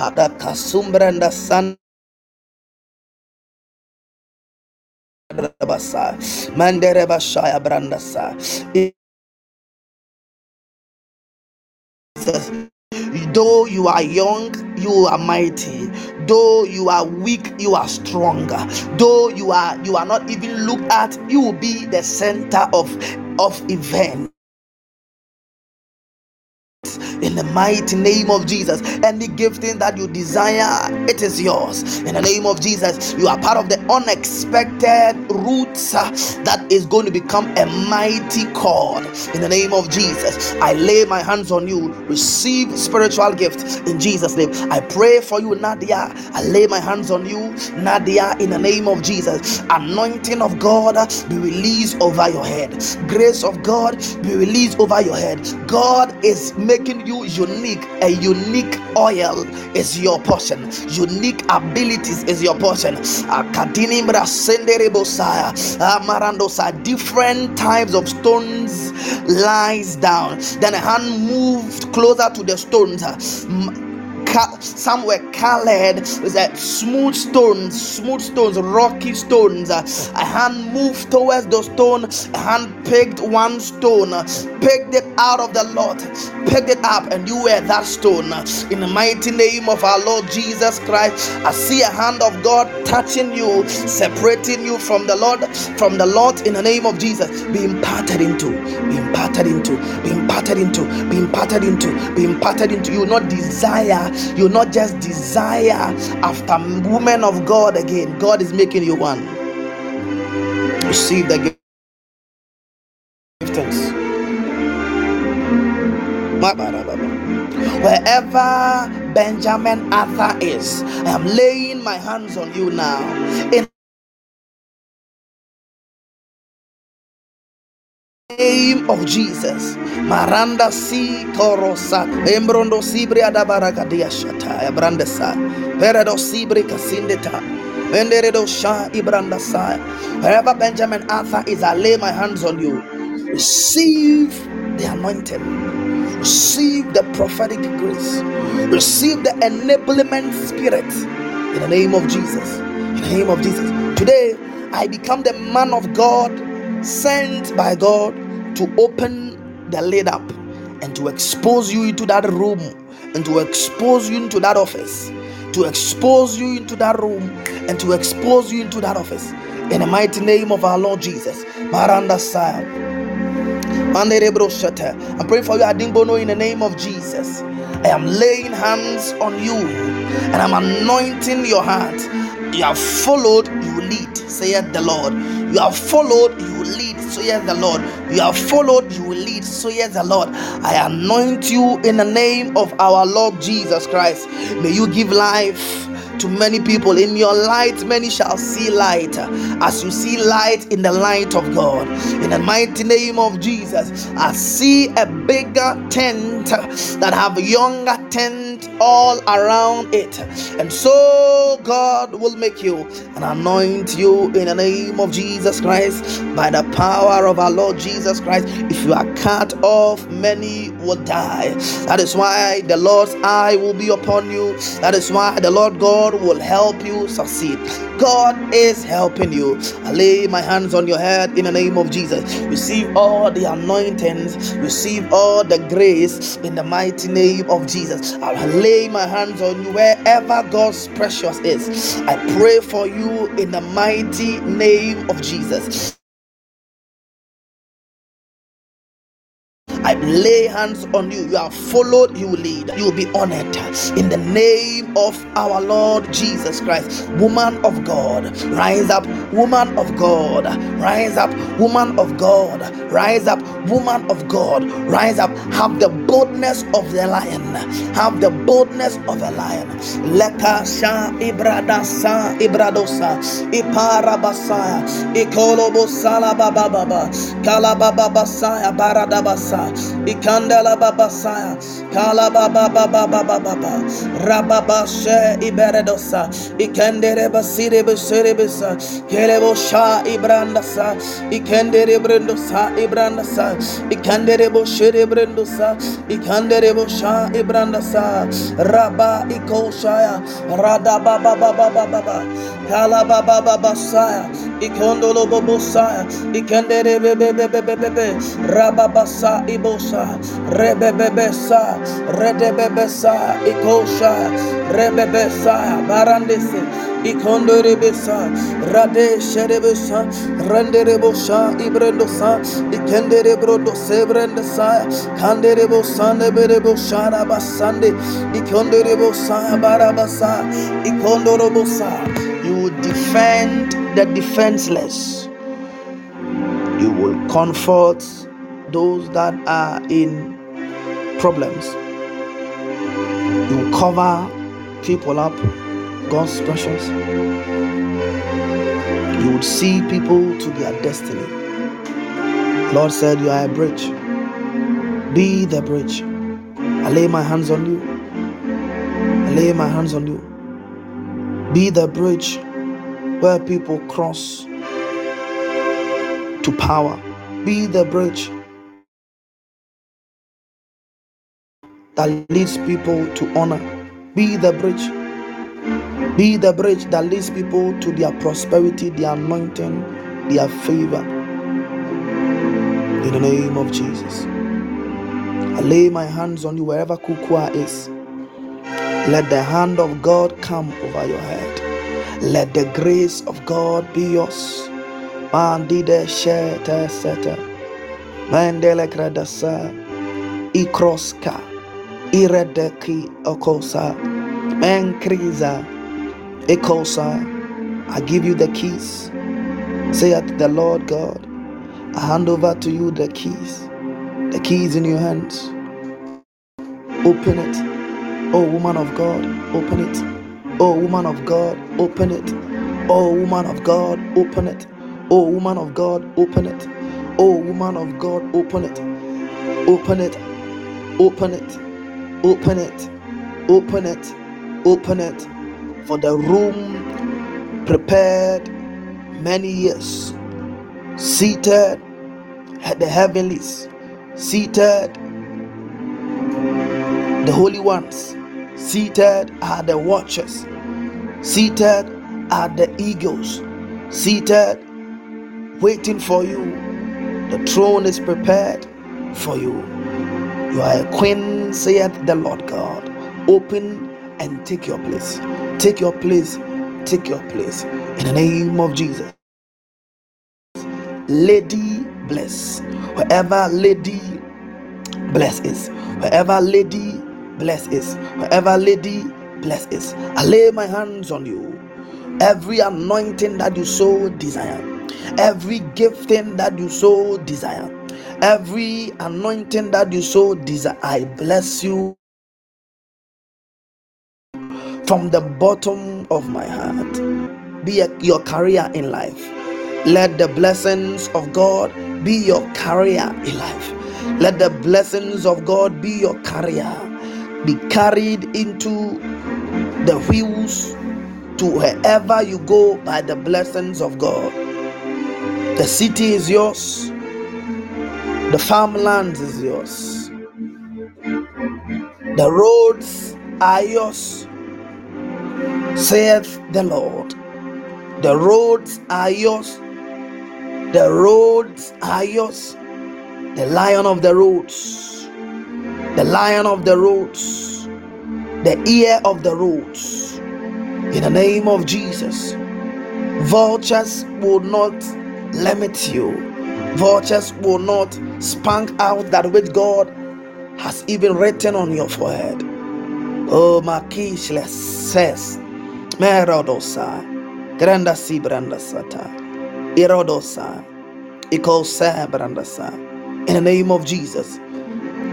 Though you are young, you are mighty. Though you are weak, you are stronger. Though you are you are not even looked at, you will be the center of of event in the mighty name of Jesus. Any gifting that you desire, it is yours. In the name of Jesus, you are part of the unexpected roots uh, that is going to become a mighty cord. In the name of Jesus, I lay my hands on you. Receive spiritual gift in Jesus' name. I pray for you, Nadia. I lay my hands on you, Nadia, in the name of Jesus. Anointing of God be released over your head. Grace of God be released over your head. God is making you unique. A unique oil is your portion. Unique abilities is your portion. Different types of stones lies down. Then a hand moved closer to the stones some were colored with that smooth stones, smooth stones, rocky stones. A hand moved towards the stone, hand picked one stone, picked it out of the Lord, picked it up, and you were that stone. In the mighty name of our Lord Jesus Christ, I see a hand of God touching you, separating you from the Lord, from the Lord in the name of Jesus. Be imparted into, be imparted into, be imparted into, be imparted into, be imparted into. You not desire you not just desire after women of God again. God is making you one. Receive the giftings. Wherever Benjamin Arthur is, I am laying my hands on you now. In name of Jesus. Maranda si korosa. Embrondo sibre adabaragadia shata. Ebrandesa. Peredo sibre kasindeta. Menderedo sha ibrandasa. Wherever Benjamin Arthur is, I lay my hands on you. Receive the anointing. Receive the prophetic grace. Receive the enablement spirit. In the name of Jesus. In the name of Jesus. Today, I become the man of God sent by God to open the lid up and to expose you into that room and to expose you into that office to expose you into that room and to expose you into that office in the mighty name of our Lord Jesus. Maranda. I'm praying for you, Adimbono, in the name of Jesus. I am laying hands on you and I'm anointing your heart. You have followed, you lead, saith the Lord. You have followed, you lead, yes the Lord. You have followed, you lead, yes the Lord. I anoint you in the name of our Lord Jesus Christ. May you give life to many people. In your light, many shall see light. As you see light in the light of God, in the mighty name of Jesus, I see a bigger tent that have younger tent all around it, and so God will make you and anoint you in the name of Jesus Christ by the power of our Lord Jesus Christ. If you are cut off, many will die. That is why the Lord's eye will be upon you. That is why the Lord God God will help you succeed. God is helping you. I lay my hands on your head in the name of Jesus. Receive all the anointings, receive all the grace in the mighty name of Jesus. I lay my hands on you wherever God's precious is. I pray for you in the mighty name of Jesus. I lay hands on you. You are followed, you lead. You will be honored in the name of our Lord Jesus Christ. Woman of God, rise up, woman of God, rise up, woman of God, rise up, woman of God, rise up. Have the boldness of the lion, have the boldness of a lion. Leka sha ibrada sa ibradosa iparabasaya ikolobo sala baba baba kalababa baradabasa ikandala babasaya kala baba baba baba baba rababa she iberedosa. Ikendere basire besere besa kelebo sha ibrandasa. Ikendere brendosa ibrandasa. Ikandere bo shere brendosa ikandere bo sha ibrandasa. Raba ikoshaya. Rada baba baba baba kala baba baba saya ikondolo bobo saya ikendere bebe bebe bebe rababasa ibosa rebebebesa redebebesa ikosha rebebesa barandese ikonderebesa rade sherebesa renderebosha ibrendosa ikenderebrodo sebrendesa kanderebosa neberebosha rabasande ikonderebosa barabasa ikondorobosa. You will defend the defenseless. You will comfort those that are in problems. You cover people up, God's precious. You would see people to their destiny. Lord said, You are a bridge. Be the bridge. I lay my hands on you. I lay my hands on you. Be the bridge where people cross to power. Be the bridge that leads people to honor. Be the bridge. Be the bridge that leads people to their prosperity, their anointing, their favor. In the name of Jesus. I lay my hands on you wherever Kukua is. Let the hand of God come over your head. Let the grace of God be yours. Mandide shete. Mandele kradasa. Ikroska iredeki okosa menkriza ekosa. I give you the keys say at the lord god. I hand over to you the keys the keys in your hands. Open it. Oh woman of god open it. Oh woman of god open it. Oh woman of god open it. Oh woman of god open it. Oh woman of god open it open it. Open it. Open it, open it, open it. Open it for the room prepared many years, seated at the heavenlies, seated the holy ones, seated are the watchers, seated are the eagles, seated waiting for you. The throne is prepared, for you. You are a queen, saith the Lord God. Open and take your place. Take your place. Take your place. In the name of Jesus. Lady bless. Wherever lady bless is. Wherever lady bless is. Wherever lady bless is. I lay my hands on you. Every anointing that you so desire. Every gifting that you so desire every anointing that you so desire i bless you from the bottom of my heart. Be a, your career in life. Let the blessings of god be your career in life. Let the blessings of god be your career. Be carried into the wheels to wherever you go by the blessings of god. The city is yours the farmlands is yours. The roads are yours, saith the Lord. The roads are yours. The roads are yours. The lion of the roads. The lion of the roads. The ear of the roads. In the name of Jesus. Vultures will not limit you Vultures will not spank out that which God has even written on your forehead. Oh, Makishle says, Merodosa, Granda si brandasata, Irodosa, Ikosa brandasa. In the name of Jesus,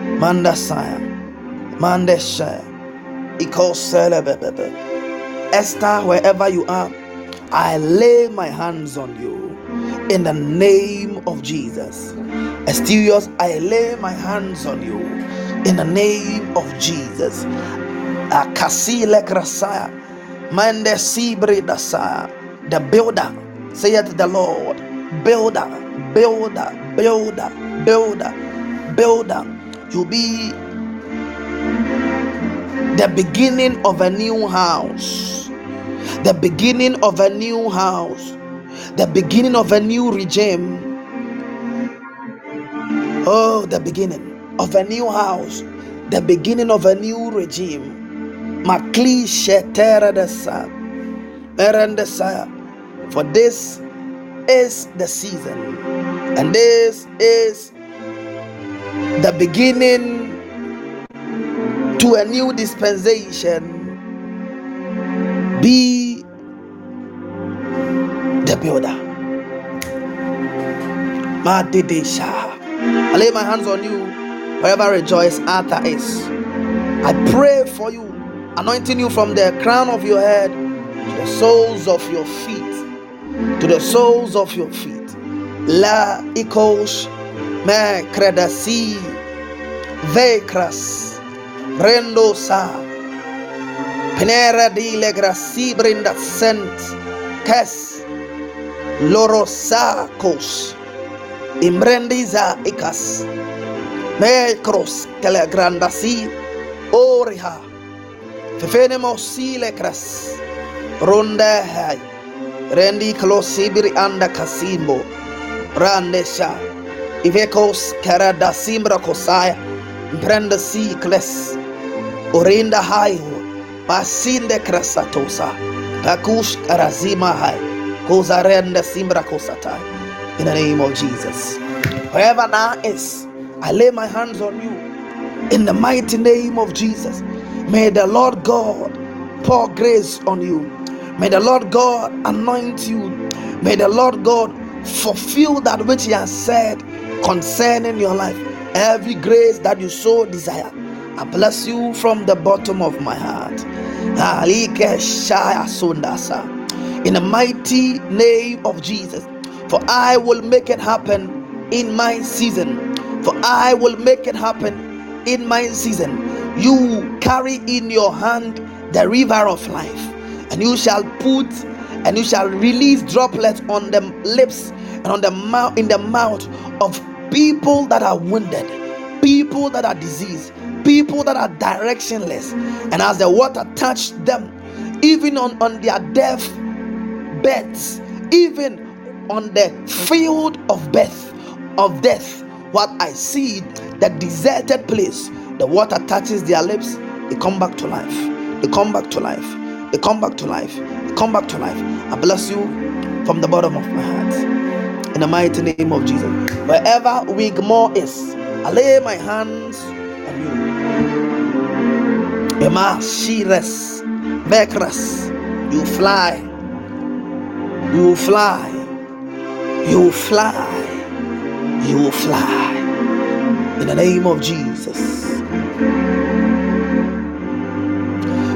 Mandasaya, Mandesha, Ikosa. Esther, wherever you are, I lay my hands on you in the name of Jesus. Asterios, I lay my hands on you in the name of Jesus. Akasile krasaya, mande sibre dasaya, the builder, saith the Lord, builder, builder, builder, builder, builder. You be the beginning of a new house, the beginning of a new house the beginning of a new regime. Oh, the beginning of a new house, the beginning of a new regime. Maklishe teradesa, erendesa. For this is the season, and this is the beginning to a new dispensation. Be the builder. I lay my hands on you wherever rejoice Arthur is. I pray for you, anointing you from the crown of your head to the soles of your feet. To the soles of your feet. La ikos me credasi vecras rendo sa penera di le grassi brinda sent kes lorosakos. Imbrendiza ikas. Mekros telegrandasi oriha. Fefenemo ronda hai rendi klosibiri anda kasimbo. Randesha. Ivekos karadasimbra kosaya mprenda si kles. Orinda haiho pasinde krasatosa. Pakush karazima hai in the name of Jesus. Wherever now is, I lay my hands on you in the mighty name of Jesus. May the Lord God pour grace on you. May the Lord God anoint you. May the Lord God fulfill that which He has said concerning your life. Every grace that you so desire. I bless you from the bottom of my heart ah, in the mighty name of Jesus. For I will make it happen in my season. For I will make it happen in my season. You carry in your hand the river of life, and you shall put and you shall release droplets on the lips and on the mouth in the mouth of people that are wounded, people that are diseased, people that are directionless. And as the water touched them, even on, on their death beds, even on the field of death, of death, what I see, the deserted place, the water touches their lips, they come back to life. They come back to life. They come back to life. They come back to life. I bless you from the bottom of my heart. In the mighty name of Jesus. Wherever Wigmore is, I lay my hands on you. Emma Shires, Vekras, you fly. You will fly. You will fly. You will fly. In the name of Jesus.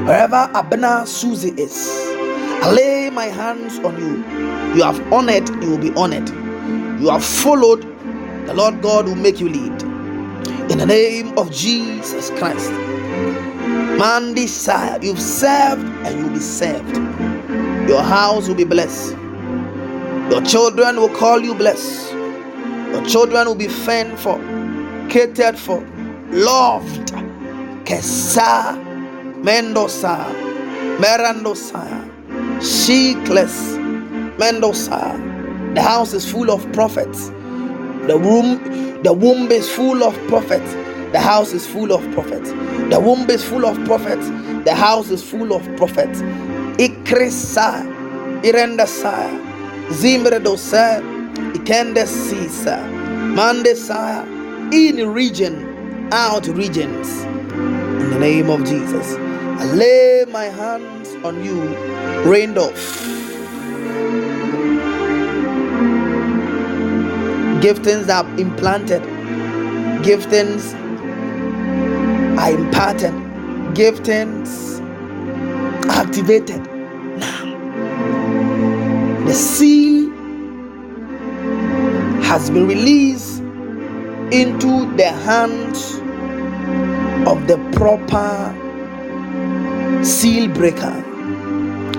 Wherever Abner Susie is, I lay my hands on you. You have honored, you will be honored. You have followed, the Lord God will make you lead. In the name of Jesus Christ. Man desire, you've served and you'll be served. Your house will be blessed. Your children will call you blessed. Your children will be fed for, catered for, loved. Kesa Mendoza, Merandosa, Sheikless, Mendoza. The house is full of prophets. The room, the womb is full of prophets. The house is full of prophets. The womb is full of prophets. The house is full of prophets. Ikrisa, Irendasa, Zimbredosa, Ikendesisa, Mandesaya, in region, out regions. In the name of Jesus. I lay my hands on you, Randolph. Giftings are implanted, giftings are imparted, giftings activated. The seal has been released into the hands of the proper seal breaker.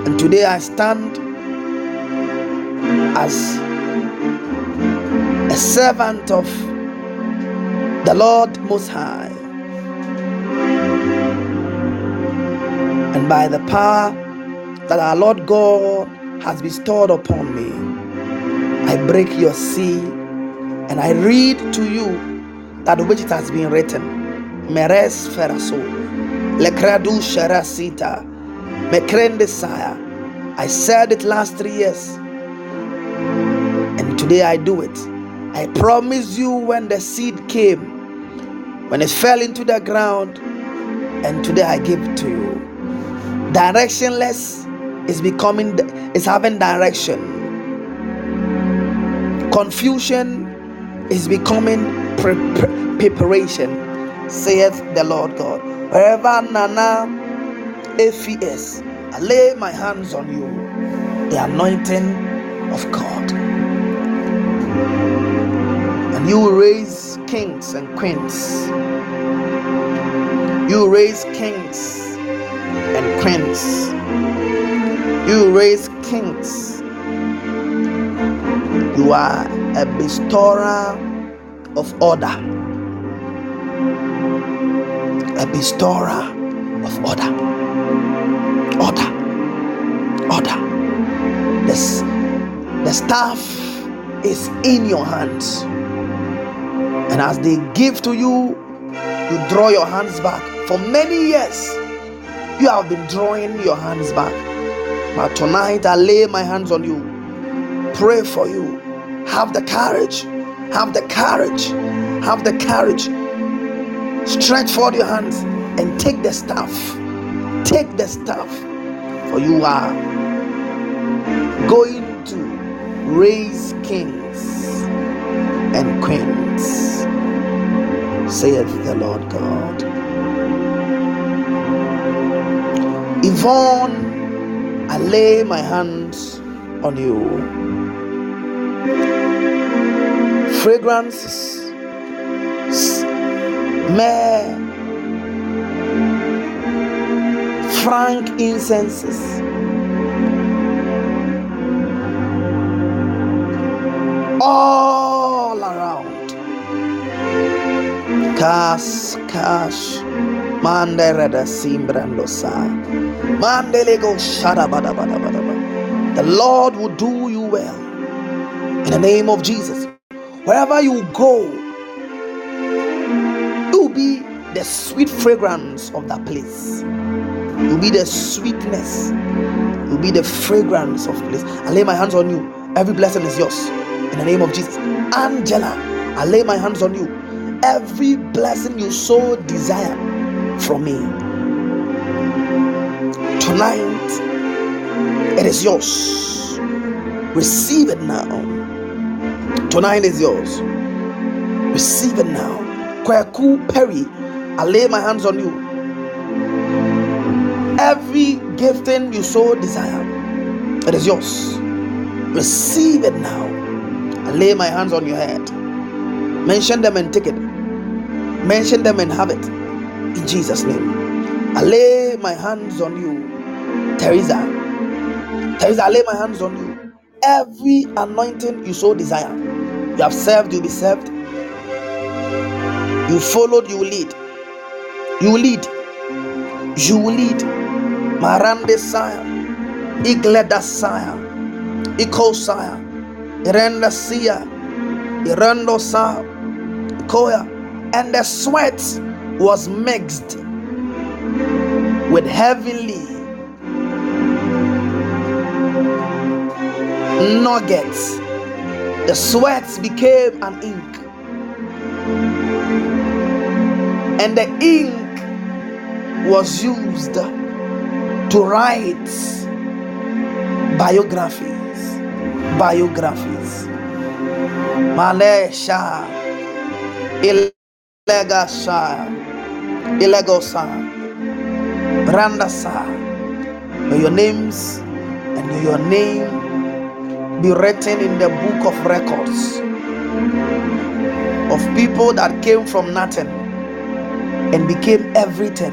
And today I stand as a servant of the Lord Most High. And by the power that our Lord God has bestowed upon me, I break your seal and I read to you that which it has been written. Meres Feraso. Lekradu Sharasita. Mekrende Saya. I said it last three years. And today I do it. I promise you when the seed came, when it fell into the ground, and today I give it to you. Directionless is becoming is having direction. Confusion is becoming pre- pre- preparation, saith the Lord God. Wherever Nana Efi is, I lay my hands on you, the anointing of God. And you will raise kings and queens. You raise kings and queens. You raise kings. You are a bestower of order a bestower of order. Order. Order. This, the staff is in your hands. And as they give to you, you draw your hands back. For many years, you have been drawing your hands back. But tonight, I lay my hands on you. Pray for you. Have the courage. Have the courage. Have the courage Stretch forth your hands and take the staff. Take the staff, for you are going to raise kings and queens, saith the Lord God. Yvonne, I lay my hands on you. Fragrances myrrh, frankincenses, all around. Cash, cash. Mandereda simbrandosa. The Lord will do you well. In the name of Jesus. Wherever you go, will be the sweet fragrance of that place. Will be the sweetness. Will be the fragrance of place. I lay my hands on you. Every blessing is yours. In the name of Jesus. Angela, I lay my hands on you. Every blessing you so desire from me. Tonight, it is yours. Receive it now. Tonight is yours. Receive it now. Kwaku Perry, I lay my hands on you. Every gifting you so desire, it is yours. Receive it now. I lay my hands on your head. Mention them and take it. Mention them and have it. In Jesus' name. I lay my hands on you. Teresa. Teresa, I lay my hands on you. Every anointing you so desire. You have served, you'll be served. You followed, you will lead. You will lead. You will lead. Marande Saya. Igleda Saya. Iko Saya. Irenda Sia. Irando Sa. Koya. And the sweat was mixed with heavenly nuggets. The sweat became an ink. And the ink was used to write biographies. Biographies. Malesha. Ilegasha. Ilegosa. Brandasa. May your names and your name be written in the book of records of people that came from nothing and became everything.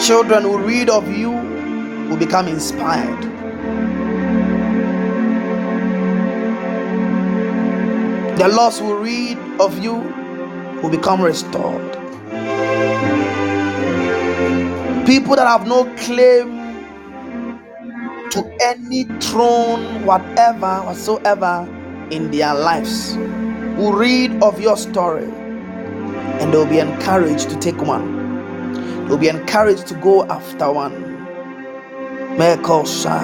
Children who read of you will become inspired. The lost will read of you will become restored. People that have no claim to any throne, whatever, whatsoever in their lives, will read of your story and they'll be encouraged to take one. They'll be encouraged to go after one. Mekosa,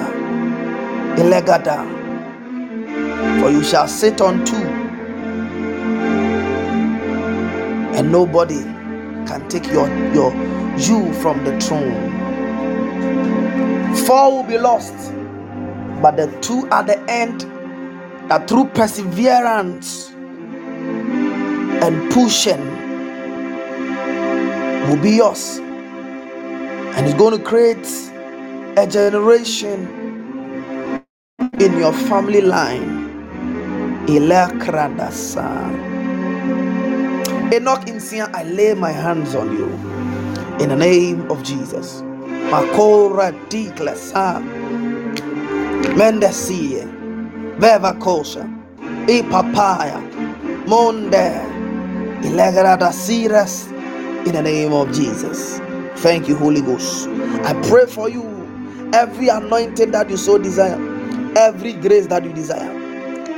Elegada, for you shall sit on two, and nobody can take your, your you from the throne. Four will be lost, but the two at the end that through perseverance and pushing will be yours. And it's going to create a generation in your family line. Ilakradasa. Enoch Insia, I lay my hands on you in the name of Jesus. Makora diklasa. Mendesie. Beva kosha. E papaya. Monde. Ilegrada siras. In the name of Jesus. Thank you, Holy Ghost. I pray for you. Every anointing that you so desire, every grace that you desire,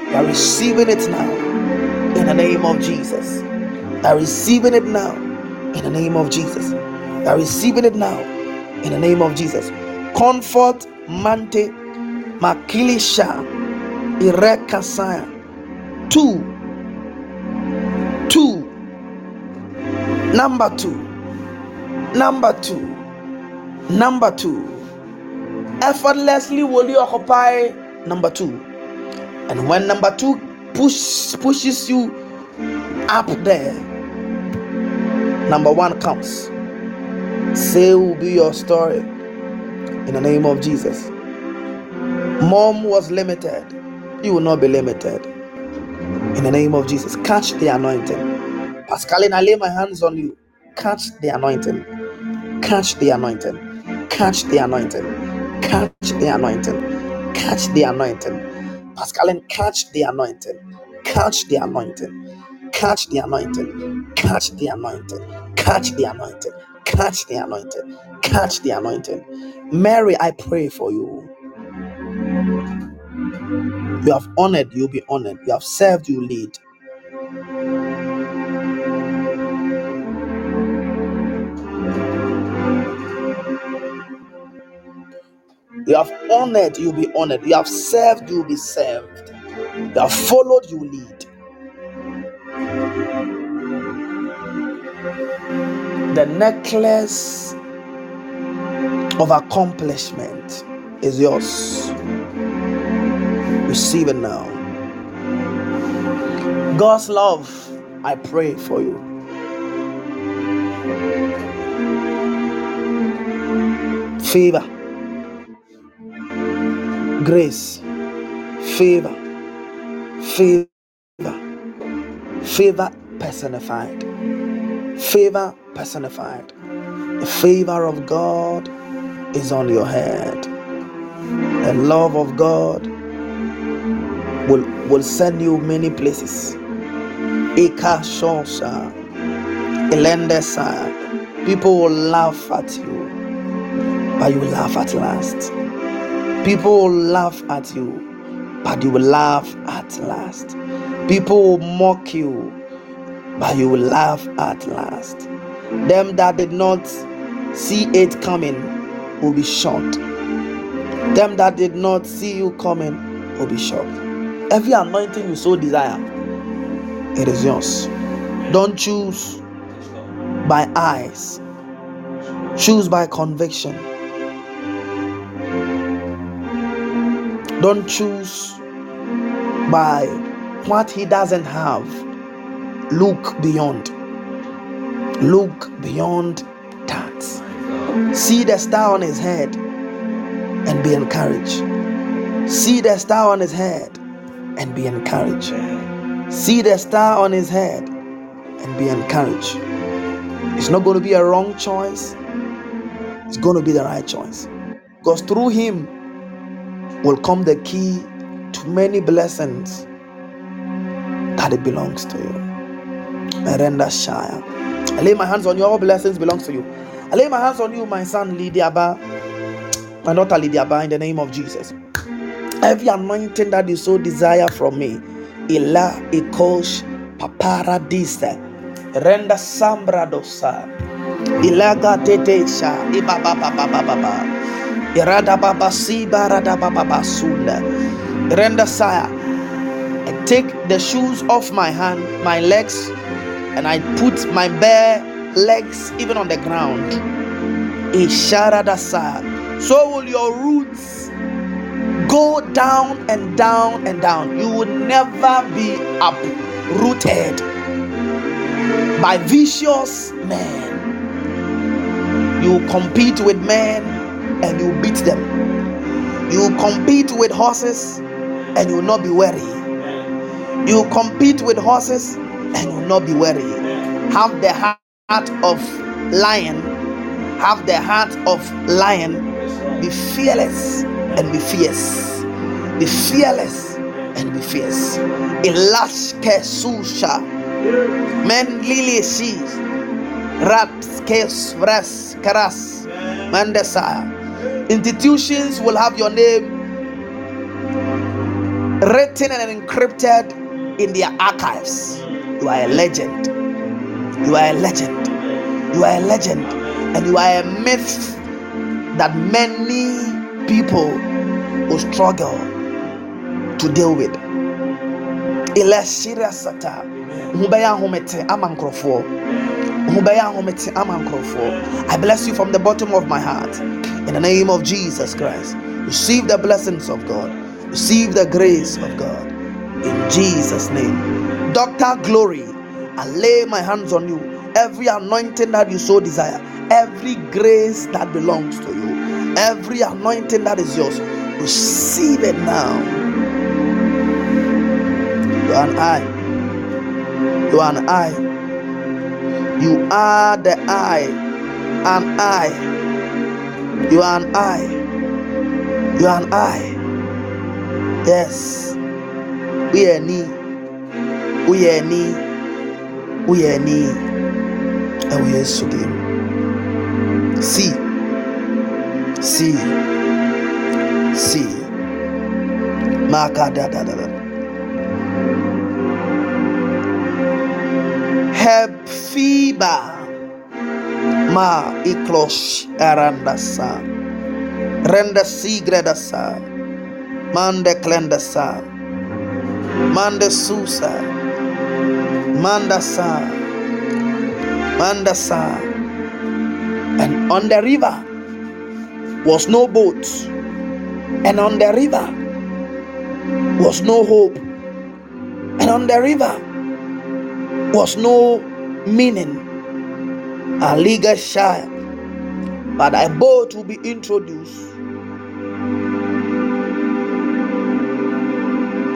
you are receiving it now. In the name of Jesus. Are receiving it now. In the name of Jesus. Are receiving it now. In the name of Jesus. Comfort Mante Makilisha Irekasaya. Two. Two. Number two. Number two. Number two. Effortlessly will you occupy number two. And when number two push pushes you up there, number one comes. Say will be your story in the name of Jesus. Mom was limited. You will not be limited. In the name of Jesus. Catch the anointing. Pascaline, I lay my hands on you. Catch the anointing. Catch the anointing. Catch the anointing. Catch the anointing. Catch the anointing. Pascaline, catch the anointing. Catch the anointing. Catch the anointing. Catch the anointing. Catch the anointing. Catch the anointing. Catch the anointing. Mary, I pray for you. You have honored, you'll be honored. You have served, you lead. You have honored, you'll be honored. You have served, you'll be served. You have followed, you lead. The necklace of accomplishment is yours. Receive it now. God's love, I pray for you. Favor, grace, favor, favor, favor personified, favor personified. The favor of God is on your head. The love of God will, will send you many places. Ika Shonsha, Elendesa. People will laugh at you, but you laugh at last. People will laugh at you, but you will laugh at last. People will mock you, but you will laugh at last. Them that did not see it coming will be shocked. Them that did not see you coming will be shocked. Every anointing you so desire, it is yours. Don't choose by eyes, choose by conviction. Don't choose by what he doesn't have. Look beyond. Look beyond that. See the star on his head and be encouraged. See the star on his head and be encouraged. See the star on his head and be encouraged. It's not going to be a wrong choice, it's going to be the right choice. Because through him will come the key to many blessings that it belongs to you. Merenda Shire. I lay my hands on you, all blessings belongs to you. I lay my hands on you, my son Lydiaba, my daughter Lydiaba, in the name of Jesus. Every anointing that you so desire from me, Ila Ikosh Paparadisa, Renda Sambra Dosa, Ilaga Tetesha, Ibaba Baba Baba, Baba Renda Saya. I take the shoes off my hand, my legs, and I put my bare legs even on the ground. So will your roots go down and down and down. You will never be uprooted by vicious men. You compete with men and you beat them. You compete with horses and you will not be weary. You compete with horses and you will not be weary. Have the heart of lion. Have the heart of lion. Be fearless and be fierce. Be fearless and be fierce. Ilash kesusha. Men lili sees. Rat kes vras karas. Mandesa. Institutions will have your name written and encrypted in their archives. You are a legend. You are a legend. You are a legend. And you are a myth that many people will struggle to deal with. Eleshira sata. Mubaya homete ama nkrofo. Mubaya homete ama nkrofo. I bless you from the bottom of my heart. In the name of Jesus Christ. Receive the blessings of God. Receive the grace of God. In Jesus' name. Dr. Glory, I lay my hands on you. Every anointing that you so desire, every grace that belongs to you, every anointing that is yours, receive it now. You are an eye. You are an eye. You are the eye. An eye. You are an eye. You are an eye. Yes. We are knee. We are knee. We are knee. And we are sudim. See. See. See. Makadadadada. Hepfiba ma iklos arandasa renda sigredasa. Mande klendasa. Mande susa. Mandasa mandasa and on the river was no boat. And on the river was no hope. And on the river was no meaning. A legal shy, but a boat will be introduced.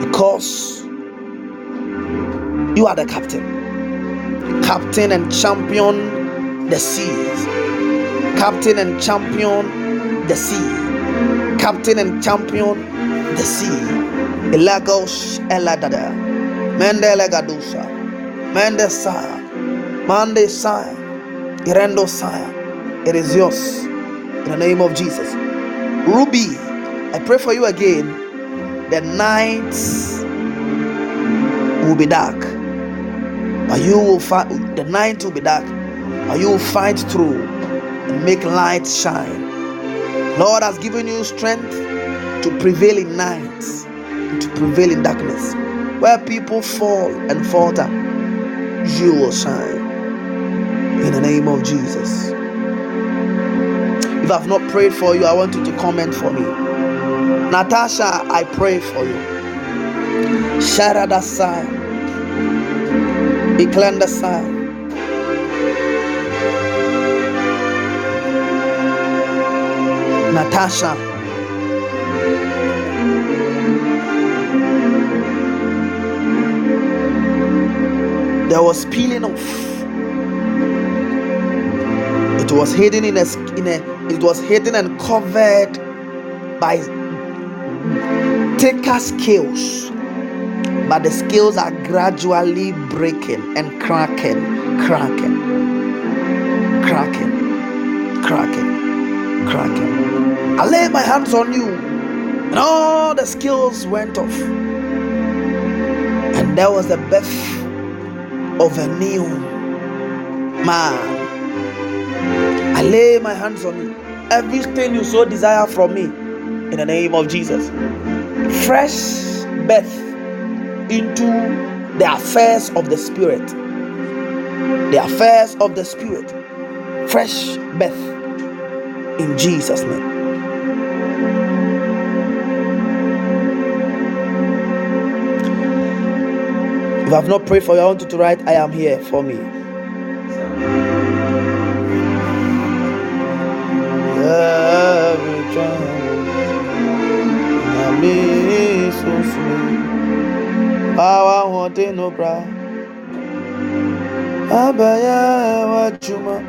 Because you are the captain, captain and champion the seas, captain and champion the sea, captain and champion the sea. Elagos eladada, mende gadusa, mende saya. Monday, Sire, Irendo, Sire, it is yours in the name of Jesus. Ruby, I pray for you again. The nights will be dark, but you will fight. The night will be dark, but you will fight through and make light shine. Lord has given you strength to prevail in nights, to prevail in darkness. Where people fall and falter, you will shine in the name of Jesus. If I've not prayed for you, I want you to comment for me. Natasha, I pray for you. Sharadasai. Iklandasai. Natasha. There was peeling off. It was hidden in a, in a it was hidden and covered by thicker scales. But the scales are gradually breaking and cracking cracking cracking cracking cracking. I lay my hands on you and all the scales went off. And there was the birth of a new man I lay my hands on you. Everything you so desire from me, in the name of Jesus. Fresh birth into the affairs of the Spirit. The affairs of the Spirit. Fresh birth in Jesus' name. If I have not prayed for you, I want you to write, I am here for me.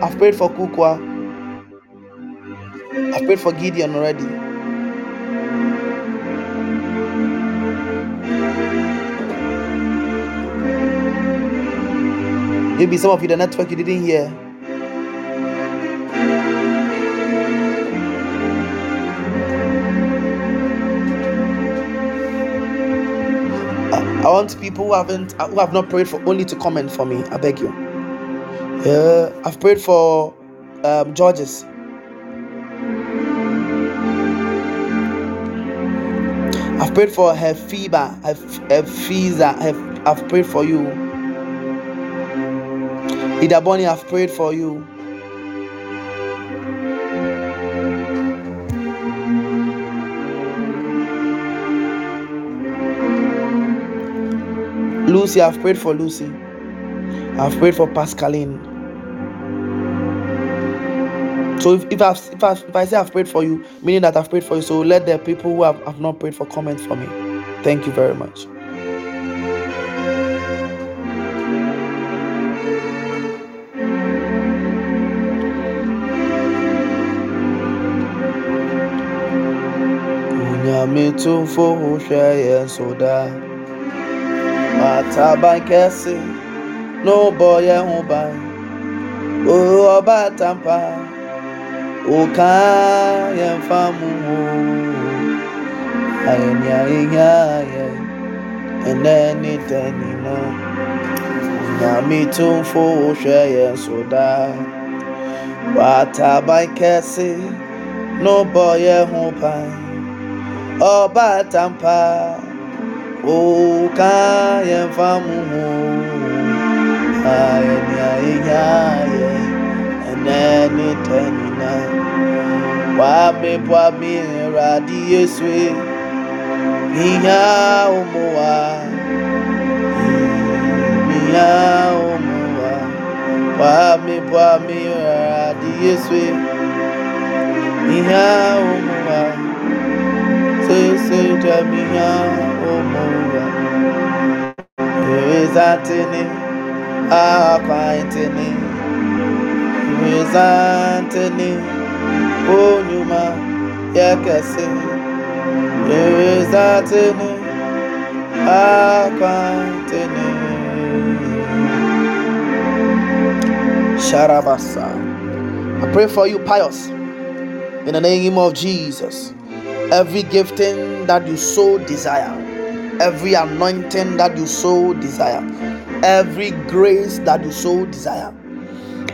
I've prayed for Kukwa. I've prayed for Gideon already. Maybe some of you, the network you didn't hear. I want people who haven't who have not prayed for only to comment for me. I beg you. Yeah, I've prayed for um, Georges. I've prayed for her fever, her, her. I've, I've prayed for you. Ida Bonnie, I've prayed for you. Lucy, I've prayed for Lucy. I've prayed for Pascaline. So if, if, I've, if, I've, if I say I've prayed for you, meaning that I've prayed for you, so let the people who have, have not prayed for comment for me. Thank you very much. Onyame tumfo hwɛ yɛn so daa ataban kɛse na ɔbɔ yɛn ho ban ɔba tampa ɔka yɛn fa mu ho ayẹnìayẹyẹ ẹnẹni tẹnìnà nyàmí tó ń fowó hwẹ yẹn sọdá wàtàbá kẹsì n'ụbọ yẹn ho pan ọba àtàmpa òkà yẹn fámú hù ayẹnìayẹyẹ ẹnẹni tẹnìnà wàá mi bọ́ mi rà di yéṣu minya umuwa minya umuwa wami bwami adi yesu minya umuwa sese ja minya umuwa ewezatini akwaitini ewezatini onyuma yekesi Erizatini Akwantini Sharabasa. I pray for you, pious, in the name of Jesus. Every gifting that you so desire, every anointing that you so desire, every grace that you so desire,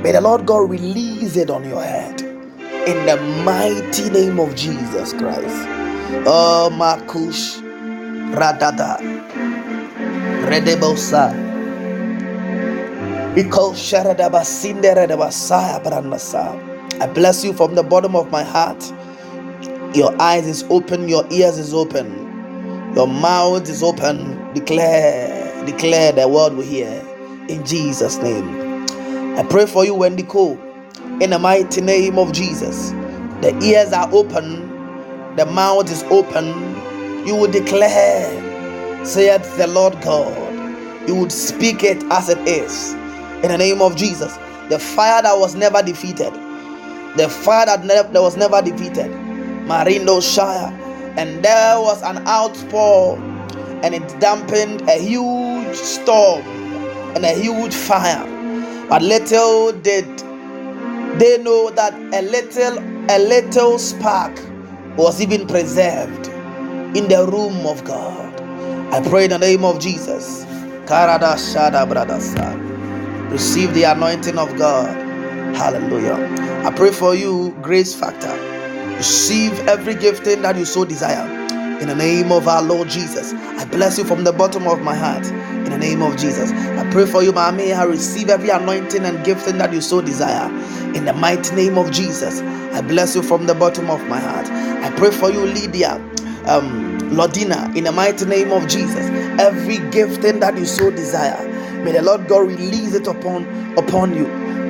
may the Lord God release it on your head in the mighty name of Jesus Christ. Oh, Makush Radada Redebosa. I bless you from the bottom of my heart. Your eyes is open, your ears is open, your mouth is open. Declare, declare the word we hear in Jesus' name. I pray for you, Wendy Cole, in the mighty name of Jesus. The ears are open, the mouth is open, you will declare, saith the Lord God. You would speak it as it is. In the name of Jesus. The fire that was never defeated. The fire that, ne- that was never defeated. Marindo Shire. And there was an outpour, and it dampened a huge storm and a huge fire. But little did they know that a little a little spark was even preserved in the room of God. I pray in the name of Jesus. Karada Shada. Receive the anointing of God. Hallelujah. I pray for you, grace factor. Receive every gifting that you so desire. In the name of our Lord Jesus, I bless you from the bottom of my heart. In the name of Jesus, I pray for you, Mami. I receive every anointing and gifting that you so desire. In the mighty name of Jesus, I bless you from the bottom of my heart. I pray for you, Lydia. Um, in the mighty name of Jesus, every gifting that you so desire, may the Lord God release it upon upon you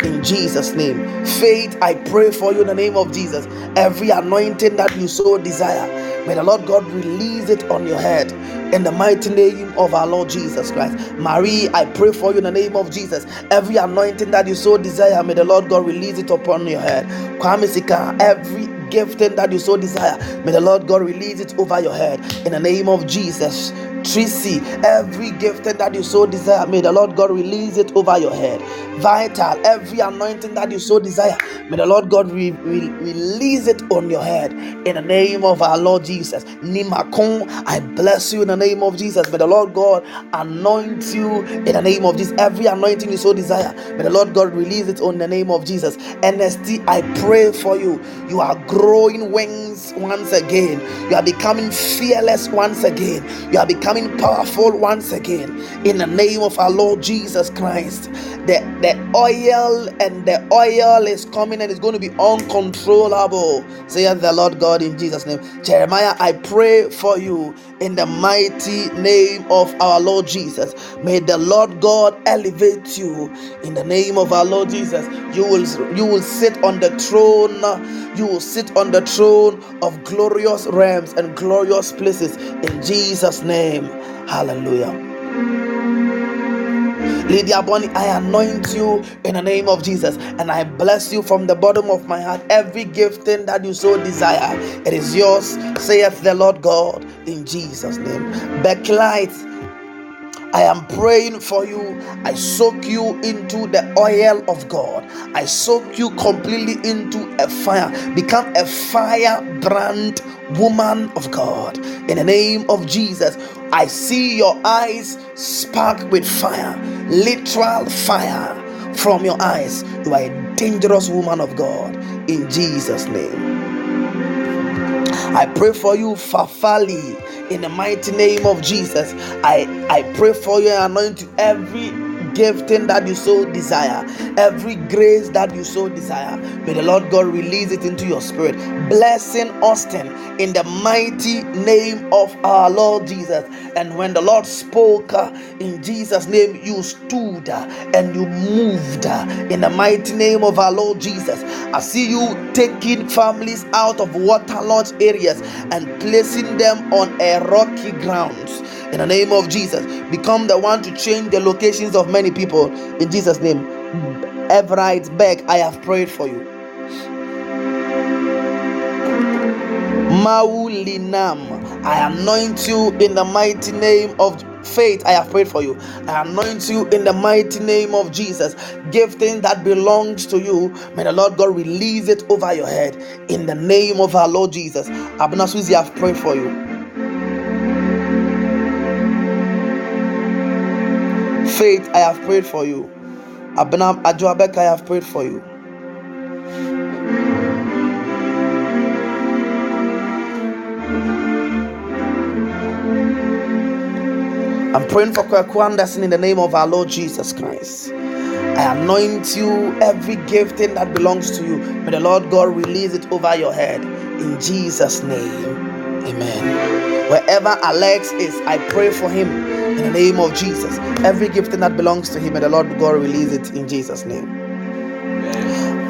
in Jesus' name. Faith, I pray for you in the name of Jesus. Every anointing that you so desire, may the Lord God release it on your head in the mighty name of our Lord Jesus Christ. Marie, I pray for you in the name of Jesus. Every anointing that you so desire, may the Lord God release it upon your head. Kwame Sika, every gifting that you so desire, may the Lord God release it over your head in the name of Jesus. Tracy, every gifting that you so desire, may the Lord God release it over your head. Vital, every anointing that you so desire, may the Lord God re- re- release it on your head in the name of our Lord Jesus. Nimakon, I bless you in the name of Jesus. May the Lord God anoint you in the name of Jesus. Every anointing you so desire, may the Lord God release it on the name of Jesus. NST, I pray for you. You are growing wings once again. You are becoming fearless once again. You are becoming powerful once again. In the name of our Lord Jesus Christ. The, the oil and the oil is coming and it's going to be uncontrollable. Say the Lord God in Jesus' name. Jeremiah, I pray for you in the mighty name of our Lord Jesus. May the Lord God elevate you in the name of our Lord Jesus. You will you will sit on the throne. You will sit on the throne of glorious realms and glorious places in Jesus' name. Hallelujah. Lydia Bonnie, I anoint you in the name of Jesus and I bless you from the bottom of my heart. Every gifting that you so desire, it is yours, saith the Lord God in Jesus' name. Backlight, I am praying for you. I soak you into the oil of God. I soak you completely into a fire. Become a firebrand woman of God. In the name of Jesus, I see your eyes spark with fire, literal fire from your eyes. You are a dangerous woman of God. In Jesus' name. I pray for you, Fafali in the mighty name of Jesus. I, I pray for you and anoint you every gifting that you so desire, every grace that you so desire. May the Lord God release it into your spirit. Blessing Austin in the mighty name of our Lord Jesus. And when the Lord spoke uh, in Jesus' name, you stood uh, and you moved uh, in the mighty name of our Lord Jesus. I see you taking families out of waterlogged areas and placing them on a rocky grounds in the name of Jesus. Become the one to change the locations of many people in Jesus' name. Everett Beck, I have prayed for you. Maulinam, I anoint you in the mighty name of faith. I have prayed for you. I anoint you in the mighty name of Jesus. Gifting that belongs to you, may the Lord God release it over your head in the name of our Lord Jesus. Abna Suzi, I have prayed for you. Faith, I have prayed for you. Abnam Ajoabek, I have prayed for you. I'm praying for Kwaku Anderson in the name of our Lord Jesus Christ. I anoint you every gifting that belongs to you. May the Lord God release it over your head in Jesus' name. Amen. Wherever Alex is, I pray for him in the name of Jesus. Every gifting that belongs to him, may the Lord God release it in Jesus' name.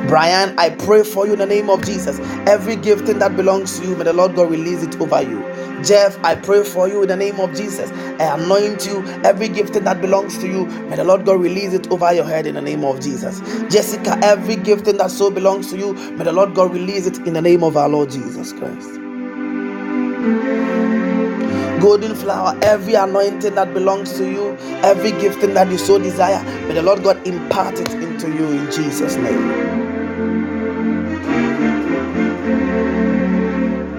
Brian, I pray for you in the name of Jesus. Every gifting that belongs to you, may the Lord God release it over you. Jeff, I pray for you in the name of Jesus. I anoint you. Every gifting that belongs to you, may the Lord God release it over your head in the name of Jesus. Jessica, every gifting that so belongs to you, may the Lord God release it in the name of our Lord Jesus Christ golden flower, every anointing that belongs to you, every gifting that you so desire, may the Lord God impart it into you in Jesus' name.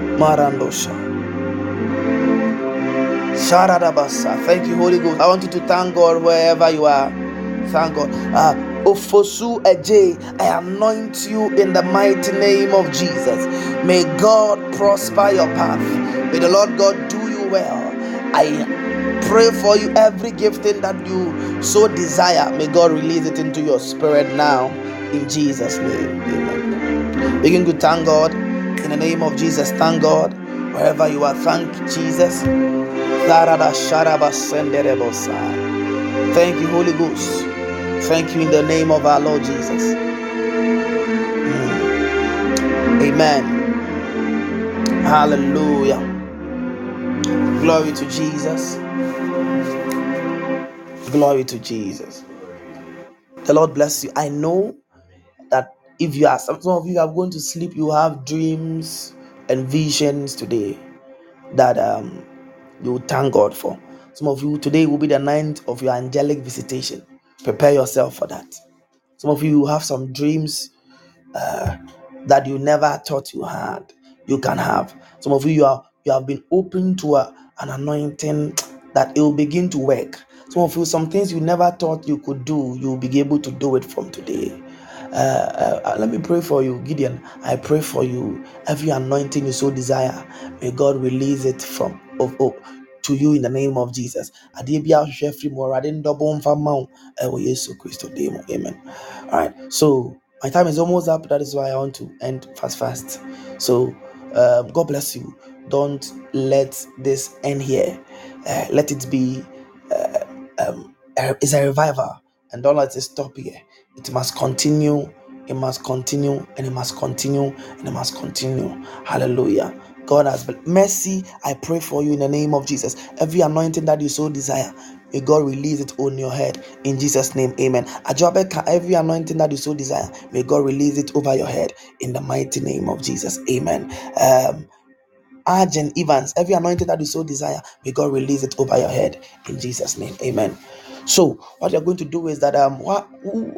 Marandosha. Sharadabasa. Thank you, Holy Ghost. I want you to thank God wherever you are. Thank God. Uh, Ofosu Eje, I anoint you in the mighty name of Jesus. May God prosper your path. May the Lord God do you well. I pray for you every gifting that you so desire. May God release it into your spirit now in Jesus' name. Amen. Begin to thank God in the name of Jesus. Thank God wherever you are. Thank Jesus. Thank you, Holy Ghost. Thank you in the name of our Lord Jesus. Mm. Amen. Hallelujah. Glory to Jesus. Glory to Jesus. The Lord bless you. I know that if you are some of you are going to sleep, you have dreams and visions today that um you thank God for. Some of you today will be the ninth of your angelic visitation. Prepare yourself for that. Some of you have some dreams uh, that you never thought you had. You can have. Some of you, you are you have been open to a, an anointing that it will begin to work. Some of you, some things you never thought you could do, you'll be able to do it from today. Uh, uh, uh, let me pray for you, Gideon. I pray for you. Every anointing you so desire, may God release it from of, of to you in the name of Jesus. Amen. All right. So my time is almost up. That is why I want to end fast, fast. So um, God bless you. Don't let this end here. Uh, let it be. Uh, um, it's a revival, and don't let it stop here. It must continue. It must continue, and it must continue, and it must continue. Hallelujah. God has been mercy. I pray for you in the name of Jesus. Every anointing that you so desire, may God release it on your head in Jesus' name. Amen. Ajabeka, every anointing that you so desire, may God release it over your head in the mighty name of Jesus. Amen. Um, Argent Evans, every anointing that you so desire, may God release it over your head in Jesus' name. Amen. So what you're going to do is that um what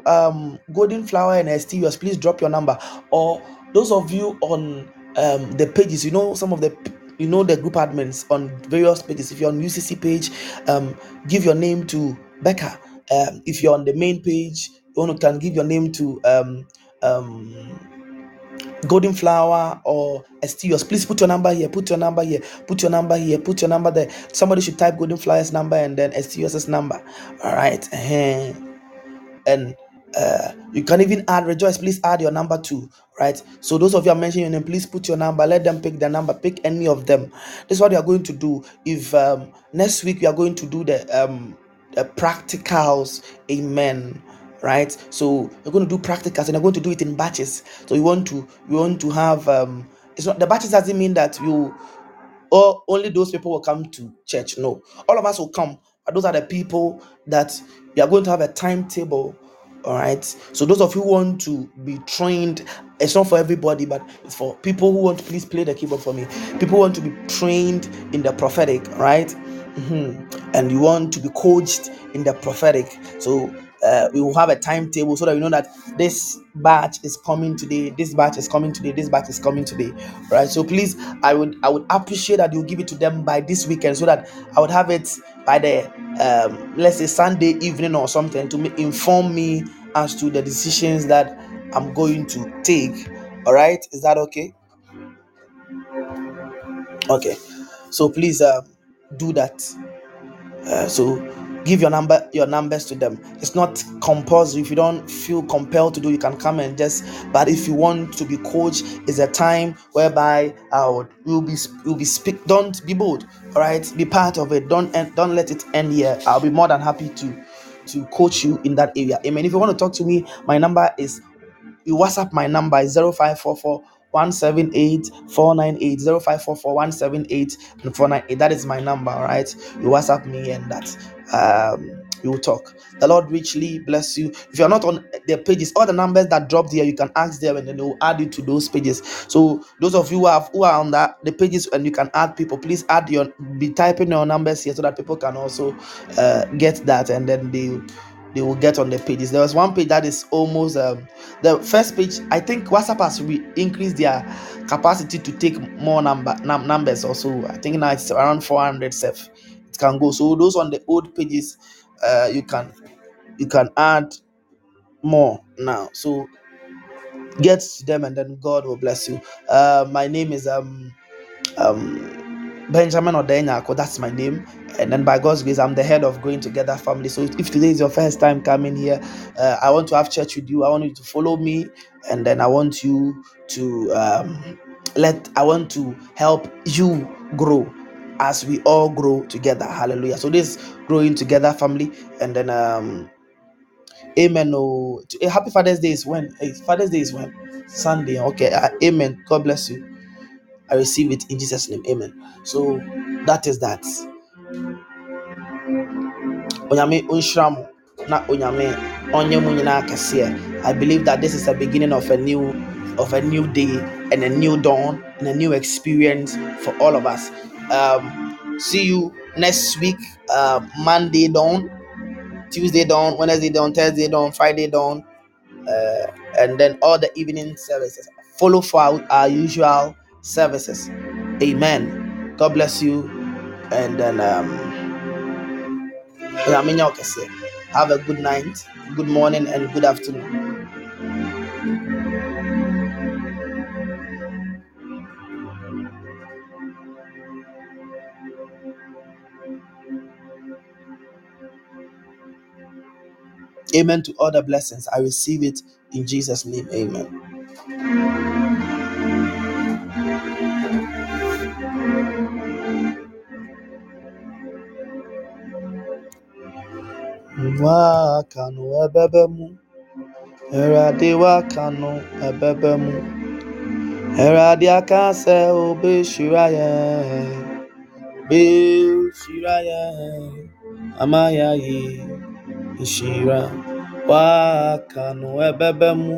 um golden flower and STUS, please drop your number. Or those of you on um the pages, you know some of the you know the group admins on various pages. If you're on UCC page, um give your name to Becca. Um if you're on the main page, you can give your name to um um golden flower or Estios, please put your number here, put your number here, put your number here, put your number there. Somebody should type golden flower's number and then Estios's number. All right. uh And uh, you can even add rejoice. Please add your number too, right? So those of you are mentioning your name, please put your number. Let them pick their number. Pick any of them. This is what we are going to do. If um, next week we are going to do the um, the practicals, amen right so you're going to do practicals and you're going to do it in batches so you want to you want to have um it's not the batches doesn't mean that you or only those people will come to church no all of us will come but those are the people that we are going to have a timetable all right? So those of you who want to be trained it's not for everybody but it's for people who want to please play the keyboard for me. People want to be trained in the prophetic right? Mhm. and you want to be coached in the prophetic. So uh, we will have a timetable so that we know that this batch is coming today this batch is coming today this batch is coming today right? So please i would i would appreciate that you give it to them by this weekend so that i would have it by the um, let's say sunday evening or something to inform me as to the decisions that i'm going to take. All right? Is that okay? Okay. So please uh, do that. Uh, so give your number your numbers to them. It's not compulsory. If you don't feel compelled to do you can come and just but if you want to be coached it's a time whereby i would you'll be you'll be speak don't be bold all right be part of it. Don't end, don't let it end here. I'll be more than happy to to coach you in that area. Amen. If you want to talk to me my number is you WhatsApp my number is 0544 178 498 and 498. That is my number, all right? You WhatsApp me and that um we will talk. The Lord richly bless you. If you're not on the pages, all the numbers that dropped there, you can ask them and then they will add you to those pages. So those of you who have who are on that the pages and you can add people, please add your be typing your numbers here so that people can also uh, get that and then they they will get on the pages. There was one page that is almost um, the first page. I think WhatsApp has re- increased their capacity to take more number num- numbers. Also, I think now it's around 400 self. It can go. So those on the old pages, uh, you can you can add more now. So get to them, and then God will bless you. Uh, my name is um um, Benjamin Odenyako, that's my name. And then by God's grace, I'm the head of Growing Together Family. So if today is your first time coming here, uh, I want to have church with you. I want you to follow me, and then I want you to um, let. I want to help you grow as we all grow together. Hallelujah. So this Growing Together Family, and then um, Amen. Oh, eh, happy Father's Day is when? Eh, Father's Day is when? Sunday. Okay. Uh, amen. God bless you. I receive it in Jesus' name. Amen. So that is that. Na. I believe that this is a beginning of a new of a new day and a new dawn and a new experience for all of us. Um, see you next week, uh, Monday dawn, Tuesday dawn, Wednesday dawn, Thursday dawn, Friday dawn, uh, and then all the evening services. Follow for our, our usual services. Amen. God bless you. And then um have a good night, good morning, and good afternoon. Amen to all the blessings. I receive it in Jesus' name. Amen. nwaaka nụ ebebe mụ ere adị waka ebebe mụ ere aka ase obe shira ya be shira ya amaghị anyị nshira waka ebebe mụ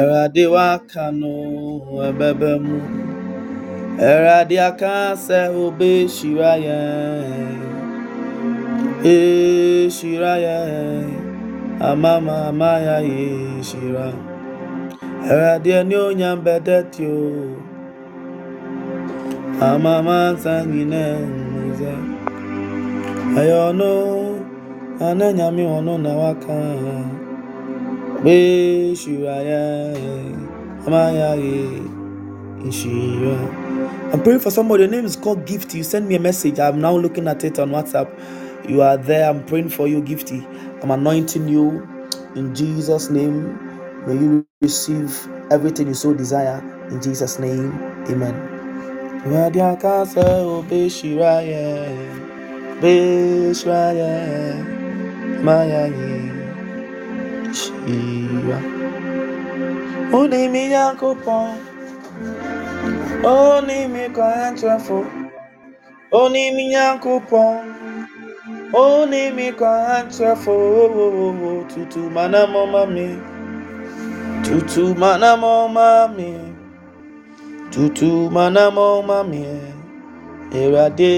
ere adị waka ebebe mụ ere aka ase obe shira ya shiraya. E shiraya. Amama maya ye shira. Eradi ani onyam bedetio. Amama sangine muze. Ayono. Ananyami ono na waka. Be shiraya. Amaya ye. Ishira. I'm praying for somebody. Your name is called Gifty. You send me a message. I'm now looking at it on WhatsApp. You are there. I'm praying for you, Gifty. I'm anointing you in Jesus' name. May you receive everything you so desire in Jesus' name. Amen. Nyankopɔn Oni mi kwa nchefo Tutu mana mama mi Tutu mana Tutu mana mama mi Erade